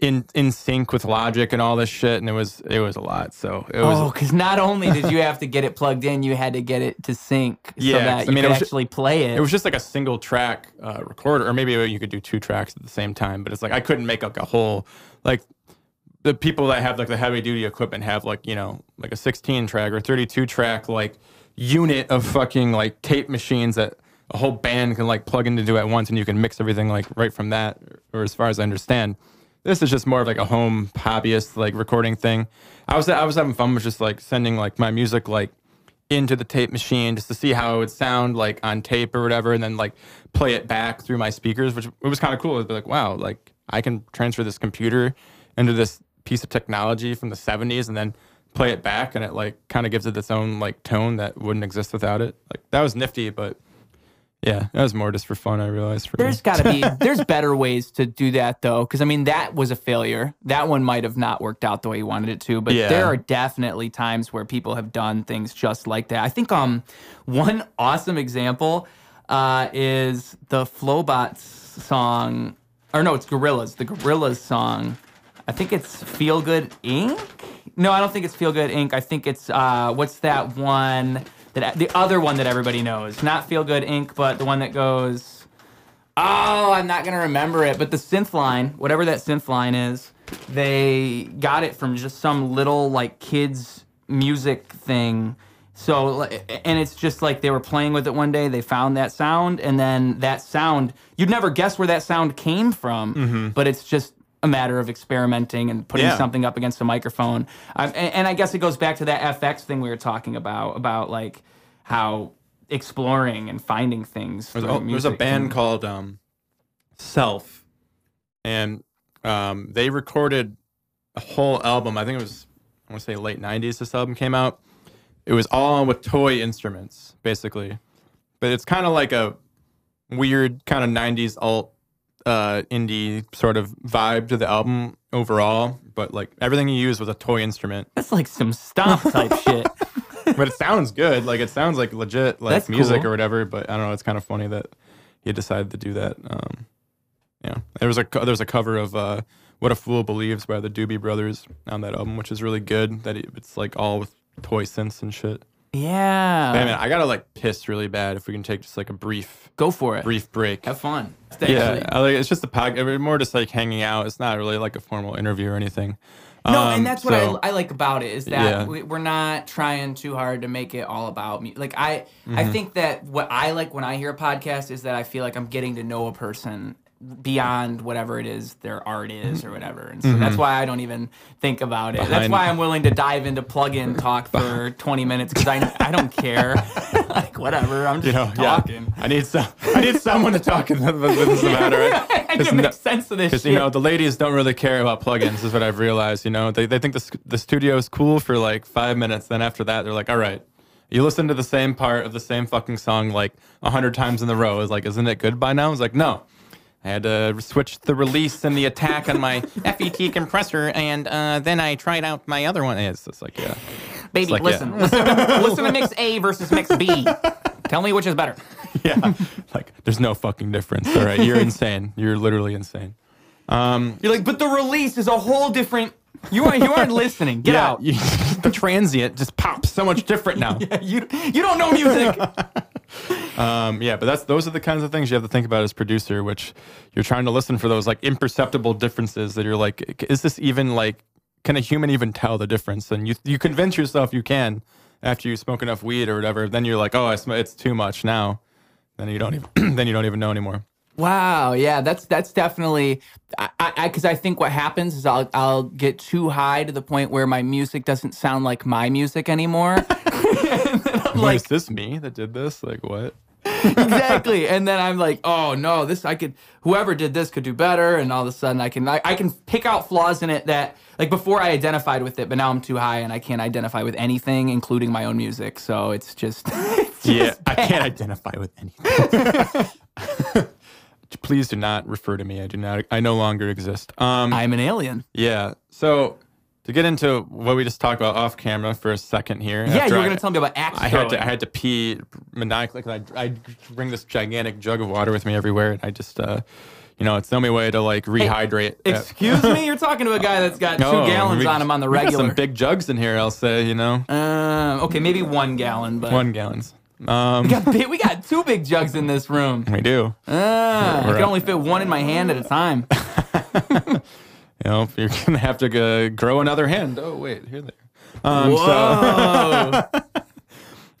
in in sync with Logic and all this shit, and it was it was a lot. So it was Oh, because not only did you have to get it plugged in, you had to get it to sync so Yeah, that 'cause, you I mean, could it was ju- actually play it. it was just like a single track uh, recorder, or maybe you could do two tracks at the same time. But it's like I couldn't make like a whole like the people that have like the heavy duty equipment have like you know like a 16 track or 32 track like unit of fucking like tape machines that a whole band can like plug into it at once, and you can mix everything like right from that. Or as far as I understand, this is just more of like a home hobbyist like recording thing. I was I was having fun with just like sending like my music like into the tape machine just to see how it would sound like on tape or whatever, and then like play it back through my speakers, which it was kind of cool. It'd be like, wow, like I can transfer this computer into this piece of technology from the 70s and then play it back, and it like kind of gives it its own like tone that wouldn't exist without it. Like that was nifty, but yeah, that was more just for fun. I realized for There's got to be there's better ways to do that though, because I mean that was a failure. That one might have not worked out the way you wanted it to, but Yeah. there are definitely times where people have done things just like that. I think um one awesome example uh, is the Flowbots song, or no, it's Gorillaz. The Gorillaz song. I think it's Feel Good Inc. No, I don't think it's Feel Good Inc. I think it's uh, what's that one that the other one that everybody knows, not Feel Good Inc. But the one that goes. Oh, I'm not gonna remember it, but the synth line, whatever that synth line is, they got it from just some little like kids music thing. So, and it's just like they were playing with it one day, they found that sound, and then that sound, you'd never guess where that sound came from, mm-hmm. but it's just a matter of experimenting and putting Yeah. something up against a microphone. Um, and, and I guess it goes back to that FX thing we were talking about, about like how exploring and finding things. There's a, there's a band can- called um, Self, and um, they recorded a whole album. I think it was I want to say late '90s. This album came out, it was all with toy instruments, basically. But it's kind of like a weird kind of 90s alt uh, indie sort of vibe to the album overall. But like everything he used was a toy instrument. That's like some stomp type shit. But it sounds good. Like it sounds like legit like That's music cool. or whatever. But I don't know. It's kind of funny that he decided to do that. Um, yeah, there was a co- there was a cover of uh, "What a Fool Believes" by the Doobie Brothers on that album, which is really good. That it, it's like all with toy synths and shit. Yeah. Man, I gotta like piss really bad. If we can take just like a brief Go for it. brief break. Have fun. It's Yeah, I like, it's just a podcast. More just like hanging out. It's not really like a formal interview or anything. No, Um, and that's what so- I, I like about it is that Yeah. we, we're not trying too hard to make it all about me. Like I, I Mm-hmm. think that what I like when I hear a podcast is that I feel like I'm getting to know a person beyond whatever it is their art is or whatever. And so that's why I don't even think about it. that's Mm-hmm. Why I'm willing to dive into plug-in talk for 20 minutes because I I don't care. like whatever, I'm just you know, talking. yeah. I need some. I need someone to talk with this matter. I need to make sense of this Because you know the ladies don't really care about plugins, is what I've realized. You know, they, they think the the studio is cool for like five minutes. Then after that, they're like, all right, you listen to the same part of the same fucking song like a hundred times in the row. Is like, isn't it good by now? It's like, no. I had to switch the release and the attack on my FET compressor, and uh, then I tried out my other one. It's just like, yeah, Baby, like, listen, yeah. listen, listen to mix A versus mix B. Tell me which is better. yeah. like, there's no fucking difference. All right, you're insane. You're literally insane. Um, You're like, but the release is a whole different. You aren't. You aren't listening. Get yeah, out. you- the transient just pops so much different now. yeah, You you don't know music. Um, yeah, but that's those are the kinds of things you have to think about as producer, which you're trying to listen for those like imperceptible differences that you're like, is this even like, can a human even tell the difference? And you you convince yourself you can after you smoke enough weed or whatever. Then you're like, oh, I sm- it's too much now. Then you don't even then you don't even know anymore. Wow. Yeah. That's that's definitely. I I because I, think what happens is I'll I'll get too high to the point where my music doesn't sound like my music anymore. Like, is this me that did this? Like what? exactly. And then I'm like, oh no, this I could whoever did this could do better. And all of a sudden I can I, I can pick out flaws in it that like before I identified with it, but now I'm too high and I can't identify with anything, including my own music. So it's just, it's Yeah, just I can't identify with anything. Please do not refer to me. I do not. I no longer exist. Um, I'm an alien. yeah. So to get into what we just talked about off camera for a second here. Yeah, you were gonna tell me about axe I had to. I had to pee maniacally because I, I bring this gigantic jug of water with me everywhere, and I just, uh, you know, it's the only way to like rehydrate. Uh, Excuse me, you're talking to a guy that's got two gallons we- on him on the we got regular. some big jugs in here. I'll say, you know, um, okay, maybe one gallon, but one gallons. Um, we got big, we got two big jugs in this room. we do. Ah, I We're can up. only fit one in my hand at a time. You know, you're gonna have to go grow another hand. Oh wait, here there. Um, Whoa, so,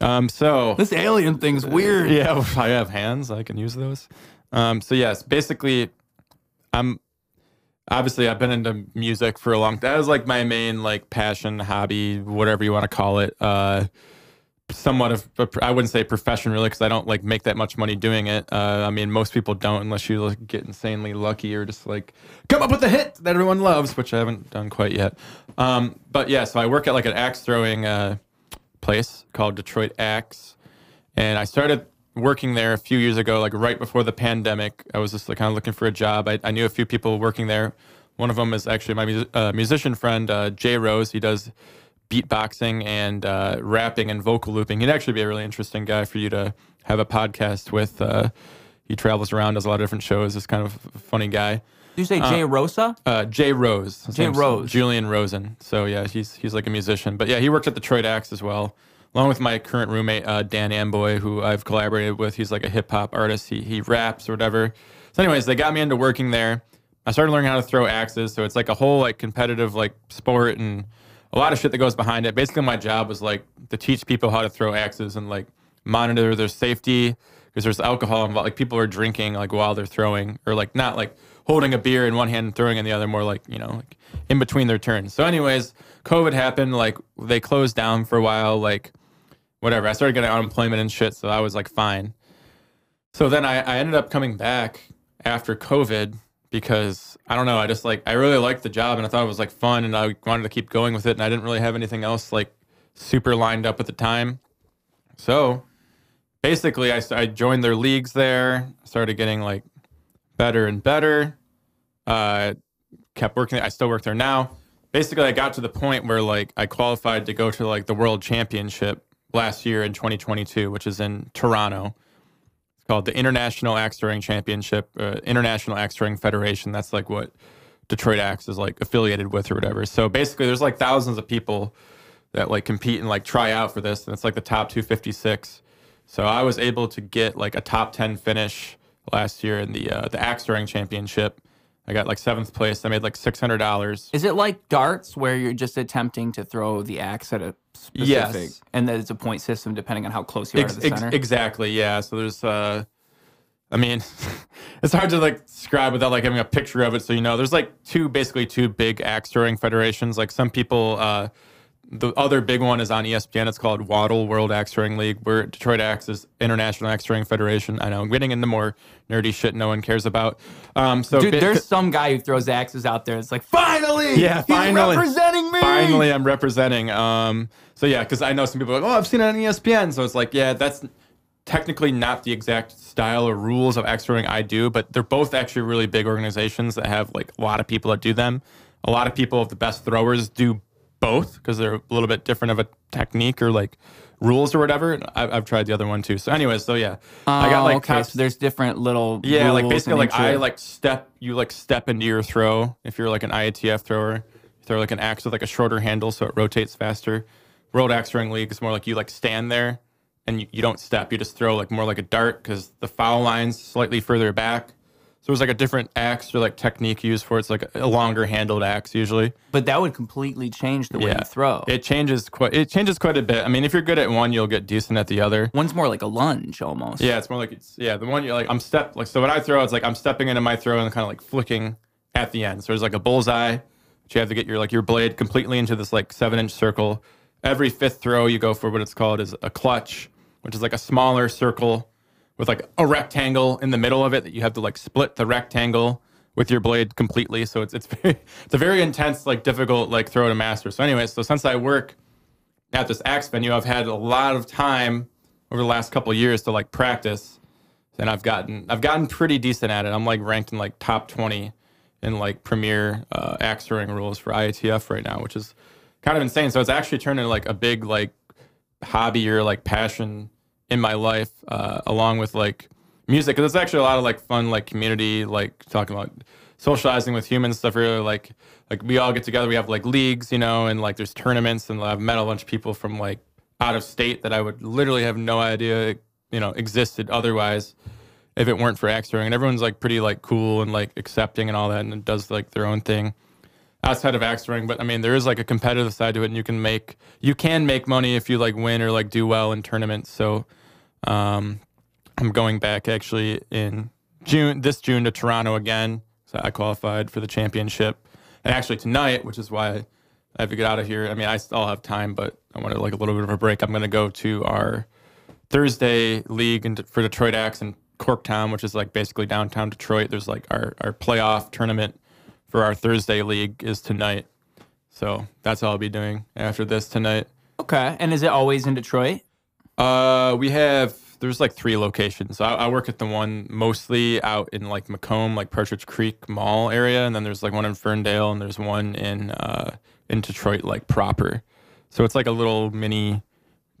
um, so this alien thing's weird. yeah, I have hands. I can use those. Um, so yes, basically, I'm obviously I've been into music for a long. Time. That was like my main like passion, hobby, whatever you want to call it. Uh, somewhat of I wouldn't say profession really because I don't like make that much money doing it. Uh, I mean, most people don't unless you like, get insanely lucky or just like come up with a hit that everyone loves, which I haven't done quite yet. Um, but yeah, so I work at like an axe throwing uh, place called Detroit Axe, and I started working there a few years ago, like right before the pandemic. I was just like kind of looking for a job. I, I knew a few people working there. One of them is actually my mu- uh, musician friend, uh, Jay Rose. He does beatboxing and uh, rapping and vocal looping. He'd actually be a really interesting guy for you to have a podcast with. Uh, he travels around, does a lot of different shows. Is kind of a funny guy. Did you say Jay Rosa? Uh, Jay Rose. His Jay Rose. Julian Rosen. So yeah, he's he's like a musician. But yeah, he worked at the Detroit Axe as well, along with my current roommate uh, Dan Amboy, who I've collaborated with. He's like a hip hop artist. He he raps or whatever. So anyways, they got me into working there. I started learning how to throw axes. So it's like a whole like competitive like sport and a lot of shit that goes behind it. Basically, my job was like to teach people how to throw axes and like monitor their safety because there's alcohol involved. Like people are drinking like while they're throwing, or like not like holding a beer in one hand and throwing in the other, more like you know like in between their turns. So, anyways, COVID happened. Like they closed down for a while. Like whatever. I started getting unemployment and shit, so I was like fine. So then I, I ended up coming back after COVID because I don't know. I just like I really liked the job and I thought it was like fun and I wanted to keep going with it and I didn't really have anything else like super lined up at the time. So basically, I joined their leagues there, started getting like better and better. Uh, kept working. I still work there now. Basically, I got to the point where like I qualified to go to like the World Championship last year in 2022, which is in Toronto. Called the International Axe Throwing Championship, uh, International Axe Throwing Federation. That's like what Detroit Axe is like affiliated with or whatever. So basically, there's like thousands of people that like compete and like try out for this, and it's like the top 256. So I was able to get like a top 10 finish last year in the uh, the axe throwing championship. I got like seventh place. I made like six hundred dollars. Is it like darts where you're just attempting to throw the axe at a specific, Yes. and that it's a point system depending on how close you are Ex- to the ex- center? exactly. Yeah. So there's uh, I mean, it's hard to like describe without like having a picture of it. So you know, there's like two basically two big axe throwing federations. Like some people, uh, the other big one is on ESPN. It's called WATL World Axe Throwing League. Where Detroit Axe is International Axe Throwing Federation. I know I'm getting into more nerdy shit no one cares about. Um, so Dude, ba- there's some guy who throws axes out there. It's like finally, Yeah, he's finally. representing me. Finally, I'm representing. Um, so yeah, because I know some people are like, oh, I've seen it on ESPN. So it's like, yeah, that's technically not the exact style or rules of axe throwing I do, but they're both actually really big organizations that have like a lot of people that do them. A lot of people, of the best throwers, do both because they're a little bit different of a technique or like rules or whatever. I, I've tried the other one too. So, anyways, so yeah, I got Oh, like okay. top So there's different little yeah, like basically, like I like step. You like step into your throw. If you're like an IATF thrower, you throw like an axe with like a shorter handle, so it rotates faster. World Axe Throwing League is more like you like stand there, and you, you don't step. You just throw like more like a dart because the foul line's slightly further back. So there's like a different axe or like technique used for it. It's like a longer handled axe usually. but that would completely change the way Yeah. you throw. It changes quite. It changes quite a bit. I mean, if you're good at one, you'll get decent at the other. One's more like a lunge almost. Yeah, it's more like it's yeah, the one you're like I'm step like so when I throw, it's like I'm stepping into my throw and kind of like flicking at the end. So there's like a bullseye, but you have to get your like your blade completely into this like seven inch circle. Every fifth throw you go for what it's called is a clutch, which is like a smaller circle with like a rectangle in the middle of it that you have to like split the rectangle with your blade completely. So it's it's very it's a very intense, like difficult like throw to master. So anyway, so since I work at this axe venue, I've had a lot of time over the last couple years to like practice, and I've gotten I've gotten pretty decent at it. I'm like ranked in like top 20 in like premier uh, axe throwing rules for IATF right now, which is kind of insane. So it's actually turned into like a big like hobby or like passion in my life, uh, along with like music. Because it's actually a lot of like fun, like community, like talking about socializing with humans stuff. Really like like we all get together. We have like leagues, you know, and like there's tournaments, and I've met a bunch of people from like out of state that I would literally have no idea, you know, existed otherwise if it weren't for throwing. And everyone's like pretty like cool and like accepting and all that, and does like their own thing outside of throwing. But I mean, there is like a competitive side to it, and you can make you can make money if you like win or like do well in tournaments. So um, I'm going back actually in June this June to Toronto again. So I qualified for the championship, and actually tonight, which is why I have to get out of here. I mean, I still have time, but I wanted like a little bit of a break. I'm going to go to our Thursday league in, for Detroit Axe in Corktown, which is like basically downtown Detroit. There's like our, our playoff tournament for our Thursday league is tonight. So that's all I'll be doing after this tonight. Okay. And is it always in Detroit? Uh, we have there's like three locations. I, I work at the one mostly out in like Macomb, like Partridge Creek Mall area, and then there's like one in Ferndale, and there's one in uh in Detroit, like proper. So it's like a little mini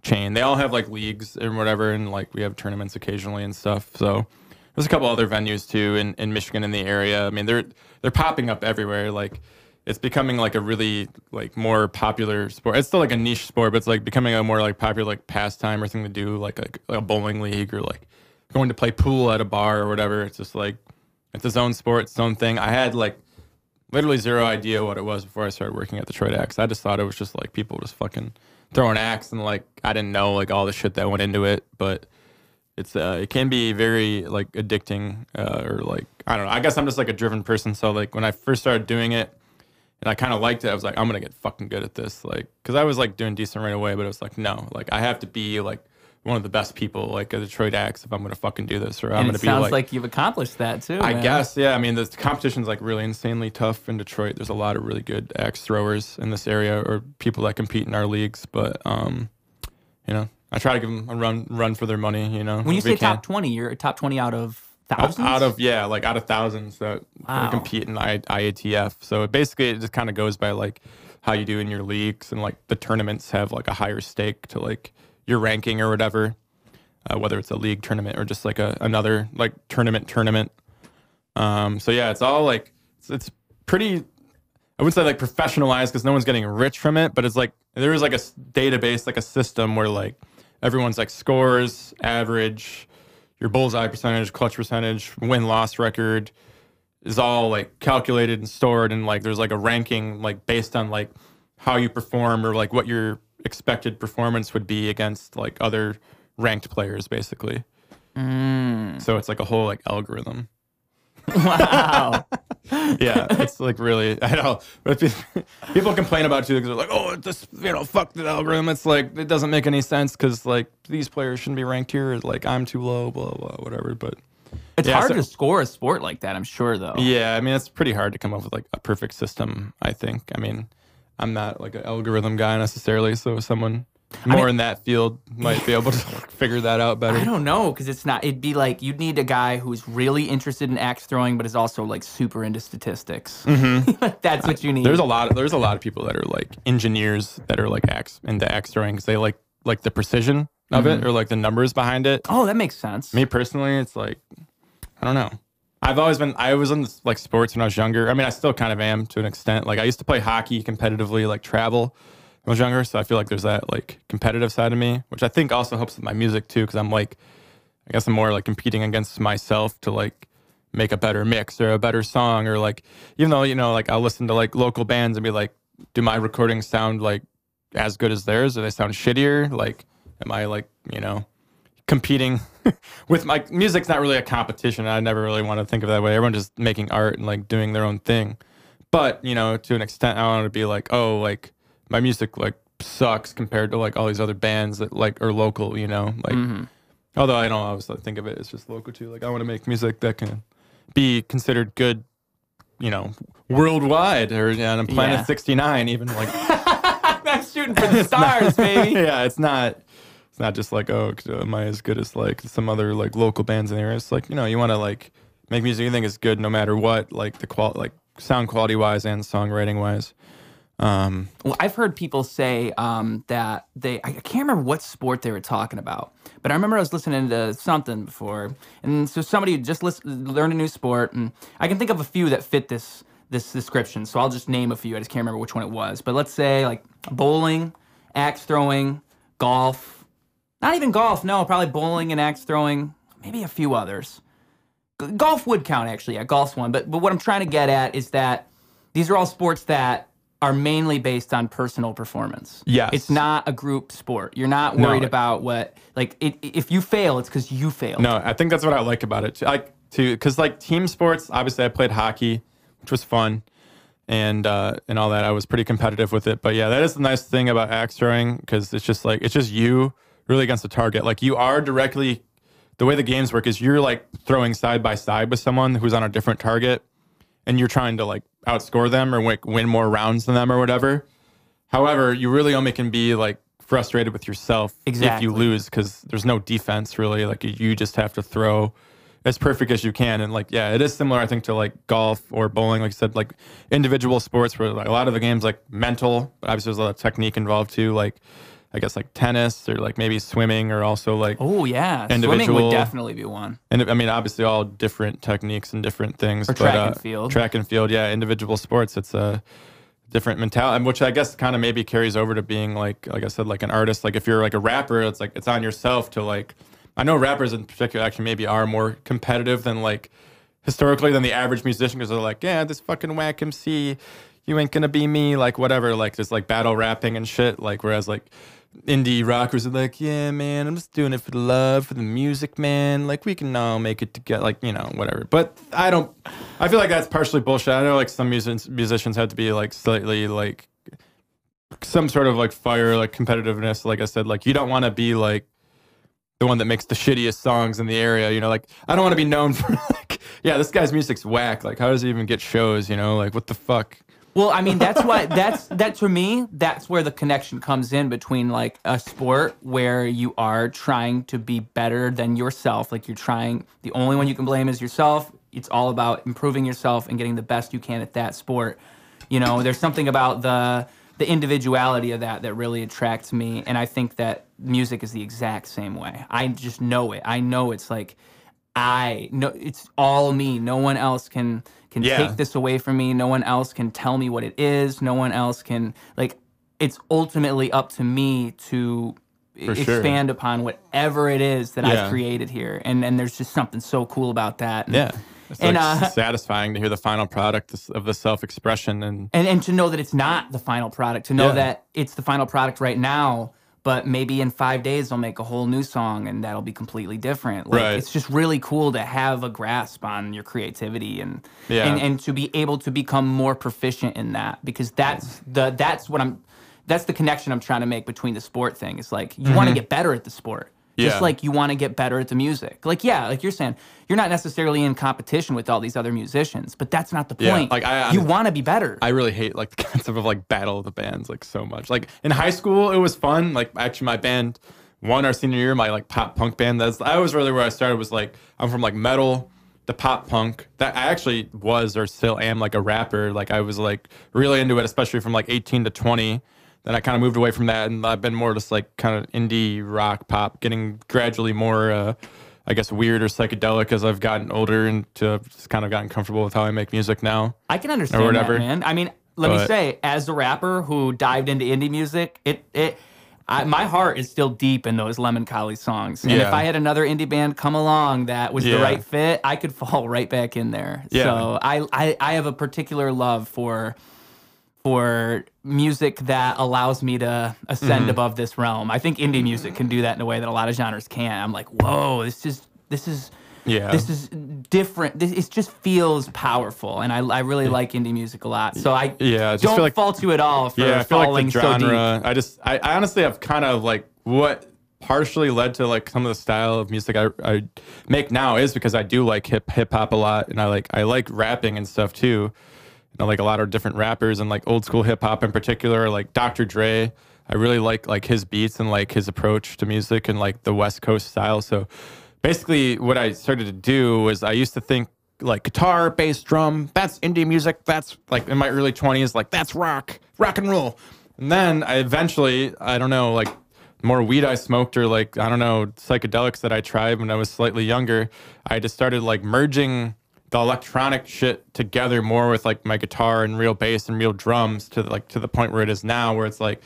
chain. They all have like leagues and whatever, and like we have tournaments occasionally and stuff. So there's a couple other venues too in, in Michigan in the area. I mean, they're they're popping up everywhere. Like it's becoming like a really like more popular sport. It's still like a niche sport, but it's like becoming a more like popular like pastime or thing to do, like a, like a bowling league or like going to play pool at a bar or whatever. It's just like it's its own sport, its own thing. I had like literally zero idea what it was before I started working at Detroit Axe. I just thought it was just like people just fucking throwing axe and like I didn't know like all the shit that went into it, but it's uh it can be very like addicting uh, or like I don't know. I guess I'm just like a driven person, so like when I first started doing it and I kind of liked it, I was like I'm going to get fucking good at this like cuz I was like doing decent right away, but it was like no, like I have to be like one of the best people, like a Detroit Axe, if I'm gonna fucking do this, or I'm and gonna it be sounds like, like, you've accomplished that too. I man. guess, yeah. I mean, the competition's like really insanely tough in Detroit. There's a lot of really good axe throwers in this area, or people that compete in our leagues. But um, you know, I try to give them a run run for their money. You know, When you say top twenty, you're top twenty out of thousands. out of yeah, like out of thousands that Wow. compete in I, IATF. So it basically, it just kind of goes by like how you do in your leagues, and like the tournaments have like a higher stake to like your ranking or whatever, uh, whether it's a league tournament or just like a another like tournament tournament. Um, so yeah, it's all like it's, it's pretty. I wouldn't say like professionalized because no one's getting rich from it, but it's like there is like a database, like a system where like everyone's like scores, average, your bullseye percentage, clutch percentage, win loss record is all like calculated and stored, and like there's like a ranking like based on like how you perform or like what your expected performance would be against like other ranked players, basically. Mm. So it's like a whole like algorithm. Wow. yeah, it's like really. I know, but people complain about it too because they're like, "Oh, this you know, fuck the algorithm." It's like it doesn't make any sense because like these players shouldn't be ranked here. Like I'm too low, blah blah, whatever. But It's Yeah, hard so- to score a sport like that. I'm sure though. yeah, I mean, it's pretty hard to come up with like a perfect system. I think. I mean, I'm not like an algorithm guy necessarily, so someone more in that field might be able to figure that out better. I don't know because it's not. It'd be like you'd need a guy who's really interested in axe throwing, but is also like super into statistics. That's what you need. Mm-hmm. There's a lot. Of, there's a lot of people that are like engineers that are like axe into axe throwing because they like like the precision of it or like the numbers behind it. oh, that makes sense. Me personally, it's like I don't know. I've always been. I was in like sports when I was younger. I mean, I still kind of am to an extent. Like I used to play hockey competitively, like travel I was younger. So I feel like there's that like competitive side of me, which I think also helps with my music too, because I'm like, I guess I'm more like competing against myself to like make a better mix or a better song or like even though you know like I'll listen to like local bands and be like, do my recordings sound like as good as theirs or they sound shittier? Like, am I like you know competing with my music's not really a competition. I never really want to think of that way. Everyone's just making art and like doing their own thing. But, you know, to an extent I want to be like, oh, like my music like sucks compared to like all these other bands that like are local, you know? Like mm-hmm. although I don't always think of it as just local too. Like I want to make music that can be considered good, you know, worldwide or yeah, on Planet Yeah. 69 even like I'm shooting for the stars, baby. yeah, it's not. It's not just like oh, am I as good as like some other like local bands in the area? It's like you know, you want to like make music you think is good no matter what, like the qual like sound quality wise and songwriting wise. Um, Well, I've heard people say um, that they, I can't remember what sport they were talking about, but I remember I was listening to something before. And so somebody just learned a new sport, and I can think of a few that fit this this description. So I'll just name a few. I just can't remember which one it was. But let's say like bowling, axe throwing, golf. Not even golf, no, probably bowling and axe throwing, maybe a few others. G- golf would count actually. Yeah, golf's one. But but what I'm trying to get at is that these are all sports that are mainly based on personal performance. Yes. It's not a group sport. You're not No. worried about what like it, if you fail, it's because you failed. no, I think that's what I like about it. Too. Like to because like team sports. Obviously, I played hockey, which was fun, and uh, and all that. I was pretty competitive with it. But yeah, that is the nice thing about axe throwing because it's just like it's just you really against the target. Like you are directly. The way the games work is you're like throwing side by side with someone who's on a different target, and you're trying to like outscore them or win more rounds than them or whatever. However, you really only can be like frustrated with yourself if you lose because there's no defense really. Like you just have to throw as perfect as you can. And like, yeah, it is similar, I think, to like golf or bowling. Like you said, like individual sports where like a lot of the games like mental, but obviously there's a lot of technique involved too. Like I guess like tennis or like maybe swimming or also like Oh yeah, swimming Individual- would definitely be one. and I mean, obviously, all different techniques and different things. Or track uh, and field. Track and field, yeah. Individual sports, it's a different mentality, which I guess kind of maybe carries over to being like, like I said, like an artist. Like if you're like a rapper, it's like it's on yourself to like. I know rappers in particular actually maybe are more competitive than like historically than the average musician because they're like, yeah, this fucking whack MC, you ain't gonna be me, like whatever, like this like battle rapping and shit. Like whereas like indie rockers are like, yeah, man, I'm just doing it for the love, for the music, man. Like we can all make it together, like you know, whatever. But I don't. I feel like that's partially bullshit. I know like some musicians musicians have to be like slightly like some sort of like fire, like competitiveness. Like I said, like you don't want to be like the one that makes the shittiest songs in the area. You know, like I don't want to be known for like, yeah, this guy's music's whack. Like, how does he even get shows? You know, like what the fuck? Well, I mean, that's why that's that for me. That's where the connection comes in between like a sport where you are trying to be better than yourself. Like you're trying. The only one you can blame is yourself. It's all about improving yourself and getting the best you can at that sport. You know, there's something about the the individuality of that that really attracts me, and I think that music is the exact same way. I just know it. I know it's like I know it's all me. No one else can can Yeah. take this away from me. No one else can tell me what it is. No one else can like it's ultimately up to me to For sure. expand upon whatever it is that Yeah. I've created here. And and there's just something so cool about that. And, Yeah, it's And, like uh, satisfying to hear the final product of the self expression and and and to know that it's not the final product to know Yeah. that it's the final product right now but maybe in five days i'll make a whole new song and that'll be completely different like Right. it's just really cool to have a grasp on your creativity and Yeah. and, and to be able to become more proficient in that because that's the that's what i'm that's the connection i'm trying to make between the sport thing it's like you want to mm-hmm. get better at the sport just. Yeah. like you want to get better at the music like yeah like you're saying you're not necessarily in competition with all these other musicians but that's not the point. Yeah, like, I- you want to be better I really hate like the concept of like battle of the bands like so much. Like in high school, it was fun. Like actually, my band won our senior year. My like pop punk band. That's I was really where I started. Was like I'm from like metal to pop punk. That I actually was or still am like a rapper. Like I was like really into it, especially from like 18 to 20. Then I kind of moved away from that, and I've been more just like kind of indie rock pop, getting gradually more. uh I guess weird or psychedelic as I've gotten older and to just kind of gotten comfortable with how I make music now. I can understand whatever. that, man. I mean, let me say, as a rapper who dived into indie music, it it I, my heart is still deep in those Lemon Collie songs. And if I had another indie band come along that was the right fit, I could fall right back in there. Yeah. So I, I I have a particular love for for music that allows me to ascend Mm-hmm. above this realm. I think indie music can do that in a way that a lot of genres can't. I'm like, whoa, this is this is Yeah. this is different. This it just feels powerful, and I, I really like indie music a lot. So I Yeah, I don't feel like- fault you at all for yeah, I feel like falling the so deep. genre. I just, I, I honestly have kind of like what partially led to like some of the style of music I, I make now is because I do like hip hip hop a lot, and I like I like rapping and stuff too. I like a lot of different rappers and like old school hip hop in particular, like Dr. Dre. I really like like his beats and like his approach to music and like the West Coast style. So basically, what I started to do was I used to think like guitar, bass, drum, that's indie music. That's like in my early 20s, like that's rock, rock and roll. And then I eventually, I don't know, like more weed I smoked or like, I don't know, psychedelics that I tried when I was slightly younger, I just started like merging the electronic shit together more with like my guitar and real bass and real drums to like to the point where it is now where it's like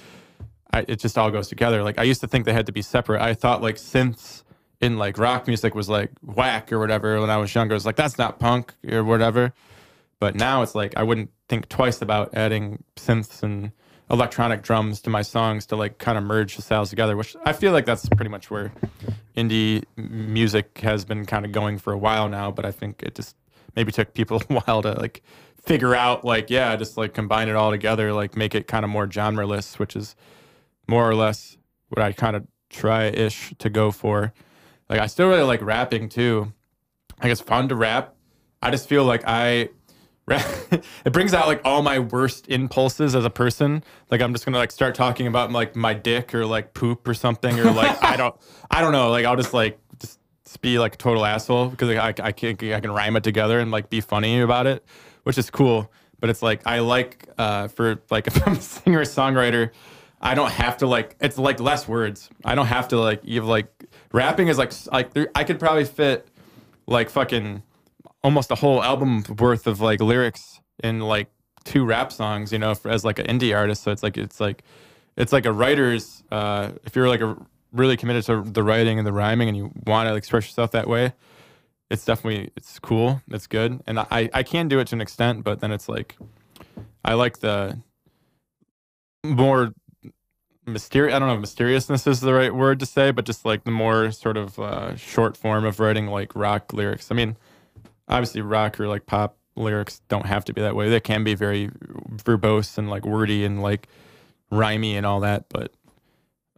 I, it just all goes together. Like I used to think they had to be separate. I thought like synths in like rock music was like whack or whatever when I was younger. It was like that's not punk or whatever. But now it's like I wouldn't think twice about adding synths and electronic drums to my songs to like kind of merge the styles together, which I feel like that's pretty much where indie music has been kind of going for a while now. But I think it just maybe took people a while to like figure out like yeah, just like combine it all together, like make it kind of more genreless, which is more or less what I kind of try ish to go for. Like I still really like rapping too. Like it's fun to rap. I just feel like I rap, it brings out like all my worst impulses as a person. Like I'm just gonna like start talking about like my dick or like poop or something or like I don't I don't know. Like I'll just like be like a total asshole because I I can I can rhyme it together and like be funny about it, which is cool. But it's like I like uh for like if I'm a singer songwriter. I don't have to like it's like less words. I don't have to like you have like rapping is like like there, I could probably fit like fucking almost a whole album worth of like lyrics in like two rap songs, you know, for, as like an indie artist. So it's like it's like it's like a writer's uh if you're like a really committed to the writing and the rhyming and you want to express yourself that way, it's definitely it's cool. It's good. And I I can do it to an extent, but then it's like I like the more mysterious. I don't know if mysteriousness is the right word to say, but just like the more sort of uh, short form of writing like rock lyrics. I mean, obviously rock or like pop lyrics don't have to be that way. They can be very verbose and like wordy and like rhymey and all that, but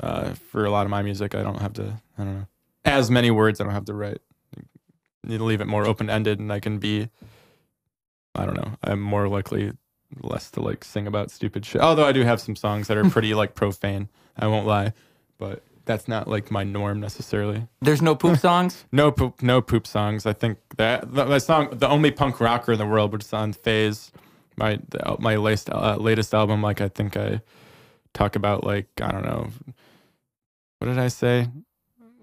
uh, for a lot of my music, I don't have to. I don't know. as many words I don't have to write. You need to leave it more open ended, and I can be. I don't know. I'm more likely less to like sing about stupid shit. Although I do have some songs that are pretty like profane. I won't lie, but that's not like my norm necessarily. There's no poop songs. No poop, no poop songs. I think that the, my song, the only punk rocker in the world, which is on Phase, my the, my latest uh, latest album. Like I think I talk about like I don't know, what did I say?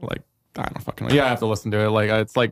Like I don't fucking know. Yeah, I have to listen to it. Like it's like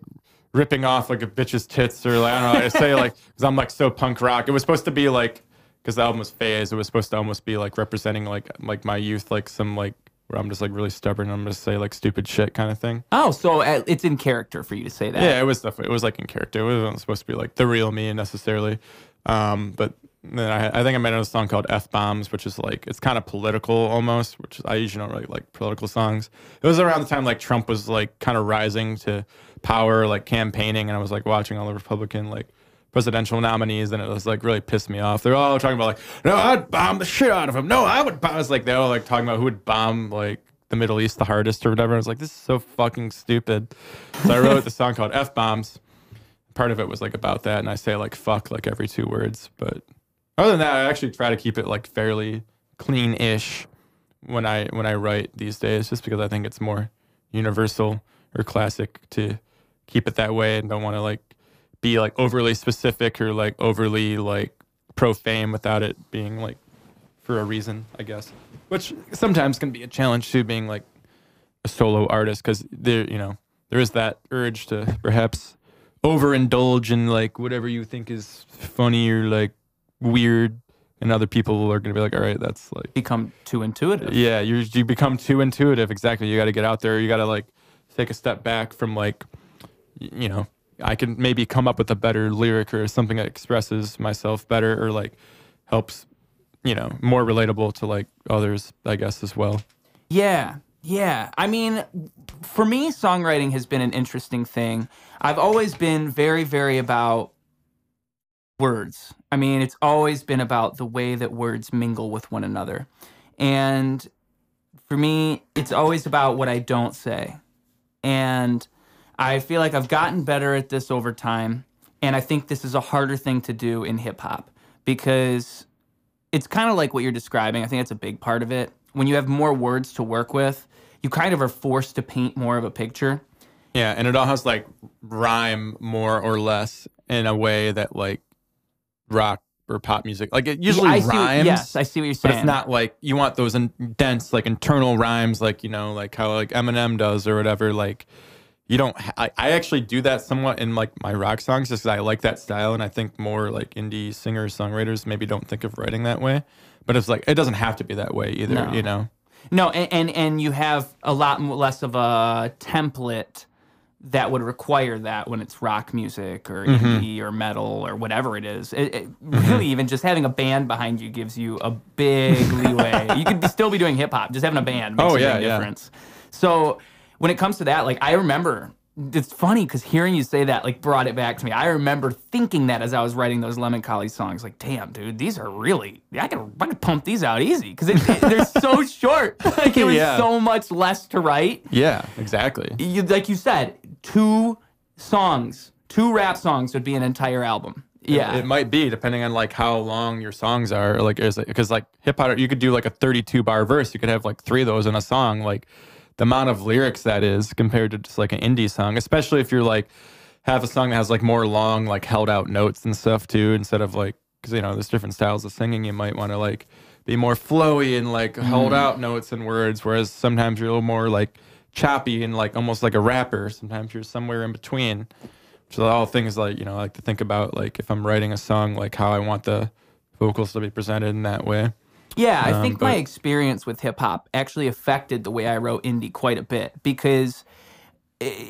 ripping off like a bitch's tits or like I don't know. I say like because I'm like so punk rock. It was supposed to be like because the album was Phase. It was supposed to almost be like representing like like my youth, like some like where I'm just like really stubborn. I'm gonna say like stupid shit kind of thing. Oh, so uh, it's in character for you to say that. Yeah, it was definitely it was like in character. It wasn't supposed to be like the real me necessarily. Um, but then I, I think I made a song called F Bombs, which is like it's kind of political almost, which I usually don't really like political songs. It was around the time like Trump was like kind of rising to power, like campaigning, and I was like watching all the Republican like presidential nominees, and it was like really pissed me off. They're all talking about like, no, I'd bomb the shit out of him. No, I would bomb. It's like they all like talking about who would bomb like the Middle East the hardest or whatever. I was like, this is so fucking stupid. So I wrote the song called F Bombs. Part of it was like about that, and I say like fuck like every two words. But other than that, I actually try to keep it like fairly clean-ish when I when I write these days, just because I think it's more universal or classic to keep it that way and don't want to like be like overly specific or like overly like profane without it being like for a reason, I guess. Which sometimes can be a challenge too, being like a solo artist, because there, you know, there is that urge to perhaps overindulge in like whatever you think is funny or like weird, and other people are gonna be like, all right, that's like Become too intuitive. yeah, you you become too intuitive. Exactly. You got to get out there. You got to like take a step back from like, you know, I can maybe come up with a better lyric or something that expresses myself better or like helps, you know, more relatable to like others, I guess as well. Yeah, yeah. I mean, for me, songwriting has been an interesting thing. I've always been very, very about words. I mean, it's always been about the way that words mingle with one another. And for me, it's always about what I don't say. And I feel like I've gotten better at this over time. And I think this is a harder thing to do in hip hop because it's kind of like what you're describing. I think that's a big part of it. When you have more words to work with, you kind of are forced to paint more of a picture. Yeah, and it all has like rhyme more or less in a way that like rock or pop music like it usually I see rhymes. yes, I see what you're saying. But it's not like you want those in, dense, like internal rhymes, like you know, like how like Eminem does or whatever. Like you don't. Ha- I, I actually do that somewhat in like my rock songs, just 'cause I like that style, and I think more like indie singers, songwriters maybe don't think of writing that way. But it's like it doesn't have to be that way either. No. You know. No, and, and and you have a lot less of a template that would require that when it's rock music or Mm-hmm. indie or metal or whatever it is. It, it really even just having a band behind you gives you a big leeway. you could still be doing hip hop, just having a band makes Oh, a yeah, big yeah. difference. So when it comes to that, like I remember. It's funny because hearing you say that like brought it back to me. I remember thinking that as I was writing those Lemon Collie songs, like, "Damn, dude, these are really I can I can pump these out easy because they're so short. Like it was Yeah. so much less to write. Yeah. Exactly. You, like you said, two songs, two rap songs would be an entire album. Yeah, It might be depending on like how long your songs are. Like is it because like hip hop, you could do like a 32 bar verse. You could have like three of those in a song. Like the amount of lyrics that is compared to just like an indie song, especially if you're like have a song that has like more long like held out notes and stuff too, instead of like because you know there's different styles of singing. You might want to like be more flowy and like held mm-hmm. out notes and words, whereas sometimes you're a little more like choppy and like almost like a rapper. Sometimes you're somewhere in between. So all things like you know, I like to think about like if I'm writing a song, like how I want the vocals to be presented in that way. Yeah, I Um, think my experience with hip hop actually affected the way I wrote indie quite a bit because eh,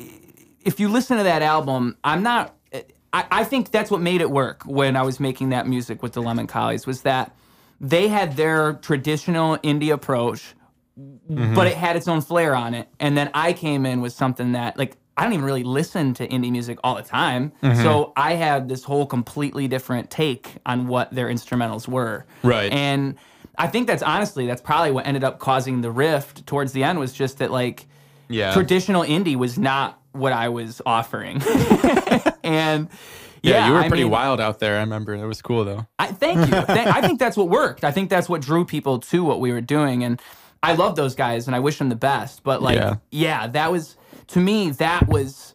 if you listen to that album, I'm not. eh, I, I think that's what made it work when I was making that music with the Lemon Collies was that they had their traditional indie approach, Mm-hmm. but it had its own flair on it, and then I came in with something that like. I don't even really listen to indie music all the time. Mm-hmm. So I had this whole completely different take on what their instrumentals were. Right. And I think that's honestly that's probably what ended up causing the rift towards the end was just that like Yeah. traditional indie was not what I was offering. and Yeah, yeah, you were I pretty mean, wild out there. I remember it was cool though. I thank you. I think that's what worked. I think that's what drew people to what we were doing, and I love those guys, and I wish them the best. But like, Yeah. yeah, that was to me that was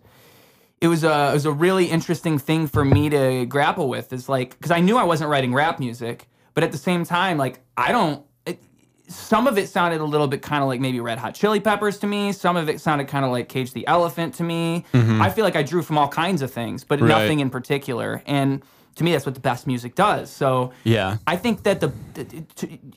it was a it was a really interesting thing for me to grapple with. Is like because I knew I wasn't writing rap music, but at the same time, like I don't. It, some of it sounded a little bit kind of like maybe Red Hot Chili Peppers to me. Some of it sounded kind of like Cage the Elephant to me. Mm-hmm. I feel like I drew from all kinds of things, but Right. nothing in particular. And to me, that's what the best music does. So Yeah. I think that the, the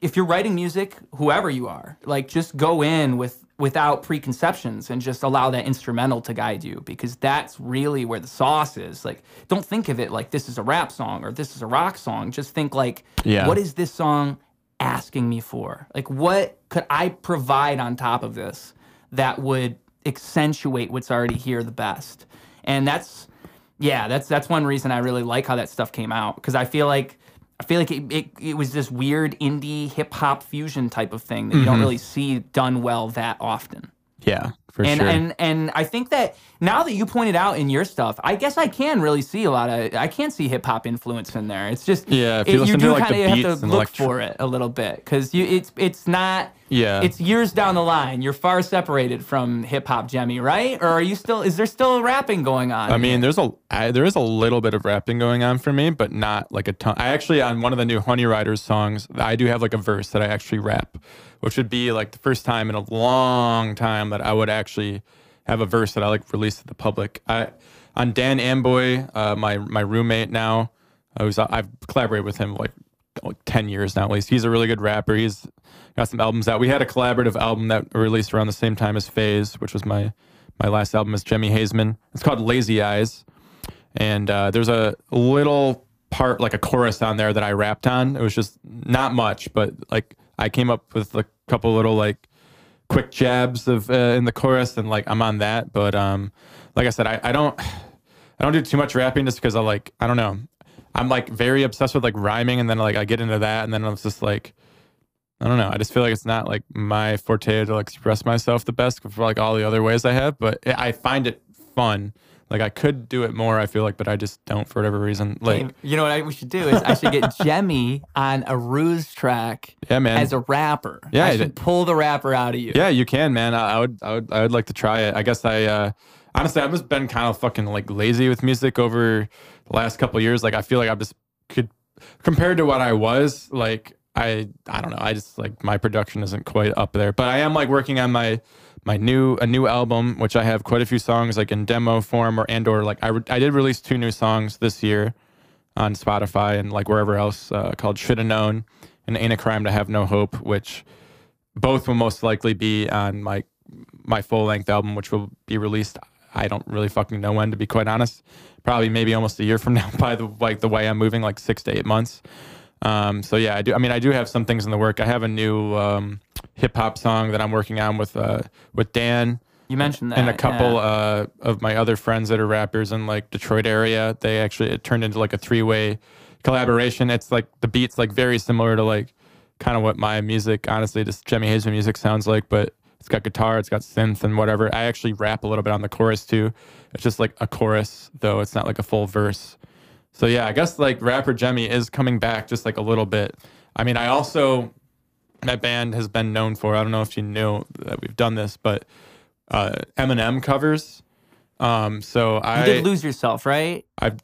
if you're writing music, whoever you are, like just go in with without preconceptions and just allow that instrumental to guide you because that's really where the sauce is. Like, don't think of it like this is a rap song or this is a rock song. Just think like, Yeah. what is this song asking me for? Like, what could I provide on top of this that would accentuate what's already here the best? And that's yeah, that's that's one reason I really like how that stuff came out because I feel like I feel like it, it, it was this weird indie hip hop fusion type of thing that you don't mm-hmm. really see done well that often. Yeah, for And sure. and and I think that now that you pointed out in your stuff, I guess I can really see a lot of I can see hip hop influence in there. It's just Yeah, if it- you listen to, do like, kinda have to look electro- for it a little bit because you it's it's not Yeah. it's years down the line. You're far separated from hip hop, Jemmi, right? Or are you still? Is there still rapping going on? I mean, there's a I, there is a little bit of rapping going on for me, but not like a ton. I actually on one of the new Honey Riders songs, I do have like a verse that I actually rap, which would be like the first time in a long time that I would actually have a verse that I like release to the public. I on Dan Amboy, uh, my my roommate now, I was I've collaborated with him like like 10 years now at least. He's a really good rapper. He's got some albums out. We had a collaborative album that released around the same time as Phase, which was my my last album is Jemmi Hazeman. It's called Lazy Eyes. And uh, there's a little part, like a chorus on there that I rapped on. It was just not much, but like I came up with a couple little like quick jabs of uh, in the chorus, and like I'm on that. But um, like I said, I, I don't I don't do too much rapping just because I like I don't know. I'm like very obsessed with like rhyming, and then like I get into that, and then I'm just like I don't know. I just feel like it's not like my forte to like express myself the best for like all the other ways I have, but I I find it fun. Like I could do it more. I feel like, but I just don't for whatever reason. Like you know what I, we should do is I should get Jemmi on a ruse track yeah, man. as a rapper. Yeah, I should pull the rapper out of you. Yeah, you can, man. I, I would, I would, I would like to try it. I guess I, uh, honestly, I've just been kind of fucking like lazy with music over the last couple of years. Like, I feel like I've just could, compared to what I was, like, I, I don't know. I just like my production isn't quite up there, but I am like working on my, my new, a new album, which I have quite a few songs like in demo form or and or like I, re- I did release two new songs this year on Spotify and like wherever else uh, called Shoulda Known and Ain't a Crime to Have No Hope, which both will most likely be on my my full length album, which will be released. I don't really fucking know when, to be quite honest. Probably maybe almost a year from now, by the like the way I'm moving, like six to eight months. Um, so yeah, I do. I mean, I do have some things in the work. I have a new um, hip hop song that I'm working on with uh, with Dan You mentioned that. and a couple yeah. uh, of my other friends that are rappers in like Detroit area. They actually it turned into like a three way collaboration. It's like the beats like very similar to like kind of what my music, honestly, just Jemmi Hazen music sounds like, but it's got guitar, it's got synth and whatever. I actually rap a little bit on the chorus too. It's just like a chorus though. It's not like a full verse. So yeah, I guess like rapper Jemmi is coming back just like a little bit. I mean, I also my band has been known for. I don't know if you knew that we've done this, but uh, Eminem covers. Um, so you I did lose yourself, right? I've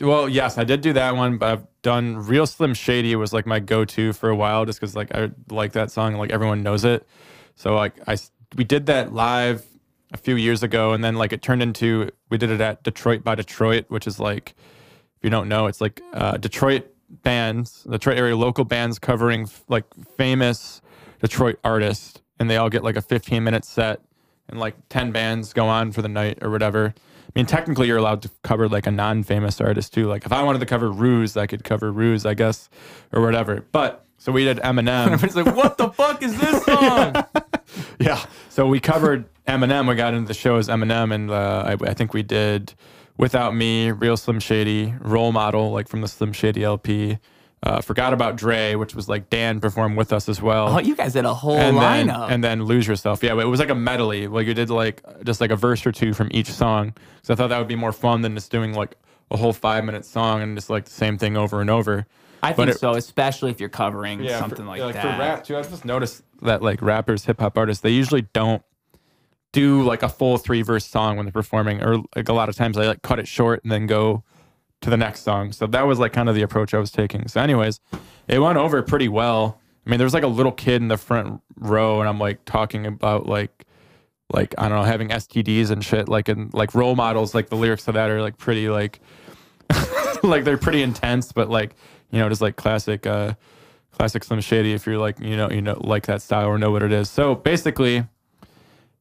well, yes, I did do that one, but I've done Real Slim Shady was like my go-to for a while, just because like I like that song, and like everyone knows it. So like I we did that live a few years ago, and then like it turned into we did it at Detroit by Detroit, which is like if you don't know, it's like uh, Detroit bands, Detroit area local bands covering f- like famous Detroit artists, and they all get like a 15 minute set, and like 10 bands go on for the night or whatever. I mean, technically, you're allowed to cover like a non famous artist too. Like if I wanted to cover Ruse, I could cover Ruse, I guess, or whatever. But so we did Eminem. Everybody's like, "What the fuck is this song?" Yeah. So we covered Eminem. We got into the show as Eminem, and uh, I, I think we did Without Me, Real Slim Shady, Role Model, like from the Slim Shady LP, uh, Forgot About Dre, which was like Dan performed with us as well. Oh, you guys did a whole and then, lineup. and then lose yourself. Yeah, it was like a medley. Like you did like just like a verse or two from each song. So I thought that would be more fun than just doing like a whole five minute song and just like the same thing over and over. I but think it- so, especially if you're covering Yeah, something for, like yeah, that. For rap too, I've just noticed that like rappers, hip hop artists, they usually don't do like a full three verse song when they're performing, or like a lot of times they like cut it short and then go to the next song. So that was like kind of the approach I was taking. So, anyways, it went over pretty well. I mean, there was like a little kid in the front row, and I'm like talking about like like I don't know having STDs and shit, like and like role models. Like the lyrics of that are like pretty like like they're pretty intense, but like you know just like classic uh classic Slim Shady. If you're like you know you know like that style or know what it is. So basically.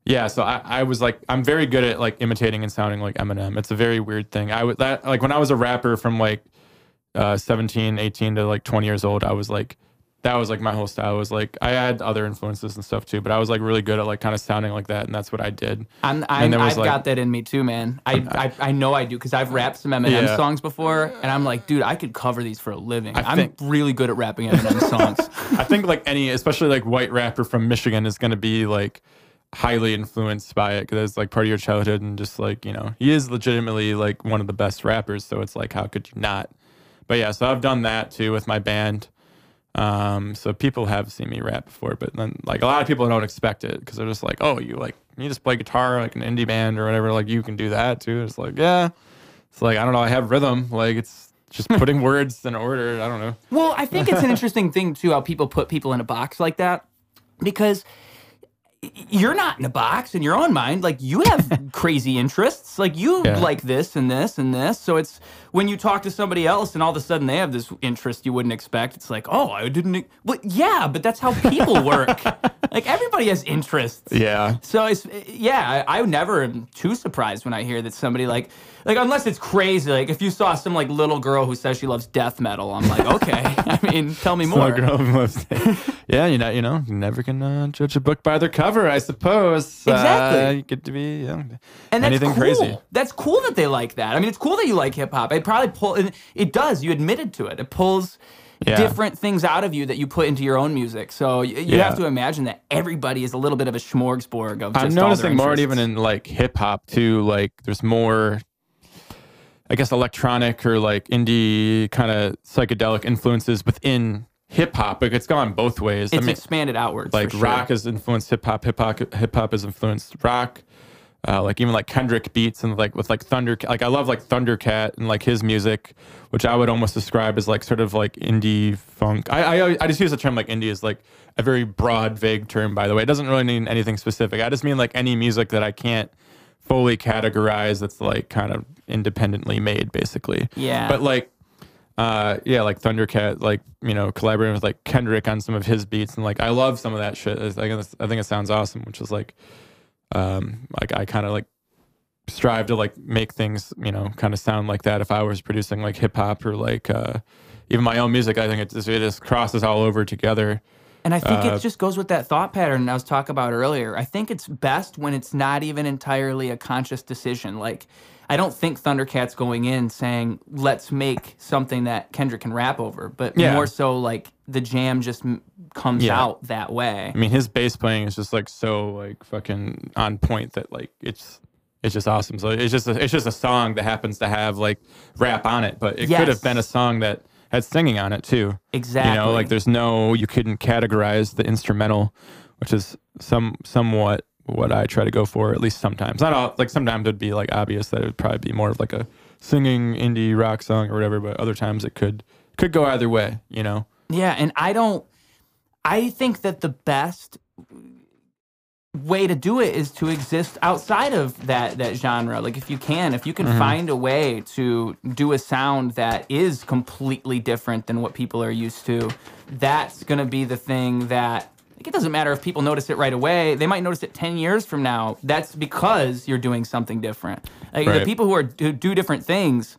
Yeah, so I, I was like, I'm very good at like imitating and sounding like Eminem. It's a very weird thing. I would that like when I was a rapper from like uh, 17, 18 to like 20 years old, I was like, that was like my whole style. Was like I had other influences and stuff too, but I was like really good at like kind of sounding like that, and that's what I did. I'm, I'm, i have like- got that in me too, man. I, I, I know I do because I've rapped some Eminem Yeah. songs before, and I'm like, dude, I could cover these for a living. I I'm think- really good at rapping Eminem songs. I think like any, especially like white rapper from Michigan, is going to be like highly influenced by it because it's like part of your childhood and just like you know he is legitimately like one of the best rappers. So it's like how could you not? But yeah, so I've done that too with my band. Um, so people have seen me rap before, but then like a lot of people don't expect it because they're just like, oh, you like you just play guitar like an indie band or whatever, like you can do that too. It's like yeah, it's like I don't know, I have rhythm, like it's just putting words in order. I don't know. Well, I think it's an interesting thing too how people put people in a box like that because you're not in a box in your own mind. Like you have crazy interests. Like you Yeah. like this and this and this. So it's when you talk to somebody else and all of a sudden they have this interest you wouldn't expect. It's like, oh, I didn't. e-" Well, yeah, but that's how people work. like everybody has interests. Yeah, So it's yeah, I, I never am too surprised when I hear that somebody like like unless it's crazy. Like if you saw some like little girl who says she loves death metal, I'm like, okay. I mean, tell me more. girl who loves yeah, you know, you know, you never can uh, judge a book by their cover, I suppose. Exactly. Uh, you get to be yeah, And that's anything cool. crazy. That's cool that they like that. I mean, it's cool that you like hip hop. It probably pull. and It does. You admitted to it. It pulls Yeah. different things out of you that you put into your own music. So y- you Yeah. have to imagine that everybody is a little bit of a smorgasbord of just I'm noticing more even in like hip hop too. Like there's more, I guess, electronic or like indie kind of psychedelic influences within hip hop. Like it's gone both ways. It's I mean, expanded outwards. like rock has influenced hip hop. Hip hop hip hop has influenced rock. Uh, like even like Kendrick beats and like with like Thunder like I love like Thundercat and like his music, which I would almost describe as like sort of like indie funk. I I, I just use the term like indie as like a very broad, vague term. By the way, it doesn't really mean anything specific. I just mean like any music that I can't fully categorize that's like kind of independently made, basically. Yeah. But like uh yeah like thundercat like you know collaborating with like kendrick on some of his beats and like i love some of that shit i think, it's- I think it sounds awesome which is like um like i kind of like strive to like make things you know kind of sound like that if i was producing like hip-hop or like uh even my own music i think it just, it just crosses all over together And I think Uh, it just goes with that thought pattern I was talking about earlier. I think it's best when it's not even entirely a conscious decision. Like, I don't think Thundercat's going in saying, let's make something that Kendrick can rap over, but Yeah. more so like the jam just m- comes Yeah. out that way. i mean his bass playing is just like so like fucking on point that like it's it's just awesome so it's just a, it's just a song that happens to have like rap on it but it could have been a song that had singing on it too Exactly. You know, like there's no, you couldn't categorize the instrumental, which is some somewhat what I try to go for, at least sometimes. Not all, like sometimes it'd be like obvious that it would probably be more of like a singing indie rock song or whatever, but other times it could could go either way. You know, Yeah, and I don't. I think that the best way to do it is to exist outside of that that genre. Like if you can, if you can mm-hmm. find a way to do a sound that is completely different than what people are used to, that's gonna be the thing that. Like it doesn't matter if people notice it right away. They might notice it ten years from now. That's because you're doing something different. Like the people who are who do different things,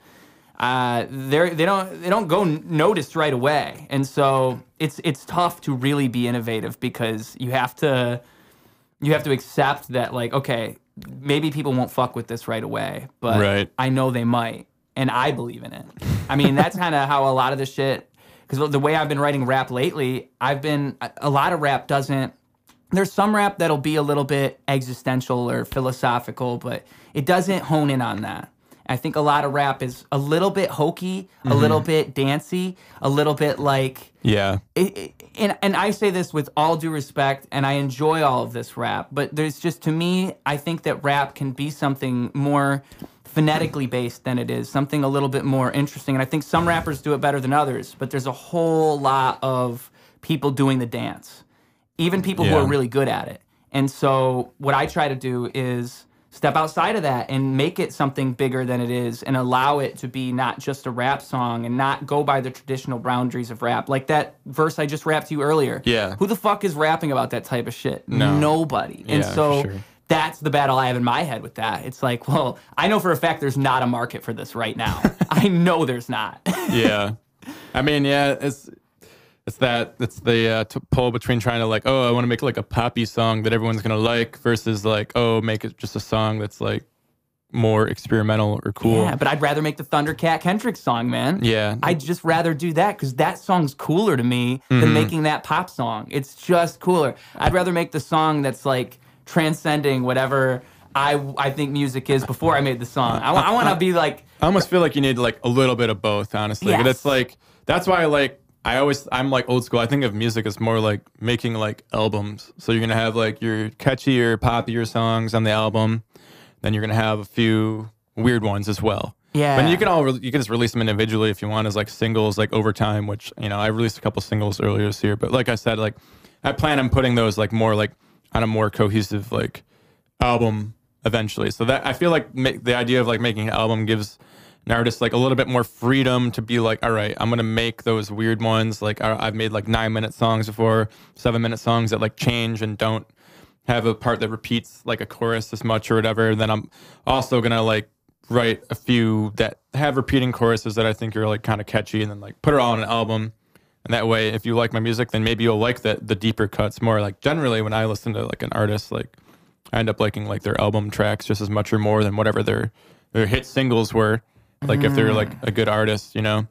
uh, they they don't they don't go noticed right away, and so it's it's tough to really be innovative because you have to you have to accept that like okay maybe people won't fuck with this right away, but Right. I know they might, and I believe in it. I mean that's kind of how a lot of the shit because the way I've been writing rap lately, I've been a- lot of rap doesn't. There's some rap that'll be a little bit existential or philosophical, but it doesn't hone in on that. I think a lot of rap is a little bit hokey, a mm-hmm. little bit dancey, a little bit like Yeah. it, it- and and I say this with all due respect, and I enjoy all of this rap, but there's just to me, I think that rap can be something more phonetically based than it is, something a little bit more interesting. And I think some rappers do it better than others, but there's a whole lot of people doing the dance, even people who are really good at it. And so what I try to do is step outside of that and make it something bigger than it is and allow it to be not just a rap song and not go by the traditional boundaries of rap. Like that verse I just rapped to you earlier. Yeah. Who the fuck is rapping about that type of shit? No. Nobody. And Yeah, for so sure. That's the battle I have in my head with that. It's like, well, I know for a fact there's not a market for this right now. I know there's not. yeah. I mean, yeah, it's it's that it's the uh, t- pull between trying to like, oh, I want to make like a poppy song that everyone's gonna like, versus like, oh, make it just a song that's like more experimental or cool. Yeah, but I'd rather make the Thundercat Kendrick song, man. Yeah. I'd just rather do that because that song's cooler to me Mm-hmm. than making that pop song. It's just cooler. I'd rather make the song that's like transcending whatever I I think music is before I made the song. I, want to be like, I almost feel like you need like a little bit of both, honestly. But it's like that's why I like I always I'm like old school. I think of music as more like making like albums. So you're gonna have like your catchier, poppier songs on the album, then you're gonna have a few weird ones as well. Yeah. But you can all re- you can just release them individually if you want as like singles like over time. Which you know I released a couple singles earlier this year. But like I said, like I plan on putting those like more like on a more cohesive like album eventually. So that I feel like the idea of like making an album gives an artist like a little bit more freedom to be like, all right, I'm gonna make those weird ones. Like I've made like nine minute songs before, seven minute songs that like change and don't have a part that repeats like a chorus as much or whatever. Then I'm also gonna like write a few that have repeating choruses that I think are like kind of catchy, and then like put it all on an album. And that way, if you like my music, then maybe you'll like the the deeper cuts more. Like generally, when I listen to like an artist, like I end up liking like their album tracks just as much or more than whatever their their hit singles were. Like if they're like a good artist, you know.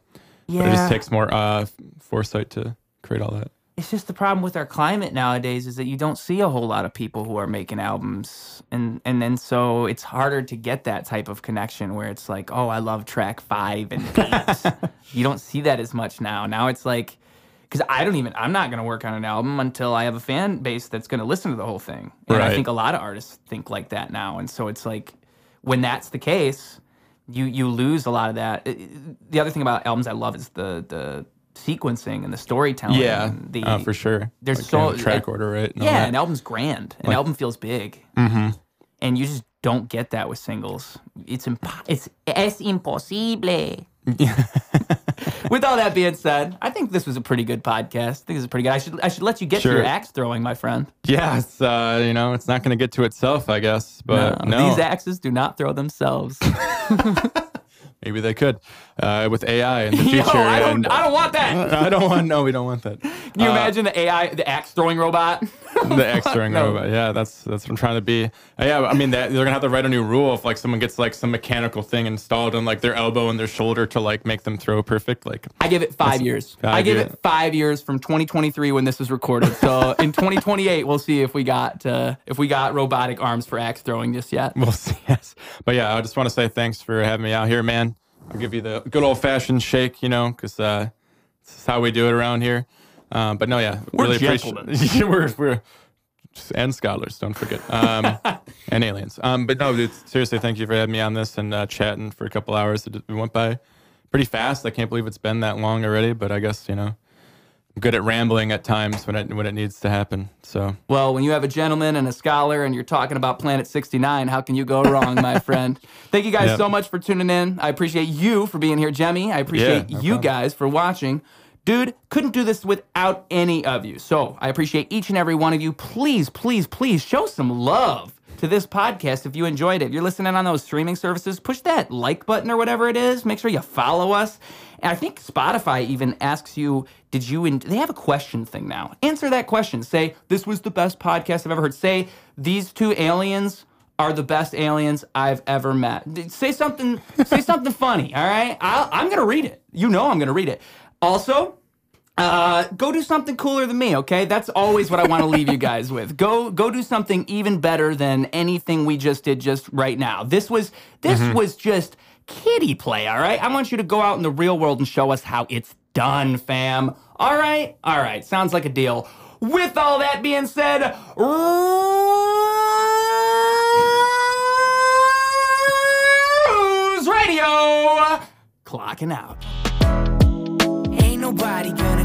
But it just takes more uh, foresight to create all that. it's just the problem with our climate nowadays is that you don't see a whole lot of people who are making albums and and then so it's harder to get that type of connection where it's like oh i love track five and eight you don't see that as much now now it's like because i don't even i'm not going to work on an album until i have a fan base that's going to listen to the whole thing and i think a lot of artists think like that now and so it's like when that's the case you you lose a lot of that. The other thing about albums I love is the the sequencing and the storytelling. Yeah, and the, uh, for sure. there's Like, so- track order, right? Yeah, that. an album's grand. An album feels big, Mm-hmm. and you just don't get that with singles. It's impo- it's es imposible. with all that being said, I think this was a pretty good podcast. I think this is pretty good. I should I should let you get to your axe throwing, my friend. Yeah, it's uh, you know, it's not going to get to itself, I guess. But no, these axes do not throw themselves. maybe they could uh, with AI in the Yo, future. I don't and- I don't want that. I don't want. No, we don't want that. Can you imagine the AI, the axe throwing robot? the X throwing No. robot. Yeah, that's that's what I'm trying to be. Uh, yeah, I mean that, they're gonna have to write a new rule if like someone gets like some mechanical thing installed on like their elbow and their shoulder to like make them throw perfect. Like I give it five years. five I give years. it five years from 2023 when this was recorded. So in 2028, we'll see if we got uh, if we got robotic arms for axe throwing just yet. we'll see. Yes, but yeah, I just want to say thanks for having me out here, man. I'll give you the good old fashioned shake, you know, because uh, this is how we do it around here. Um, but no, yeah, We're really gentlemen. appreciate. we're we're and scholars, don't forget, um, and aliens. Um, but no, dude, seriously, thank you for having me on this and uh, chatting for a couple hours. It, it went by pretty fast. I can't believe it's been that long already. But I guess you know, I'm good at rambling at times when it when it needs to happen. So Well, when you have a gentleman and a scholar and you're talking about Planet 69, how can you go wrong, my friend? Thank you guys Yep. so much for tuning in. I appreciate you for being here, Jemmi. I appreciate no you problem. guys for watching. Dude, couldn't do this without any of you. So I appreciate each and every one of you. Please, please, please show some love to this podcast if you enjoyed it. If you're listening on those streaming services, push that like button or whatever it is. Make sure you follow us. And I think Spotify even asks you, did you, en- they have a question thing now. Answer that question. Say, this was the best podcast I've ever heard. Say, these two aliens are the best aliens I've ever met. Say something, say something funny, all right? I'll, I'm to read it. You know I'm to read it. Also, uh, go do something cooler than me, okay? That's always what I want to leave you guys with. Go go do something even better than anything we just did just right now. This was this was just kiddie play, all right? I want you to go out in the real world and show us how it's done, fam. All right? All right. Sounds like a deal. With all that being said, Ruse Radio clocking out. Ain't nobody gonna